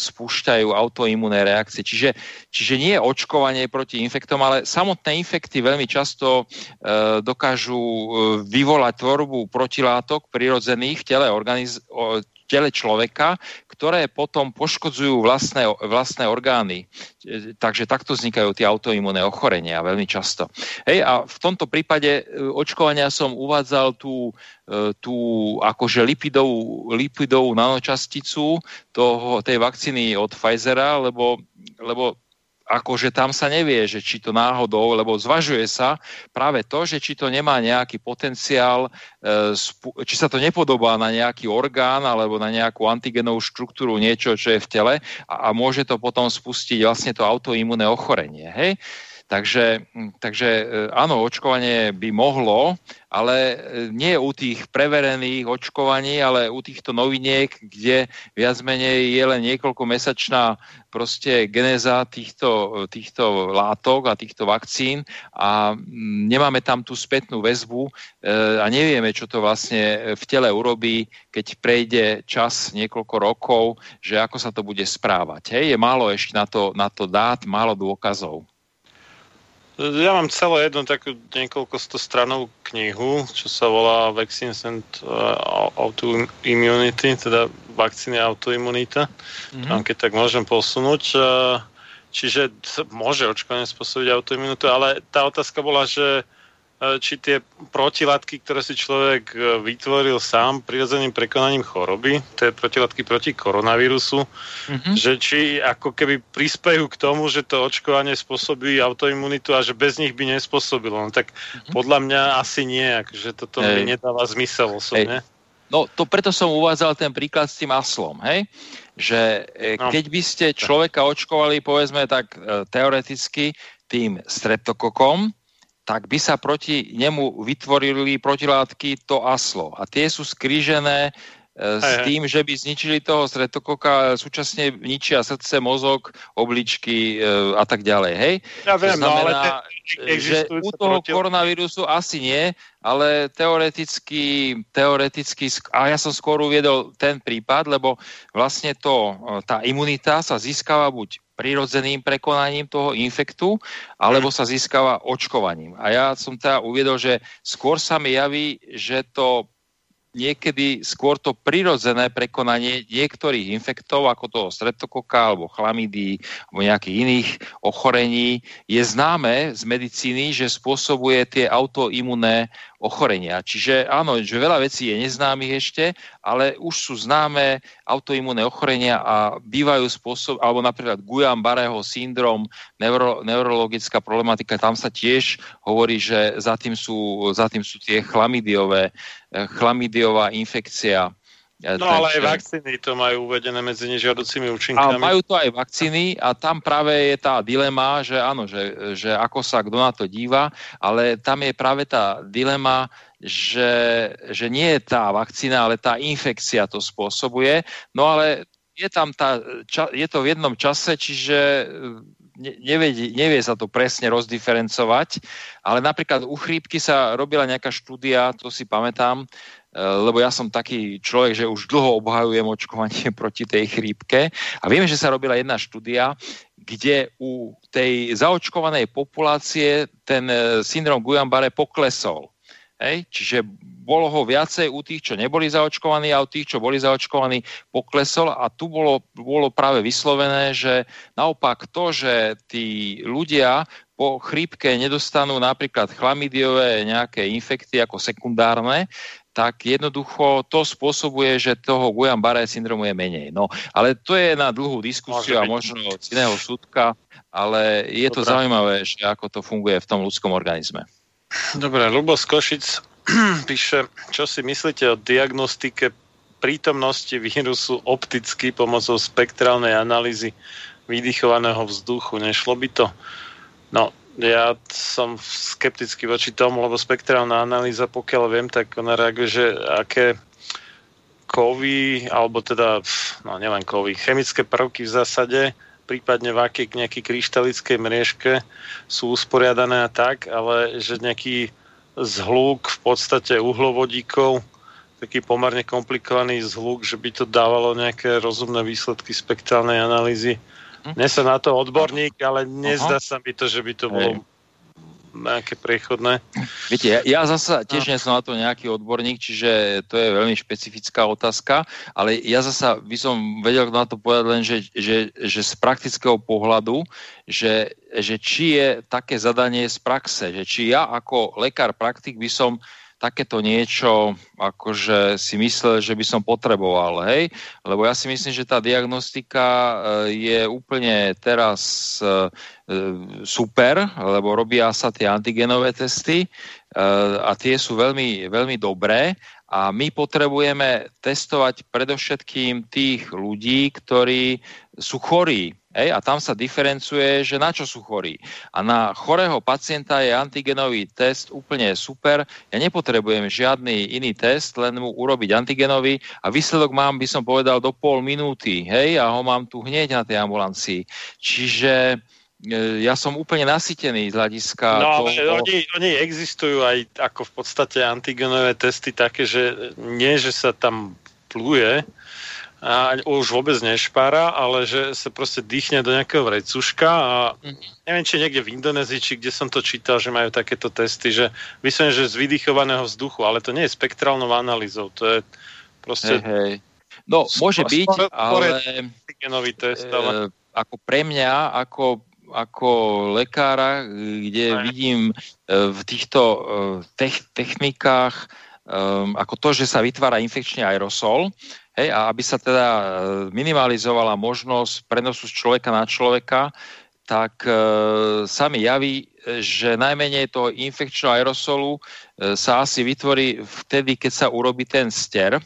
spúšťajú autoimunné reakcie. Čiže, čiže nie je očkovanie proti infektom, ale samotné infekty veľmi často e, dokážu vyvolať tvorbu protilátok prirodzených v tele, organiz- tele človeka, ktoré potom poškodzujú vlastné, vlastné orgány. E, Takže takto vznikajú tie autoimunné ochorenia veľmi často. Hej, a v tomto prípade e, očkovania som uvádzal tú, e, tú akože lipidovú, lipidovú nanočasticu toho, tej vakcíny od Pfizera, lebo, lebo akože tam sa nevie, že či to náhodou, lebo zvažuje sa práve to, že či to nemá nejaký potenciál, e, či sa to nepodobá na nejaký orgán alebo na nejakú antigenovú štruktúru, niečo, čo je v tele a, a môže to potom spustiť vlastne to autoimunné ochorenie. Hej? Takže, hm, takže e, áno, očkovanie by mohlo, ale e, nie u tých preverených očkovaní, ale u týchto noviniek, kde viac menej je len niekoľkomesačná proste genéza týchto, týchto látok a týchto vakcín a mm, nemáme tam tú spätnú väzbu e, a nevieme, čo to vlastne v tele urobí, keď prejde čas niekoľko rokov, že ako sa to bude správať. Hej, je málo ešte na to, na to dát, málo dôkazov. Ja mám celé jednu takú niekoľko stostranovú knihu, čo sa volá Vaccines and uh, Autoimmunity, teda vakcíny a autoimunita. Mm-hmm. Tam keď tak môžem posunúť. Uh, čiže môže očkovanie spôsobiť autoimunitu, ale tá otázka bola, že či tie protilátky, ktoré si človek uh, vytvoril sám prirodzeným prekonaním choroby, to je protilátky proti koronavírusu, Mhm. že či ako keby prispejú k tomu, že to očkovanie spôsobí autoimunitu a že bez nich by nespôsobilo. No tak podľa mňa asi nie, akože toto mi Hej. nedáva zmysel osobne. No to preto som uvádzal ten príklad s tým aslom, hej? Že e, No. keď by ste človeka očkovali, povedzme tak e, teoreticky, tým streptokokom, tak by sa proti nemu vytvorili protilátky to aslo. A tie sú skrížené e, s tým, že by zničili toho streptokoka, súčasne ničia srdce, mozog, obličky e, a tak ďalej, hej? Ja viem, to no ale znamená, te, že u toho proti- koronavírusu asi nie, ale teoreticky, teoreticky, a ja som skôr uviedol ten prípad, lebo vlastne to, e, tá imunita sa získava buď prirodzeným prekonaním toho infektu, alebo sa získava očkovaním. A ja som teda uviedol, že skôr sa mi javí, že to niekedy skôr to prirodzené prekonanie niektorých infektov, ako toho streptokoka, alebo chlamidí, alebo nejakých iných ochorení, je známe z medicíny, že spôsobuje tie autoimunné ochorenia. Čiže áno, že veľa vecí je neznámych ešte, ale už sú známe autoimunné ochorenia a bývajú spôsob, alebo napríklad Guillain-Barreho syndrom, neuro, neurologická problematika, tam sa tiež hovorí, že za tým sú, za tým sú tie chlamidiové, eh, chlamidiová infekcia. No ale aj vakcíny to majú uvedené medzi nežiaducimi a účinkami. majú to aj vakcíny a tam práve je tá dilema, že áno, že, že ako sa kto na to díva, ale tam je práve tá dilema, že, že nie je tá vakcína, ale tá infekcia to spôsobuje. No ale je tam tá, ča, je to v jednom čase, čiže ne, nevie, nevie sa to presne rozdiferencovať, ale napríklad u chrípky sa robila nejaká štúdia, to si pamätám, lebo ja som taký človek, že už dlho obhajujem očkovanie proti tej chrípke a viem, že sa robila jedna štúdia, kde u tej zaočkovanej populácie ten eh, syndrom Guillain-Barré poklesol. Hej? Čiže bolo ho viacej u tých, čo neboli zaočkovaní a u tých, čo boli zaočkovaní, poklesol a tu bolo, bolo práve vyslovené, že naopak to, že tí ľudia po chrípke nedostanú napríklad chlamidiové nejaké infekty ako sekundárne, tak jednoducho to spôsobuje, že toho Guillain-Barré syndromu je menej. No, ale to je na dlhú diskusiu a možno z iného súdka, ale je to Dobre. zaujímavé, že ako to funguje v tom ľudskom organizme. Dobre, Lubo z Košic píše, čo si myslíte o diagnostike prítomnosti vírusu opticky pomocou spektrálnej analýzy vydychovaného vzduchu. Nešlo by to? No, ja som skeptický voči tomu, lebo spektrálna analýza, pokiaľ viem, tak ona reaguje, že aké kovy, alebo teda, no nielen kovy, chemické prvky v zásade, prípadne v akej nejakej kryštalickej mriežke sú usporiadané a tak, ale že nejaký zhluk v podstate uhlovodíkov, taký pomerne komplikovaný zhluk, že by to dávalo nejaké rozumné výsledky spektrálnej analýzy. Hm. Nie som na to odborník, ale nezdá sa mi to, že by to bolo nejaké prechodné. Viete, ja, ja zasa tiež nie som na to nejaký odborník, čiže to je veľmi špecifická otázka, ale ja zasa by som vedel na to povedať len, že, že, že z praktického pohľadu, že, že či je také zadanie z praxe, že či ja ako lekár praktik by som takéto niečo akože si myslel, že by som potreboval, hej? Lebo ja si myslím, že tá diagnostika e, je úplne teraz e, e, super, lebo robia sa tie antigenové testy a tie sú veľmi, veľmi dobré a my potrebujeme testovať predovšetkým tých ľudí, ktorí sú chorí. Hej, a tam sa diferencuje, že na čo sú chorí. A na chorého pacienta je antigenový test úplne super. Ja nepotrebujem žiadny iný test, len mu urobiť antigenový a výsledok mám, by som povedal, do pol minúty. Hej, a ho mám tu hneď na tej ambulancii. Čiže e, ja som úplne nasytený z hľadiska No ale toho... oni, oni existujú aj ako v podstate antigenové testy také, že nie, že sa tam pluje, a už vôbec nešpára, ale že sa proste dýchne do nejakého vrecuška a neviem, či niekde v Indonézii, či kde som to čítal, že majú takéto testy, že vyslovene, že z vydychovaného vzduchu, ale to nie je spektrálnou analýzou, to je proste Hej, hej. No, môže Skôr- byť, ale... test, ale e, ako pre mňa, ako, ako lekára, kde Aj. vidím e, v týchto e, tech, technikách um, ako to, že sa vytvára infekčný aerosol, hej, a aby sa teda e, minimalizovala možnosť prenosu z človeka na človeka, tak e, sa mi javí, e, že najmenej toho infekčného aerosolu e, sa asi vytvorí vtedy, keď sa urobí ten ster,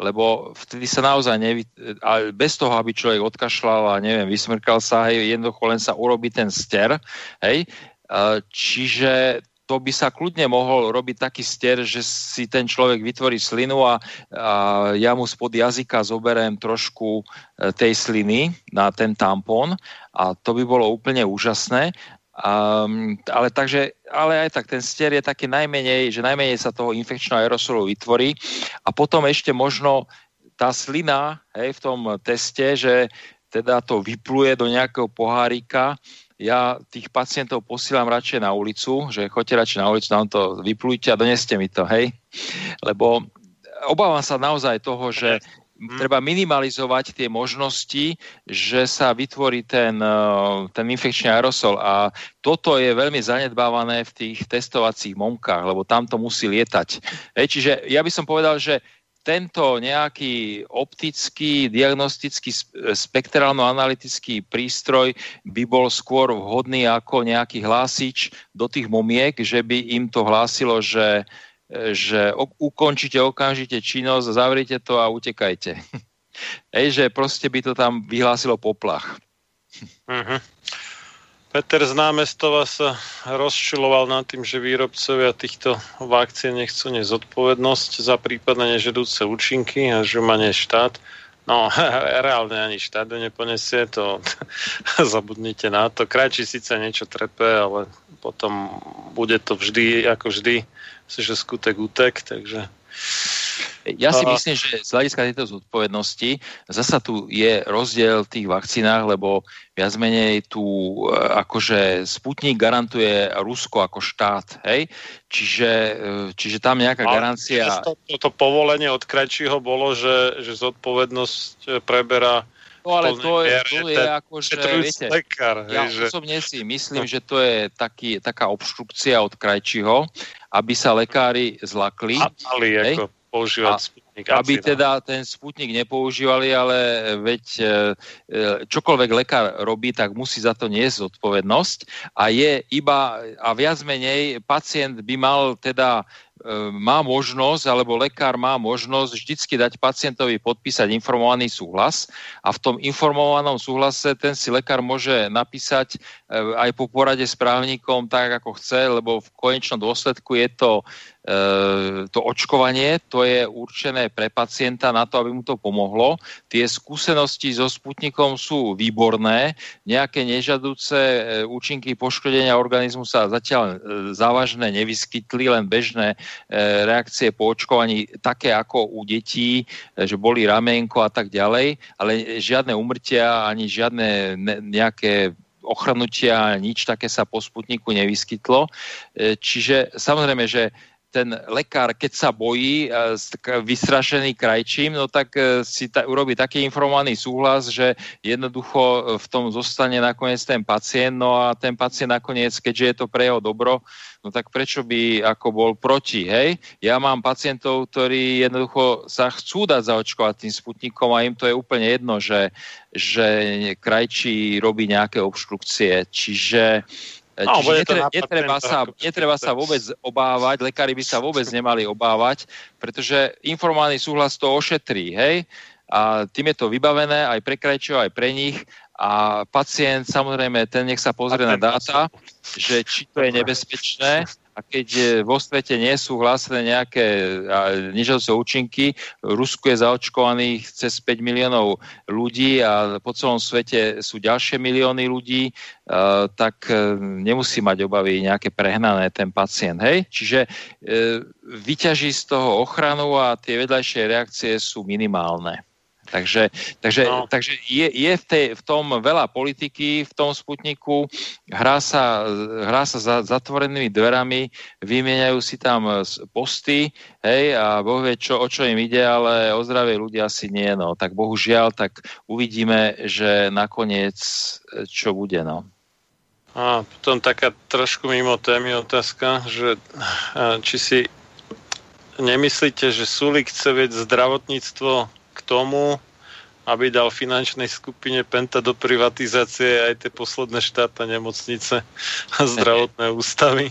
lebo vtedy sa naozaj nevy... a bez toho, aby človek odkašľal a neviem, vysmrkal sa, hej, jednoducho len sa urobí ten ster, hej. E, Čiže to by sa kľudne mohol robiť taký stier, že si ten človek vytvorí slinu a, a ja mu spod jazyka zoberiem trošku e, tej sliny na ten tampón a to by bolo úplne úžasné. Um, ale, takže, ale aj tak ten stier je taký najmenej, že najmenej sa toho infekčného aerosolu vytvorí a potom ešte možno tá slina hej, v tom teste, že teda to vypluje do nejakého pohárika, ja tých pacientov posielam radšej na ulicu, že choďte radšej na ulicu, nám to vyplujte a doneste mi to, hej? Lebo obávam sa naozaj toho, že treba minimalizovať tie možnosti, že sa vytvorí ten, eh, ten infekčný aerosol a toto je veľmi zanedbávané v tých testovacích momkách, lebo tam to musí lietať. Hej, čiže ja by som povedal, že tento nejaký optický, diagnostický, spektrálno-analytický prístroj by bol skôr vhodný ako nejaký hlásič do tých momiek, že by im to hlásilo, že, že ukončíte okamžite činnosť, zavrite to a utekajte. Ej, že proste by to tam vyhlásilo poplach. Uh-huh. Peter z námestova sa rozčiloval nad tým, že výrobcovia týchto vakcín nechcú nezodpovednosť za prípadne nežedúce účinky a že má nie štát. No, reálne ani štát neponesie, to zabudnite na to. Krajčí síce niečo trepe, ale potom bude to vždy, ako vždy, že skutek útek, takže ja si myslím, že z hľadiska tejto zodpovednosti zasa tu je rozdiel v tých vakcínach, lebo viac menej tu e, akože Sputnik garantuje Rusko ako štát, hej? Čiže, e, čiže tam nejaká garancia... To, to, to povolenie od krajčího bolo, že, že zodpovednosť e, preberá No ale to je, to je ako, že viete, lekár, ja že... osobne si myslím, že to je taký, taká obštrukcia od krajčího, aby sa lekári zlakli. A mali hej? ako používať A- Sputnik. aby Asi, no. teda ten sputnik nepoužívali, ale veď e, e, čokoľvek lekár robí, tak musí za to niesť zodpovednosť a je iba, a viac menej pacient by mal teda e, má možnosť, alebo lekár má možnosť vždycky dať pacientovi podpísať informovaný súhlas a v tom informovanom súhlase ten si lekár môže napísať aj po porade s právnikom tak, ako chce, lebo v konečnom dôsledku je to to očkovanie, to je určené pre pacienta na to, aby mu to pomohlo. Tie skúsenosti so Sputnikom sú výborné, nejaké nežadúce e, účinky poškodenia organizmu sa zatiaľ e, závažné nevyskytli, len bežné reakcie po očkovaní, také ako u detí, že boli ramenko a tak ďalej, ale žiadne umrtia ani žiadne ne, nejaké ochrnutia, nič také sa po Sputniku nevyskytlo. Čiže samozrejme, že ten lekár, keď sa bojí, e, vystrašený krajčím, no tak e, si ta, urobí taký informovaný súhlas, že jednoducho e, v tom zostane nakoniec ten pacient, no a ten pacient nakoniec, keďže je to pre jeho dobro, no tak prečo by ako bol proti, hej? Ja mám pacientov, ktorí jednoducho sa chcú dať zaočkovať tým sputnikom a im to je úplne jedno, že, že krajčí robí nejaké obštrukcie. Čiže No, Čiže netre, netreba, sa, netreba sa vôbec obávať, lekári by sa vôbec nemali obávať, pretože informovaný súhlas to ošetrí, hej? A tým je to vybavené aj pre krajčov, aj pre nich. A pacient samozrejme, ten nech sa pozrie na dáta, že či to je nebezpečné a keď vo svete nie sú hlásené nejaké nežadúce účinky, Rusku je zaočkovaných cez 5 miliónov ľudí a po celom svete sú ďalšie milióny ľudí, e, tak e, nemusí mať obavy nejaké prehnané ten pacient. Hej? Čiže e, vyťaží z toho ochranu a tie vedľajšie reakcie sú minimálne. Takže, takže, no. Takže je, je v, tej, v tom veľa politiky, v tom Sputniku, hrá sa, hrá sa za zatvorenými dverami, vymieňajú si tam e, posty, hej, a Boh vie, čo, o čo im ide, ale o zdravie ľudia asi nie, no. Tak bohužiaľ, tak uvidíme, že nakoniec e, čo bude, no. A potom taká trošku mimo témy otázka, že a, či si nemyslíte, že Sulik chce vieť zdravotníctvo tomu, aby dal finančnej skupine Penta do privatizácie aj tie posledné štátne nemocnice a zdravotné ústavy.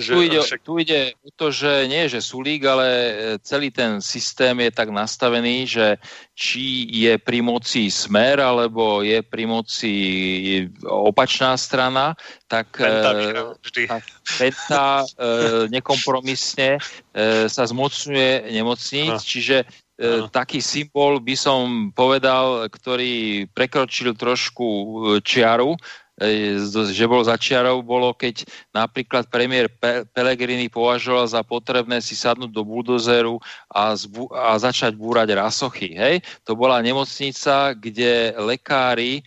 Že, tu, ide, však... tu ide o to, že nie, že Sulík, ale e, celý ten systém je tak nastavený, že či je pri moci smer, alebo je pri moci opačná strana, tak Penta, vždy. tak Penta e, nekompromisne e, sa zmocňuje nemocníc, no. čiže E, taký symbol by som povedal, ktorý prekročil trošku e, čiaru, e, že bol za čiarou, bolo, keď napríklad premiér Pellegrini považoval za potrebné si sadnúť do buldozeru a, zbu- a začať búrať rasochy. Hej? To bola nemocnica, kde lekári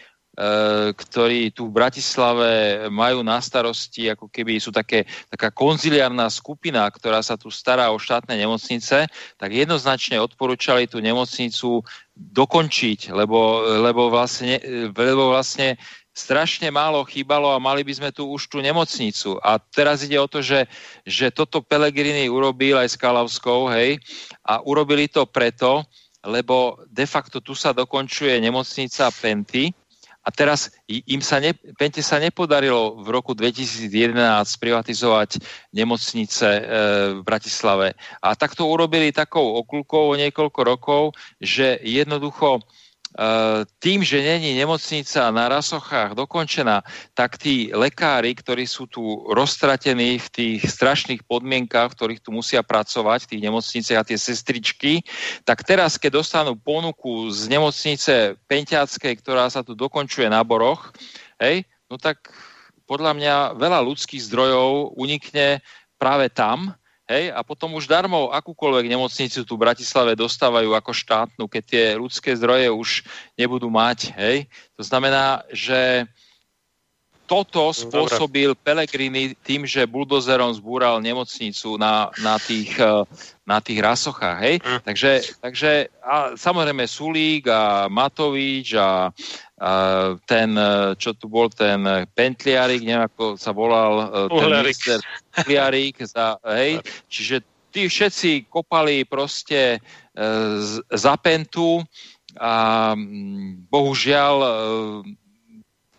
ktorí tu v Bratislave majú na starosti, ako keby sú také, taká konziliárna skupina, ktorá sa tu stará o štátne nemocnice, tak jednoznačne odporúčali tú nemocnicu dokončiť, lebo, lebo, vlastne, lebo vlastne strašne málo chýbalo a mali by sme tu už tú nemocnicu. A teraz ide o to, že, že toto Pelegrini urobil aj s Kalavskou, hej, a urobili to preto, lebo de facto tu sa dokončuje nemocnica Penty, a teraz im sa ne, Pente sa nepodarilo v roku 2011 privatizovať nemocnice e, v Bratislave. A tak to urobili takou okulkou o niekoľko rokov, že jednoducho tým, že není nemocnica na Rasochách dokončená, tak tí lekári, ktorí sú tu roztratení v tých strašných podmienkach, v ktorých tu musia pracovať, v tých nemocniciach a tie sestričky, tak teraz, keď dostanú ponuku z nemocnice Pentiackej, ktorá sa tu dokončuje na Boroch, hej, no tak podľa mňa veľa ľudských zdrojov unikne práve tam, Hej, a potom už darmo akúkoľvek nemocnicu tu v Bratislave dostávajú ako štátnu, keď tie ľudské zdroje už nebudú mať. Hej. To znamená, že toto spôsobil. Pelegrini tým, že buldozerom zbúral nemocnicu na, na, tých, eh, na tých rasochách. Hej? Mm. Takže, takže a samozrejme Sulík a Matovič a ten, eh, čo tu bol, ten Pentliarik, neviem ako sa volal, eh, ten minister Pentliarik, za, hej? čiže tí všetci kopali proste e, za Pentu a mm, bohužiaľ e,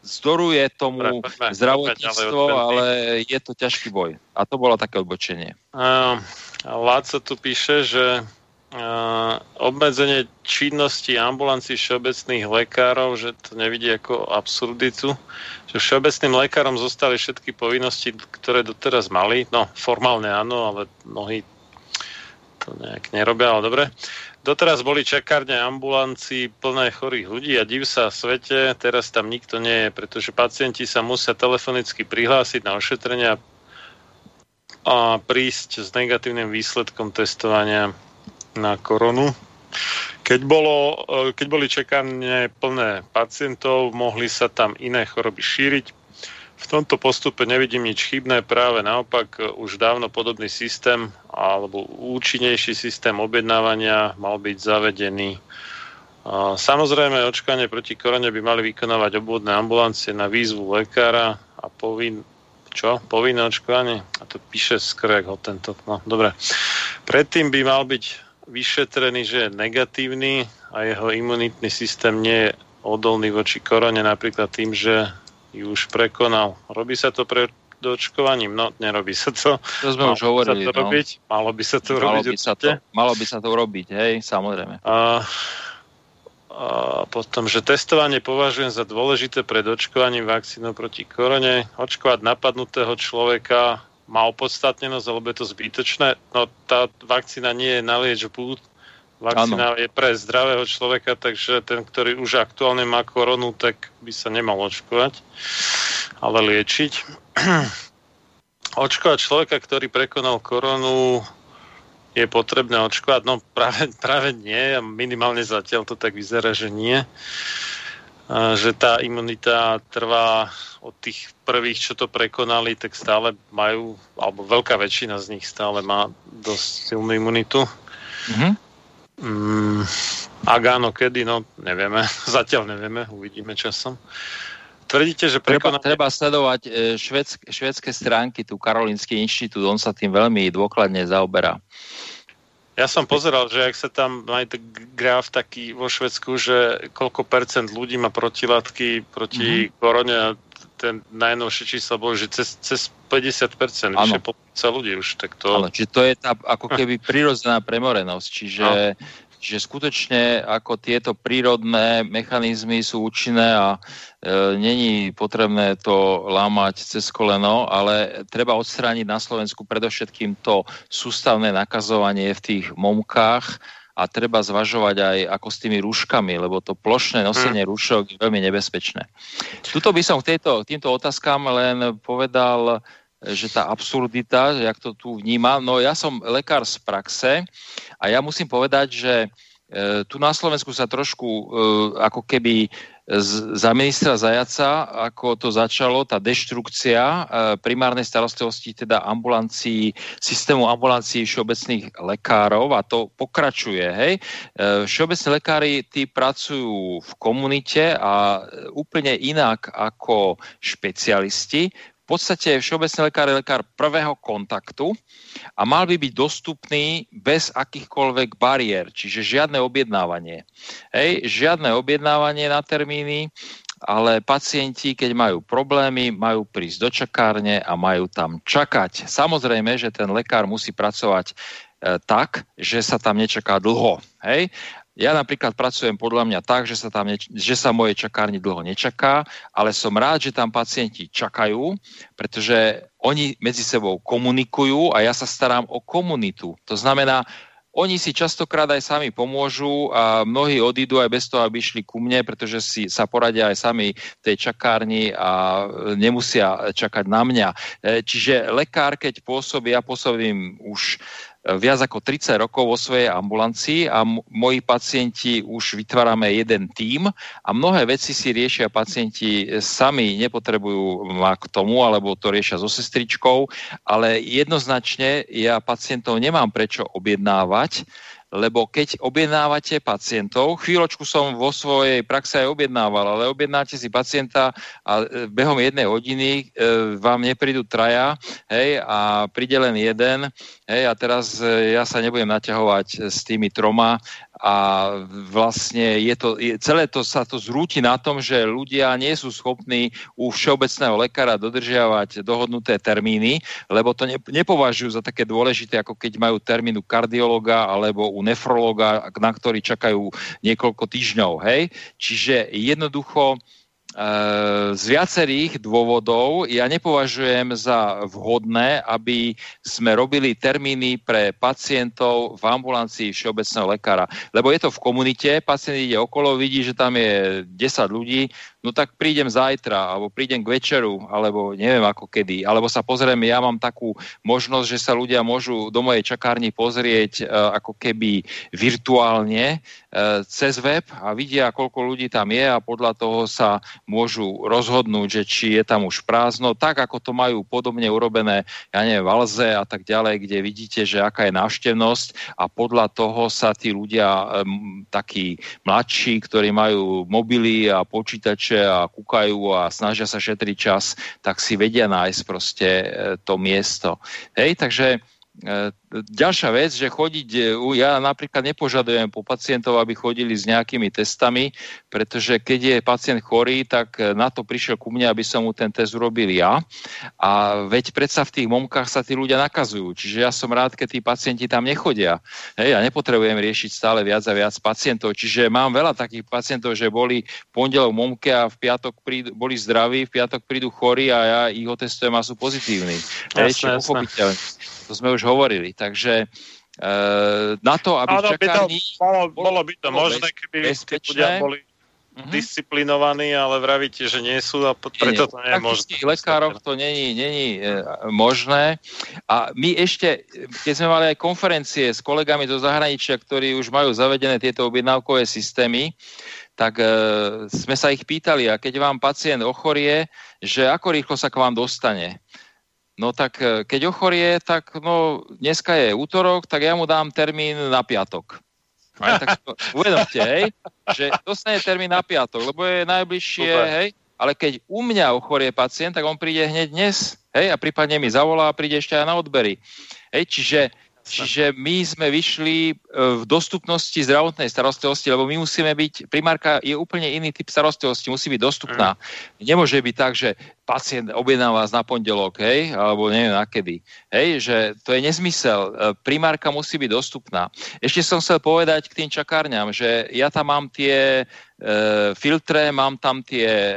zdoruje tomu Pre, zdravotníctvo, ale je to ťažký boj. A to bolo také odbočenie. Uh, Láco tu píše, že obmedzenie činnosti ambulancií všeobecných lekárov, že to nevidí ako absurditu, že všeobecným lekárom zostali všetky povinnosti, ktoré doteraz mali. No, formálne áno, ale mnohí to nejak nerobia, ale dobre. Doteraz boli čakárne ambulancii plné chorých ľudí a div sa svete, teraz tam nikto nie je, pretože pacienti sa musia telefonicky prihlásiť na ošetrenia a prísť s negatívnym výsledkom testovania na koronu. Keď, bolo, keď boli čakárne plné pacientov, mohli sa tam iné choroby šíriť, v tomto postupe nevidím nič chybné, práve naopak už dávno podobný systém alebo účinnejší systém objednávania mal byť zavedený. Samozrejme, očkanie proti korone by mali vykonávať obvodné ambulancie na výzvu lekára a povin, čo? Povinné očkovanie? A to píše skrek ho tento. No, dobre. Predtým by mal byť vyšetrený, že je negatívny a jeho imunitný systém nie je odolný voči korone, napríklad tým, že ju už prekonal. Robí sa to pre dočkovaním? No, nerobí sa to. To sme malo už hovorili. Sa to no. robiť? Malo by sa to malo robiť by sa to, Malo by sa to robiť, hej, samozrejme. A, a potom, že testovanie považujem za dôležité pred očkovaním vakcínou proti korone. Očkovať napadnutého človeka má opodstatnenosť, alebo je to zbytočné. No tá vakcína nie je na liečbu, Vakcína ano. je pre zdravého človeka, takže ten, ktorý už aktuálne má koronu, tak by sa nemal očkovať, ale liečiť. očkovať človeka, ktorý prekonal koronu, je potrebné očkovať? No práve, práve nie, minimálne zatiaľ to tak vyzerá, že nie. A, že tá imunita trvá od tých prvých, čo to prekonali, tak stále majú, alebo veľká väčšina z nich stále má dosť silnú imunitu. Mm-hmm. Mm, ak áno, kedy, no nevieme. Zatiaľ nevieme, uvidíme časom. Tvrdíte, že prekonanie... treba, treba sledovať e, švedsk, švedské stránky, tu Karolinský inštitút, on sa tým veľmi dôkladne zaoberá. Ja som pozeral, že ak sa tam tak graf taký vo Švedsku, že koľko percent ľudí má protilátky proti mm-hmm. korone a ten najnovšie číslo bolo, že cez, cez 50%, Áno. vyše polovica ľudí už, tak to... Áno, čiže to je tá ako keby prirodzená premorenosť, čiže, čiže skutočne ako tieto prírodné mechanizmy sú účinné a e, není potrebné to lámať cez koleno, ale treba odstrániť na Slovensku predovšetkým to sústavné nakazovanie v tých momkách a treba zvažovať aj ako s tými rúškami, lebo to plošné nosenie rúšok je veľmi nebezpečné. Tuto by som k tejto, týmto otázkam len povedal, že tá absurdita, jak to tu vnímam, no ja som lekár z praxe a ja musím povedať, že e, tu na Slovensku sa trošku e, ako keby za ministra Zajaca, ako to začalo, tá deštrukcia e, primárnej starostlivosti, teda ambulancií, systému ambulancií všeobecných lekárov a to pokračuje. Hej? Všeobecní lekári, tí pracujú v komunite a úplne inak ako špecialisti. V podstate všeobecný lekár je lekár prvého kontaktu a mal by byť dostupný bez akýchkoľvek bariér, čiže žiadne objednávanie. Hej, žiadne objednávanie na termíny, ale pacienti, keď majú problémy, majú prísť do čakárne a majú tam čakať. Samozrejme, že ten lekár musí pracovať e, tak, že sa tam nečaká dlho. Hej? Ja napríklad pracujem podľa mňa tak, že sa, tam neč- že sa moje čakárni dlho nečaká, ale som rád, že tam pacienti čakajú, pretože oni medzi sebou komunikujú a ja sa starám o komunitu. To znamená, oni si častokrát aj sami pomôžu a mnohí odídu aj bez toho, aby išli ku mne, pretože si sa poradia aj sami v tej čakárni a nemusia čakať na mňa. E, Čiže lekár, keď pôsobí, ja pôsobím už viac ako 30 rokov vo svojej ambulancii a m- moji pacienti už vytvárame jeden tím a mnohé veci si riešia pacienti sami, nepotrebujú ma k tomu, alebo to riešia so sestričkou, ale jednoznačne ja pacientov nemám prečo objednávať, lebo keď objednávate pacientov, chvíľočku som vo svojej praxe aj objednával, ale objednáte si pacienta a e, behom jednej hodiny e, vám neprídu traja, hej, a príde len jeden, hej, a teraz e, ja sa nebudem naťahovať s tými troma a vlastne je to, je, celé to sa to zrúti na tom, že ľudia nie sú schopní u všeobecného lekára dodržiavať dohodnuté termíny, lebo to ne, nepovažujú za také dôležité, ako keď majú termín u kardiologa alebo u nefrologa, na ktorý čakajú niekoľko týždňov. Hej? Čiže jednoducho z viacerých dôvodov ja nepovažujem za vhodné, aby sme robili termíny pre pacientov v ambulancii všeobecného lekára. Lebo je to v komunite, pacient ide okolo, vidí, že tam je 10 ľudí, no tak prídem zajtra, alebo prídem k večeru, alebo neviem ako kedy, alebo sa pozriem, ja mám takú možnosť, že sa ľudia môžu do mojej čakárni pozrieť e, ako keby virtuálne e, cez web a vidia, koľko ľudí tam je a podľa toho sa môžu rozhodnúť, že či je tam už prázdno, tak ako to majú podobne urobené, ja neviem, v Alze a tak ďalej, kde vidíte, že aká je návštevnosť a podľa toho sa tí ľudia, um, takí mladší, ktorí majú mobily a počítače a kúkajú a snažia sa šetriť čas, tak si vedia nájsť proste e, to miesto. Hej, takže E, Ďalšia vec, že chodiť, e, ja napríklad nepožadujem po pacientov, aby chodili s nejakými testami, pretože keď je pacient chorý, tak e, na to prišiel ku mne, aby som mu ten test urobil ja. A veď predsa v tých momkách sa tí ľudia nakazujú. Čiže ja som rád, keď tí pacienti tam nechodia. Hej, ja nepotrebujem riešiť stále viac a viac pacientov. Čiže mám veľa takých pacientov, že boli pondelok v momke a v piatok prídu, boli zdraví, v piatok prídu chorí a ja ich otestujem a sú pozitívni. Hej, Jasné, jasné. To sme už hovorili. Takže e, na to, aby v Áno, by to, čakárni... bolo, bolo by to možné, keby tí bezpečné. ľudia boli Mhm. disciplinovaní, ale vravíte, že nie sú a preto to nie je možné. lekároch to není, není e, možné. A my ešte, keď sme mali aj konferencie s kolegami zo zahraničia, ktorí už majú zavedené tieto objednávkové systémy, tak e, sme sa ich pýtali, a keď vám pacient ochorie, že ako rýchlo sa k vám dostane. No tak e, keď ochorie, tak no, dneska je útorok, tak ja mu dám termín na piatok. Aj, tak to uvedomte, hej, že dostane termín na piatok, lebo je najbližšie, Super. hej, ale keď u mňa ochorie pacient, tak on príde hneď dnes, hej, a prípadne mi zavolá a príde ešte aj na odbery. Hej, čiže čiže my sme vyšli e, v dostupnosti zdravotnej starostlivosti, lebo my musíme byť, primárka je úplne iný typ starostlivosti, musí byť dostupná. Nemôže byť tak, že pacient objedná vás na pondelok, hej, alebo neviem na kedy. Hej, že to je nezmysel. E, Primárka musí byť dostupná. Ešte som chcel povedať k tým čakárňam, že ja tam mám tie e, filtre, mám tam tie,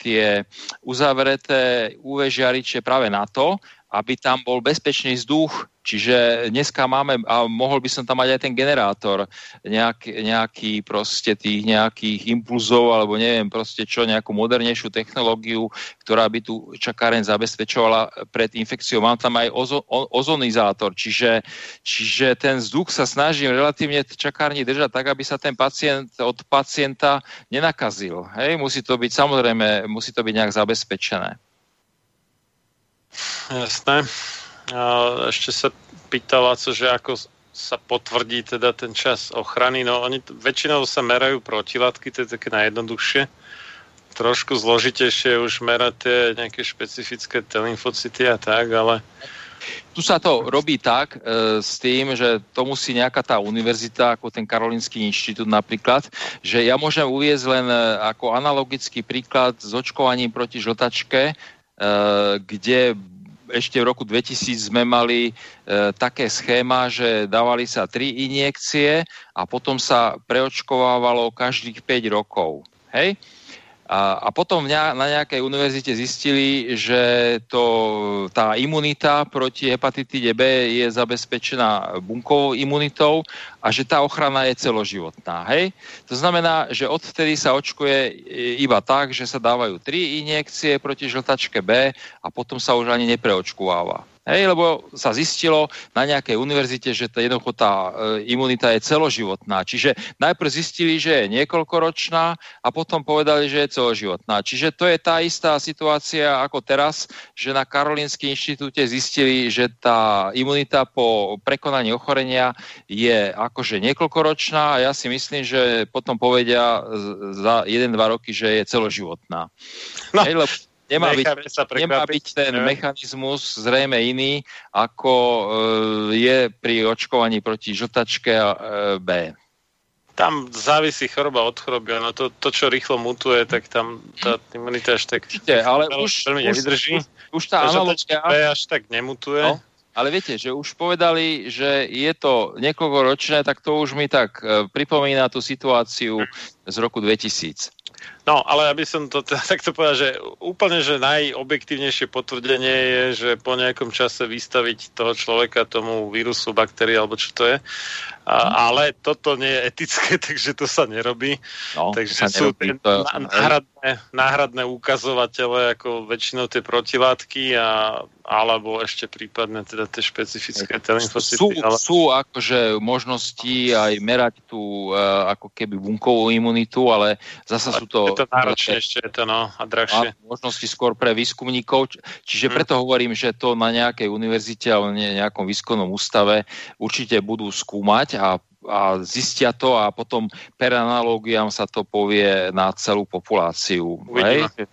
tie uzavreté UV žiariče práve na to, aby tam bol bezpečný vzduch. Čiže dneska máme, a mohol by som tam mať aj ten generátor, nejaký, nejaký proste tých nejakých impulzov, alebo neviem proste čo, nejakú modernejšiu technológiu, ktorá by tu čakáren zabezpečovala pred infekciou. Mám tam aj ozo, o, ozonizátor, čiže, čiže ten vzduch sa snažím relatívne čakárni držať tak, aby sa ten pacient od pacienta nenakazil. Hej, musí to byť samozrejme, musí to byť nejak zabezpečené. Jasné. Ešte sa pýtala, že ako sa potvrdí teda ten čas ochrany. No oni t- väčšinou sa merajú protilátky, to je také najjednoduchšie. Trošku zložitejšie už merať tie nejaké špecifické telymfocity a tak, ale Tu sa to robí tak e, s tým, že to musí nejaká tá univerzita, ako ten Karolinský inštitút napríklad, že ja môžem uviezť len e, ako analogický príklad s očkovaním proti žltačke, kde ešte v roku 2000 sme mali e, také schéma, že dávali sa tri injekcie a potom sa preočkovávalo každých 5 rokov. Hej? A, a potom na nejakej univerzite zistili, že to, tá imunita proti hepatitíde B je zabezpečená bunkovou imunitou a že tá ochrana je celoživotná. Hej? To znamená, že odvtedy sa očkuje iba tak, že sa dávajú tri injekcie proti žltačke B a potom sa už ani nepreočkováva. Hej, lebo sa zistilo na nejakej univerzite, že tá jednoducho tá e, imunita je celoživotná. Čiže najprv zistili, že je niekoľkoročná a potom povedali, že je celoživotná. Čiže to je tá istá situácia ako teraz, že na Karolinském inštitúte zistili, že tá imunita po prekonaní ochorenia je akože niekoľkoročná a ja si myslím, že potom povedia za 1-2 roky, že je celoživotná. No. Hej, lebo nemá byť, sa nemá byť ten Ne? mechanizmus zrejme iný, ako e, je pri očkovaní proti žltačke e, B. tam závisí choroba od choroby. No to, to, čo rýchlo mutuje, tak tam tá imunita až tak Určite, ale už, veľmi nevydrží. už, už tá analogia... B až tak nemutuje. No. Ale viete, že už povedali, že je to niekoľkoročné, tak to už mi tak e, pripomína tú situáciu z roku 2000. No, ale aby som to teda takto povedal, že úplne, že najobjektívnejšie potvrdenie je, že po nejakom čase vystaviť toho človeka tomu vírusu, baktérii, alebo čo to je. A, ale toto nie je etické, takže to sa nerobí. No, takže sa sú nerobí, tie to- náhradné, náhradné ukazovatele, ako väčšinou tie protilátky, a, alebo ešte prípadne teda tie špecifické sú, telymfocity. Ale... sú akože možnosti aj merať tú uh, ako keby bunkovú imunitu, ale zasa sú to... Je to náročnejšie, je to no, a drahšie. Možnosti skôr pre výskumníkov. Čiže Hm. preto hovorím, že to na nejakej univerzite alebo ne- nejakom výskumnom ústave určite budú skúmať a, a zistia to a potom per analógiám sa to povie na celú populáciu. Uvidíme. Hej?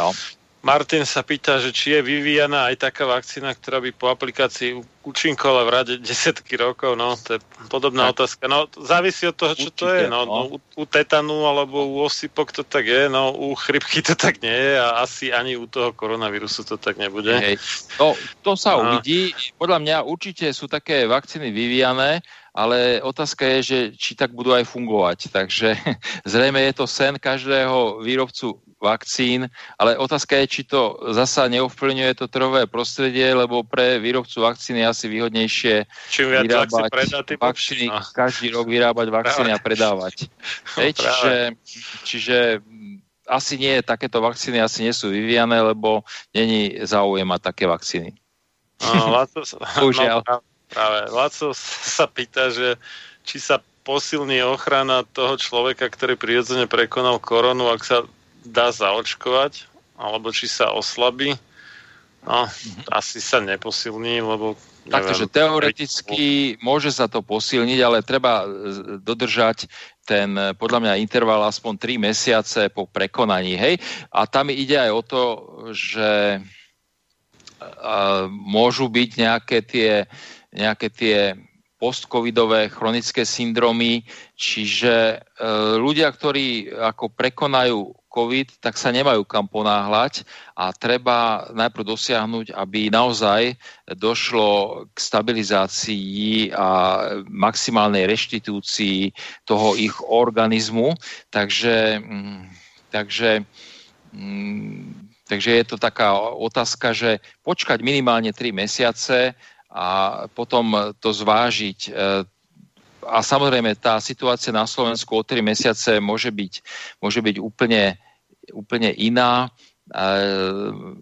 No. Martin sa pýta, že či je vyvíjana aj taká vakcína, ktorá by po aplikácii účinkovala v rade desiatky rokov. No, to je podobná Tak. otázka. No, závisí od toho, čo to Určite, je. No, no. no. U, u tetanu alebo u osypok to tak je, no u chrypky to tak nie je a asi ani u toho koronavírusu to tak nebude. Hej. To, to sa No. uvidí. Podľa mňa určite sú také vakcíny vyvíjané, ale otázka je, že či tak budú aj fungovať. Takže zrejme je to sen každého výrobcu vakcín, ale otázka je, či to zasa neovplyvňuje to trhové prostredie, lebo pre výrobcu vakcín je asi výhodnejšie Čím viac vyrábať predá, vakcíny, no. každý rok vyrábať vakcíny a predávať. Hej, Práve. čiže, čiže mm, asi nie, takéto vakcíny asi nie sú vyvíjane, lebo není záujem mať také vakcíny. No, Laco, no, práve, práve. Laco sa pýta, že či sa posilní ochrana toho človeka, ktorý prirodzene prekonal koronu, ak sa dá zaočkovať, alebo či sa oslabí. No, asi sa neposilní, lebo Takže teoreticky môže sa to posilniť, ale treba e, dodržať ten, e, podľa mňa, interval aspoň 3 mesiace po prekonaní. Hej? A tam ide aj o to, že a, môžu byť nejaké tie nejaké tie postcovidové chronické syndromy, čiže e, ľudia, ktorí ako prekonajú COVID, tak sa nemajú kam ponáhľať a treba najprv dosiahnuť, aby naozaj došlo k stabilizácii a maximálnej reštitúcii toho ich organizmu. Takže, mm, takže mm, Takže je to taká otázka, že počkať minimálne 3 mesiace a potom to zvážiť. A samozrejme, tá situácia na Slovensku o 3 mesiace môže byť, môže byť úplne, úplne iná.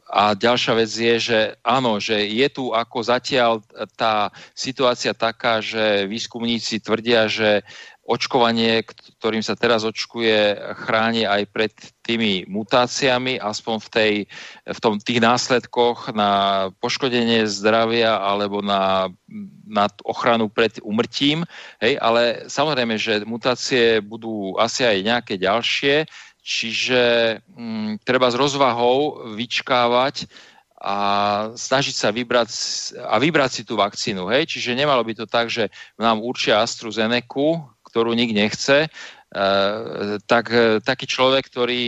A ďalšia vec je, že áno, že je tu ako zatiaľ tá situácia taká, že výskumníci tvrdia, že očkovanie, ktorým sa teraz očkuje, chráni aj pred tými mutáciami, aspoň v, tej, v tom, tých následkoch na poškodenie zdravia alebo na, na ochranu pred umrtím. Hej, ale samozrejme, že mutácie budú asi aj nejaké ďalšie, čiže hm, treba s rozvahou vyčkávať a snažiť sa vybrať a vybrať si tú vakcínu. Hej? Čiže nemalo by to tak, že nám určia AstraZeneca, ktorú nik nechce, e, tak e, taký človek, ktorý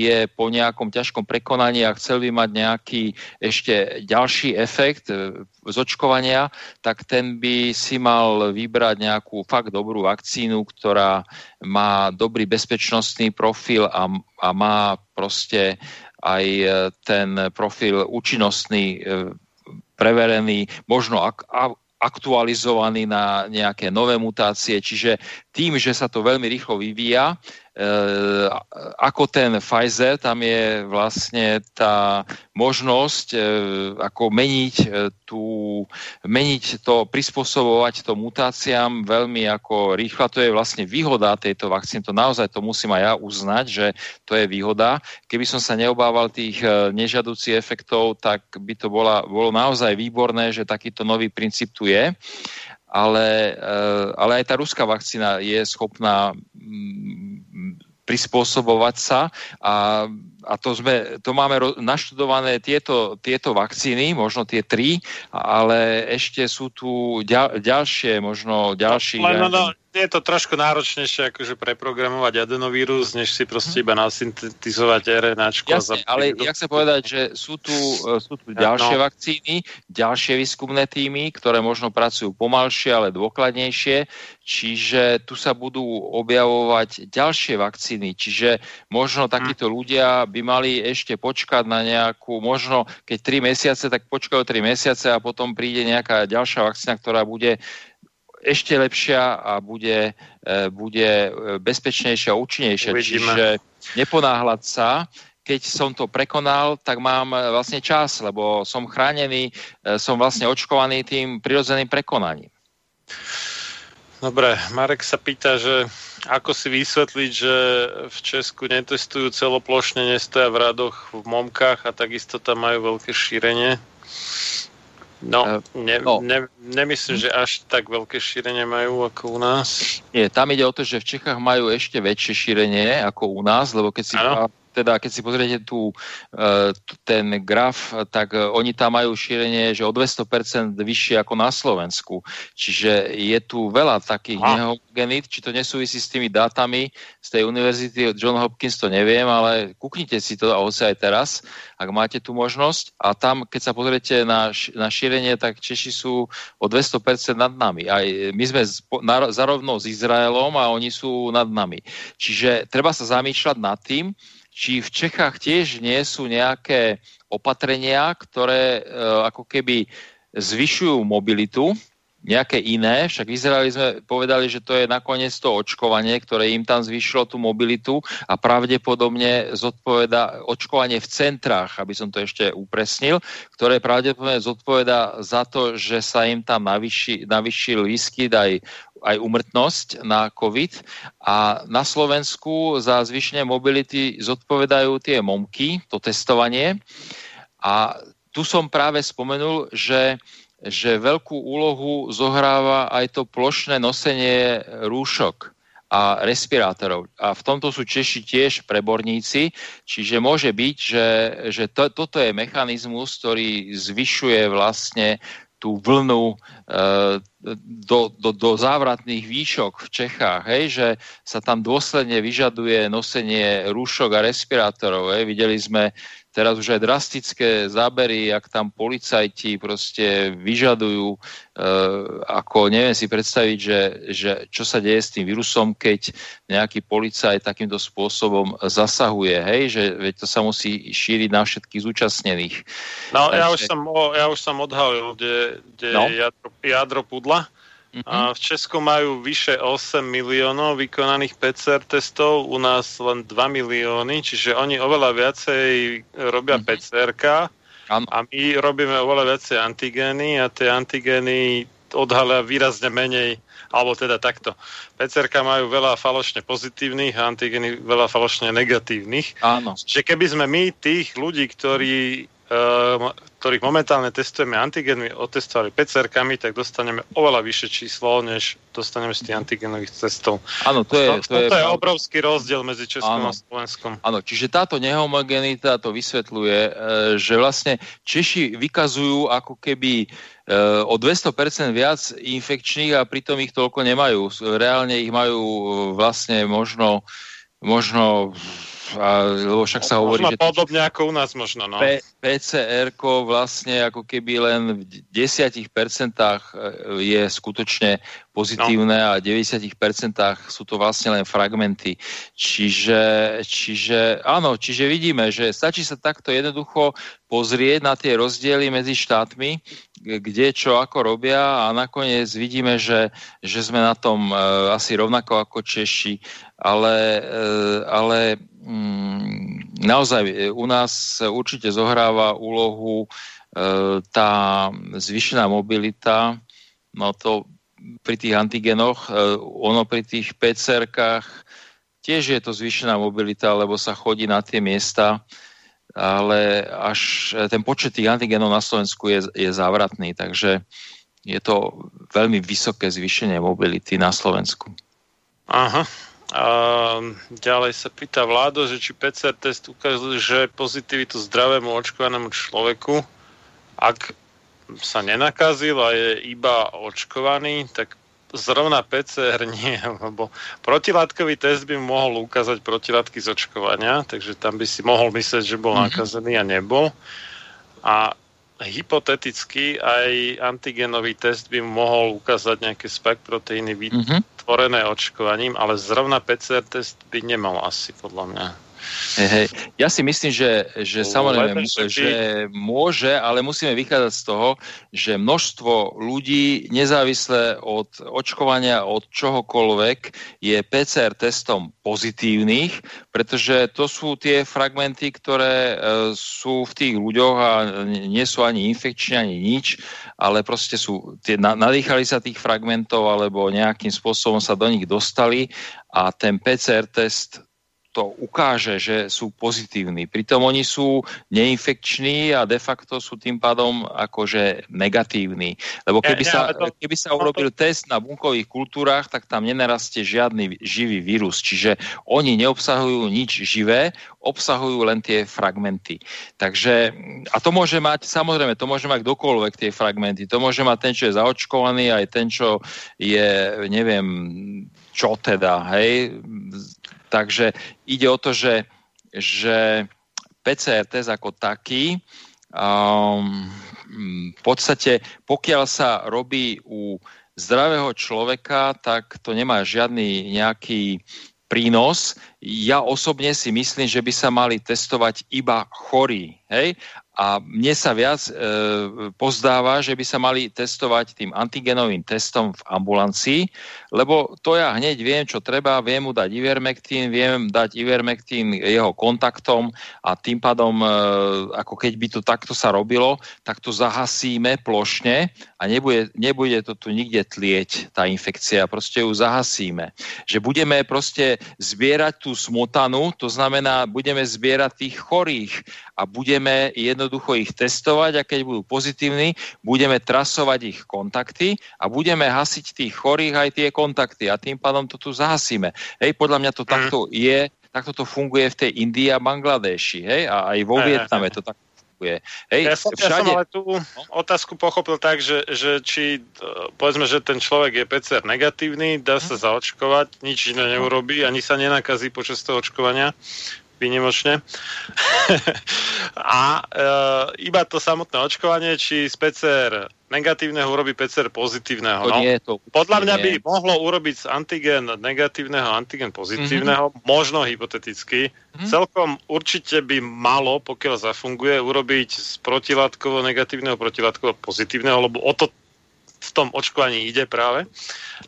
je po nejakom ťažkom prekonaní a chcel by mať nejaký ešte ďalší efekt e, z očkovania, tak ten by si mal vybrať nejakú fakt dobrú vakcínu, ktorá má dobrý bezpečnostný profil a, a má proste aj ten profil účinnostný preverený, možno ak, aktualizovaný na nejaké nové mutácie, čiže tým, že sa to veľmi rýchlo vyvíja, ako ten Pfizer, tam je vlastne tá možnosť e, ako meniť, e, tú, meniť to, prispôsobovať to mutáciám veľmi ako rýchlo. To je vlastne výhoda tejto vakcíny. To naozaj to musím aj ja uznať, že to je výhoda. Keby som sa neobával tých nežiaducích efektov, tak by to bola, bolo naozaj výborné, že takýto nový princíp tu je ale, ale aj tá ruská vakcína je schopná mm, prispôsobovať sa a, a to, sme, to máme naštudované tieto, tieto vakcíny, možno tie tri, ale ešte sú tu ďal, ďalšie, možno ďalší... No, no, no, je to trošku náročnejšie akože preprogramovať adenovírus, než si proste iba nasyntetizovať RNAčko. Jasne, ale ja chcem povedať, že sú tu, e, sú tu ďalšie no. vakcíny, ďalšie výskumné týmy, ktoré možno pracujú pomalšie, ale dôkladnejšie, čiže tu sa budú objavovať ďalšie vakcíny, čiže možno takíto hm. ľudia by mali ešte počkať na nejakú, možno keď 3 mesiace, tak počkajú 3 mesiace a potom príde nejaká ďalšia vakcína, ktorá bude ešte lepšia a bude, e, bude e, bezpečnejšia a účinnejšia. Uvidíme. Čiže neponáhľať sa, keď som to prekonal, tak mám e, vlastne čas, lebo som chránený, som vlastne očkovaný tým prirodzeným prekonaním. Dobre, Marek sa pýta, že ako si vysvetliť, že v Česku netestujú celoplošne, nestoja v radoch v momkách a takisto tam majú veľké šírenie? No, eh, ne, no. Ne, nemyslím, že až tak veľké šírenie majú ako u nás. Nie, tam ide o to, že v Čechách majú ešte väčšie šírenie ako u nás, lebo keď si ano teda keď si pozriete tu e, ten graf, tak e, oni tam majú šírenie, že o 200% vyššie ako na Slovensku. Čiže je tu veľa takých nehogenít, či to nesúvisí s tými dátami z tej univerzity John Hopkins, to neviem, ale kúknite si to hoci aj teraz, ak máte tú možnosť. A tam, keď sa pozriete na, na šírenie, tak Češi sú o 200% nad nami. Aj my sme zarovno s Izraelom a oni sú nad nami. Čiže treba sa zamýšľať nad tým, či v Čechách tiež nie sú nejaké opatrenia, ktoré e, ako keby zvyšujú mobilitu, nejaké iné, však v Izraeli sme povedali, že to je nakoniec to očkovanie, ktoré im tam zvyšilo tú mobilitu a pravdepodobne zodpoveda očkovanie v centrách, aby som to ešte upresnil, ktoré pravdepodobne zodpoveda za to, že sa im tam navyši, navyšil výskyt aj aj umrtnosť na COVID a na Slovensku za zvyšenie mobility zodpovedajú tie momky, to testovanie. A tu som práve spomenul, že že veľkú úlohu zohráva aj to plošné nosenie rúšok a respirátorov. A v tomto sú Češi tiež preborníci, čiže môže byť, že, že to, toto je mechanizmus, ktorý zvyšuje vlastne tú vlnu e, do, do, do závratných výšok v Čechách, hej, že sa tam dôsledne vyžaduje nosenie rúšok a respirátorov. Hej. Videli sme teraz už aj drastické zábery, ak tam policajti proste vyžadujú, e, ako neviem si predstaviť, že, že čo sa deje s tým vírusom, keď nejaký policajt takýmto spôsobom zasahuje, hej, že veď to sa musí šíriť na všetkých zúčastnených. No, Takže- ja už som, ja už som odhalil, kde, kde No. jadro, jadro pudla. A v Česku majú vyše 8 miliónov vykonaných PCR testov, u nás len 2 milióny, čiže oni oveľa viacej robia Mhm. PCR-ka Áno. a my robíme oveľa viacej antigény a tie antigény odhalia výrazne menej, alebo teda takto. PCR-ka majú veľa falošne pozitívnych a antigény veľa falošne negatívnych. Áno. Že keby sme my tých ľudí, ktorí, uh, ktorých momentálne testujeme antigenmi, otestovali PCR-kami, tak dostaneme oveľa vyššie číslo, než dostaneme z tých antigenových testov. Áno, to je, To, to je, toto je obrovský rozdiel medzi Českom Áno. a Slovenskom. Áno, čiže táto nehomogenita to vysvetľuje, e, že vlastne Češi vykazujú ako keby e, o 200% viac infekčných a pritom ich toľko nemajú. Reálne ich majú e, vlastne možno, možno a, lebo však sa hovorí, Možno že podobne ako u nás možno, no. P- PCR vlastne ako keby len v 10% je skutočne pozitívne a v 90% sú to vlastne len fragmenty. Čiže, čiže áno, čiže vidíme, že stačí sa takto jednoducho pozrieť na tie rozdiely medzi štátmi, kde čo ako robia a nakoniec vidíme, že, že sme na tom e, asi rovnako ako Češi, ale, e, ale naozaj e, u nás určite zohráva úlohu e, tá zvýšená mobilita, no to pri tých antigenoch, e, ono pri tých PCR-kách tiež je to zvýšená mobilita, lebo sa chodí na tie miesta, ale až ten počet tých antigenov na Slovensku je, je závratný, takže je to veľmi vysoké zvýšenie mobility na Slovensku. Aha. A ďalej sa pýta vládo, že či PCR test ukazuje pozitivitu zdravému očkovanému človeku. Ak sa nenakazil a je iba očkovaný, tak zrovna PCR nie, lebo protilátkový test by mohol ukázať protilátky z očkovania, takže tam by si mohol myslieť, že bol Mhm. nakazený a nebol. A hypoteticky aj antigenový test by mohol ukázať nejaké spike proteíny Mhm. Vytvorené očkovaním, ale zrovna PCR test by nemal asi, podľa mňa. Hej, hej. Ja si myslím, že, že samozrejme, že môže, ale musíme vychádzať z toho, že množstvo ľudí, nezávisle od očkovania, od čohokoľvek, je PCR testom pozitívnych, pretože to sú tie fragmenty, ktoré e, sú v tých ľuďoch a nie sú ani infekčné, ani nič, ale proste sú, tie, na, nadýchali sa tých fragmentov alebo nejakým spôsobom sa do nich dostali a ten PCR test to ukáže, že sú pozitívni. Pritom oni sú neinfekční a de facto sú tým pádom akože negatívni. Lebo keby, ja, sa, to- keby sa no to- urobil test na bunkových kultúrach, tak tam nenarastie žiadny živý vírus. Čiže oni neobsahujú nič živé, obsahujú len tie fragmenty. Takže, a to môže mať, samozrejme, to môže mať kdokoľvek tie fragmenty. To môže mať ten, čo je zaočkovaný, aj ten, čo je, neviem, čo teda, hej. Takže ide o to, že, že PCR test ako taký um, v podstate, pokiaľ sa robí u zdravého človeka, tak to nemá žiadny nejaký prínos. Ja osobne si myslím, že by sa mali testovať iba chorí. Hej? A mne sa viac e, pozdáva, že by sa mali testovať tým antigenovým testom v ambulancii, lebo to ja hneď viem, čo treba, viem mu dať Ivermectin, viem dať Ivermectin jeho kontaktom a tým pádom, e, ako keď by to takto sa robilo, tak to zahasíme plošne a nebude, nebude to tu nikde tlieť, tá infekcia, proste ju zahasíme. Že budeme proste zbierať tú smotanu, to znamená, budeme zbierať tých chorých a budeme jednoducho ich testovať a keď budú pozitívni, budeme trasovať ich kontakty a budeme hasiť tých chorých aj tie kontakty a tým pádom to tu zahasíme. Hej, podľa mňa to takto je, takto to funguje v tej Indii a Bangladeši, hej, a aj vo Vietname to tak funguje. Hej, Ja som, ja som ale tú otázku pochopil tak, že, že či, e, povedzme, že ten človek je PCR negatívny, dá sa zaočkovať, nič iné neurobí, ani sa nenakazí počas toho očkovania, výnimočne. a e, iba to samotné očkovanie, či z PCR negatívneho urobí PCR pozitívneho. To no. nie to. Podľa mňa by nie. mohlo urobiť z antigen negatívneho antigen pozitívneho, mm-hmm. možno hypoteticky. Mhm. Mm-hmm. Celkom určite by malo, pokiaľ zafunguje, urobiť z protilátkovo negatívneho protilátkovo pozitívneho, lebo o to v tom očkovaní ide práve.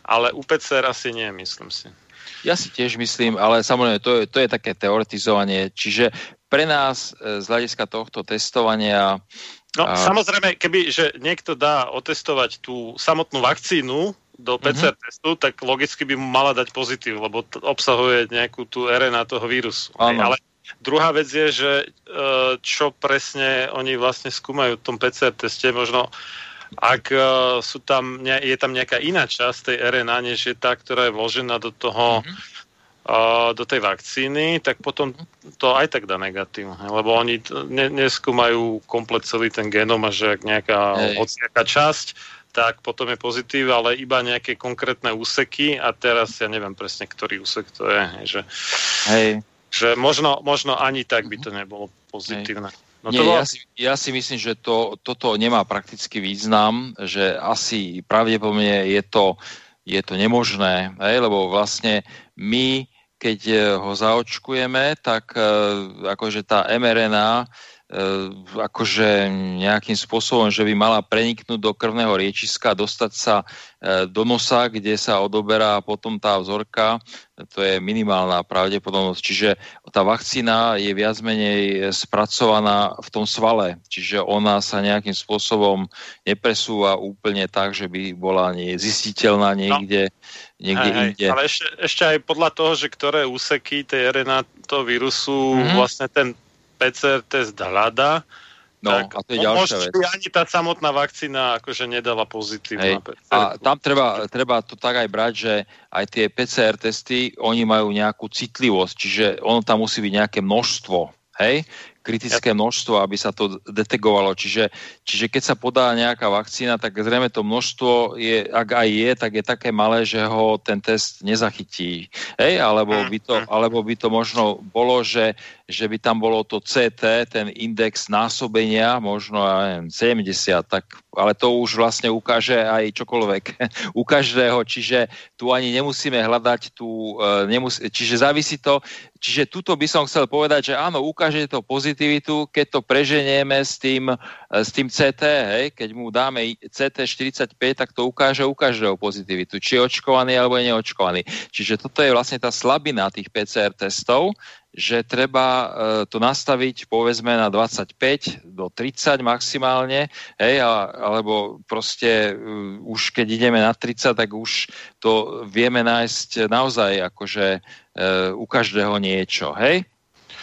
Ale u PCR asi nie, myslím si. Ja si tiež myslím, ale samozrejme to je, to je také teoretizovanie. Čiže pre nás e, z hľadiska tohto testovania No, A- samozrejme, keby že niekto dá otestovať tú samotnú vakcínu do PCR mm-hmm. testu, tak logicky by mu mala dať pozitív, lebo t- obsahuje nejakú tú RNA toho vírusu. Ale druhá vec je, že e, čo presne oni vlastne skúmajú v tom PCR teste, možno ak e, sú tam, ne- je tam nejaká iná časť tej RNA, než je tá, ktorá je vložená do toho Mhm. uh, do tej vakcíny, tak potom to aj tak dá negatív. hej, Lebo oni ne, neskúmajú komplet celý ten genom a že ak nejaká Hej. hociaká časť, tak potom je pozitív, ale iba nejaké konkrétne úseky a teraz ja neviem presne, ktorý úsek to je. hej, Že, hej, že možno, možno ani tak by to nebolo pozitívne. No Nie, to bolo, ja, si, ja si myslím, že to, toto nemá praktický význam, že asi pravdepodobne je to, je to nemožné, hej, lebo vlastne my, keď e, ho zaočkujeme, tak e, akože tá mRNA akože nejakým spôsobom, že by mala preniknúť do krvného riečiska, dostať sa e, do nosa, kde sa odoberá potom tá vzorka, to je minimálna pravdepodobnosť. Čiže tá vakcína je viac menej spracovaná v tom svale, čiže ona sa nejakým spôsobom nepresúva úplne tak, že by bola zistiteľná niekde, niekde hej, inde. ale ešte, ešte aj podľa toho, že ktoré úseky tej RNA toho vírusu Mhm. vlastne ten PCR test hľada, No, tak a to je ďalšia vec. ani tá samotná vakcína akože nedala pozitívne. Hej. A tam treba, treba to tak aj brať, že aj tie PCR testy, oni majú nejakú citlivosť, čiže ono tam musí byť nejaké množstvo, hej? kritické množstvo, aby sa to detegovalo. Čiže, čiže keď sa podá nejaká vakcína, tak zrejme to množstvo, je, ak aj je, tak je také malé, že ho ten test nezachytí. Hej? Alebo, by to, alebo by to možno bolo, že, že by tam bolo to CT, ten index násobenia, možno ja neviem, 70, tak, ale to už vlastne ukáže aj čokoľvek u každého, čiže tu ani nemusíme hľadať tú, e, nemus- čiže závisí to, čiže tuto by som chcel povedať, že áno, ukáže to pozitivitu, keď to preženieme s tým, e, s tým CT, hej, keď mu dáme CT 45, tak to ukáže u každého pozitivitu, či je očkovaný alebo je neočkovaný. Čiže toto je vlastne tá slabina tých PCR testov, že treba e, to nastaviť povedzme na 25 do 30 maximálne, hej, alebo proste uh, už keď ideme na 30, tak už to vieme nájsť naozaj akože uh, u každého niečo, hej.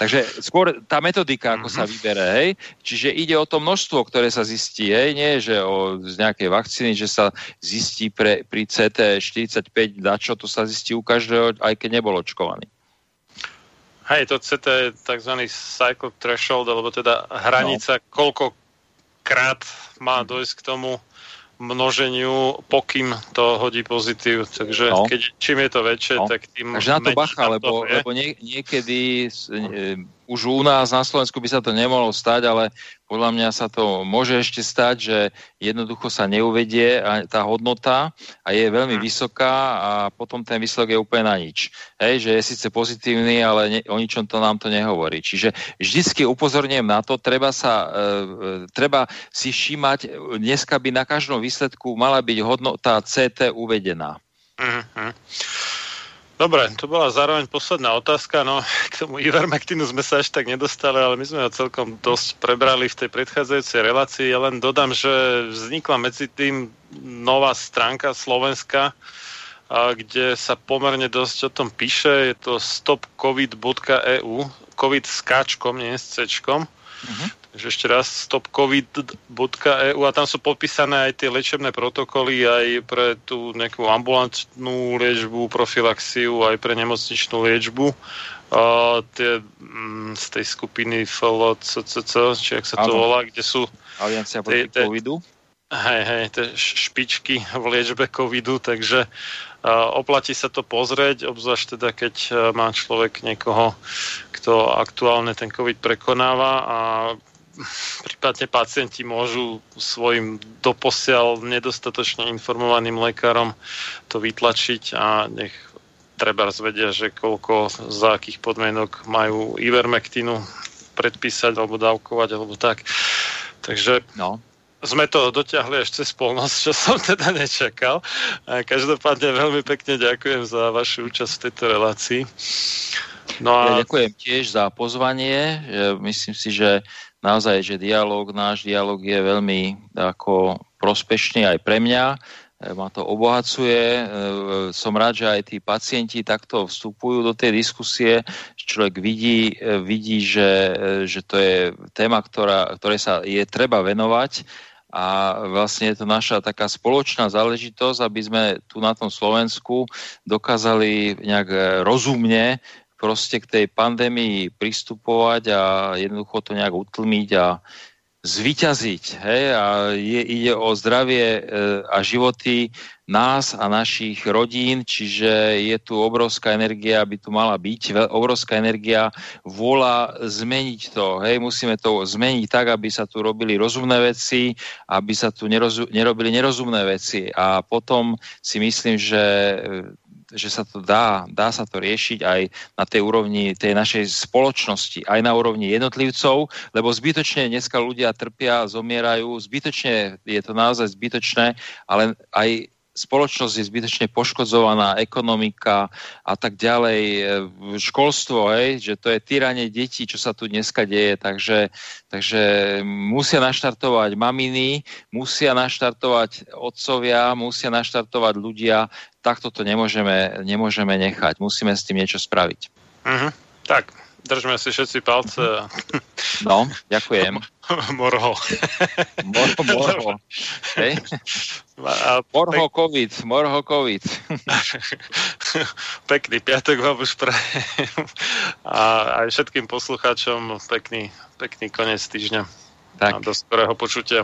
Takže skôr tá metodika, ako sa vybere, hej. Čiže ide o to množstvo, ktoré sa zistí, hej. Nie, že o, z nejakej vakcíny, že sa zistí pre, pri CT 45 dačo, to sa zistí u každého, aj keď nebol očkovaný. Hej, to CT je tzv. cycle threshold, alebo teda hranica, no. koľko krát má dojsť k tomu množeniu, pokým to hodí pozitív. Takže No. keď, čím je to väčšie, No. tak tým Takže na to bacha, lebo, lebo nie, niekedy e, už u nás na Slovensku by sa to nemohlo stať, ale podľa mňa sa to môže ešte stať, že jednoducho sa neuvedie a tá hodnota a je veľmi Mhm. vysoká a potom ten výsledok je úplne na nič. Hej, že je síce pozitívny, ale ne, o ničom to nám to nehovorí. Čiže vždycky upozorňujem na to, treba, sa, e, e, treba si všímať, dneska by na každom výsledku mala byť hodnota CT uvedená. Mhm. Dobre, to bola zároveň posledná otázka. No, k tomu Ivermectinu sme sa až tak nedostali, ale my sme ho celkom dosť prebrali v tej predchádzajúcej relácii. Ja len dodám, že vznikla medzi tým nová stránka Slovenska, kde sa pomerne dosť o tom píše. Je to stopcovid.eu, covid s káčkom, nie s cečkom. Takže ešte raz stopcovid.eu a tam sú popísané aj tie liečebné protokoly aj pre tú nejakú ambulantnú liečbu, profilaxiu, aj pre nemocničnú liečbu. Uh, tie, mm, z tej skupiny FLCCC, či ak sa to volá, kde sú Aliancia proti tej- covidu. Hej, hej, tie špičky v liečbe covidu, takže uh, oplatí sa to pozrieť, obzvlášť teda, keď uh, má človek niekoho, kto aktuálne ten covid prekonáva a prípadne pacienti môžu svojim doposiaľ nedostatočne informovaným lekárom to vytlačiť a nech treba zvedia, že koľko, za akých podmienok majú ivermektinu predpísať alebo dávkovať alebo tak. Takže No. sme to dotiahli až cez polnosť, čo som teda nečakal. A každopádne veľmi pekne ďakujem za vašu účasť v tejto relácii. No Ja a ďakujem tiež za pozvanie. Že Myslím si, že naozaj, že dialog, náš dialog je veľmi ako prospešný aj pre mňa. E, Ma to obohacuje. E, Som rád, že aj tí pacienti takto vstupujú do tej diskusie. Človek vidí, e, vidí že, že to je téma, ktorá, ktorej sa je treba venovať a vlastne je to naša taká spoločná záležitosť, aby sme tu na tom Slovensku dokázali nejak rozumne proste k tej pandémii pristupovať a jednoducho to nejak utlmiť a zvyťaziť. Hej? A je, ide o zdravie e, a životy nás a našich rodín, čiže je tu obrovská energia, aby tu mala byť, obrovská energia vôľa zmeniť to. Hej? Musíme to zmeniť tak, aby sa tu robili rozumné veci, aby sa tu nerozu- nerobili nerozumné veci. A potom si myslím, že že sa to dá, dá sa to riešiť aj na tej úrovni tej našej spoločnosti, aj na úrovni jednotlivcov, lebo zbytočne dneska ľudia trpia, zomierajú, zbytočne je to naozaj zbytočné, ale aj spoločnosť je zbytočne poškodzovaná, ekonomika a tak ďalej, e, školstvo, hej, že to je týranie detí, čo sa tu dneska deje, takže, takže musia naštartovať maminy, musia naštartovať otcovia, musia naštartovať ľudia, takto to nemôžeme, nemôžeme nechať, musíme s tým niečo spraviť. uh-huh. tak, držme si všetci palce a No, ďakujem. morho. Morho, morho. Hej? A Morho COVID, morho COVID. pekný piatok vám už prajem. A aj všetkým poslucháčom pekný, pekný koniec týždňa. A Tak. do skorého počutia.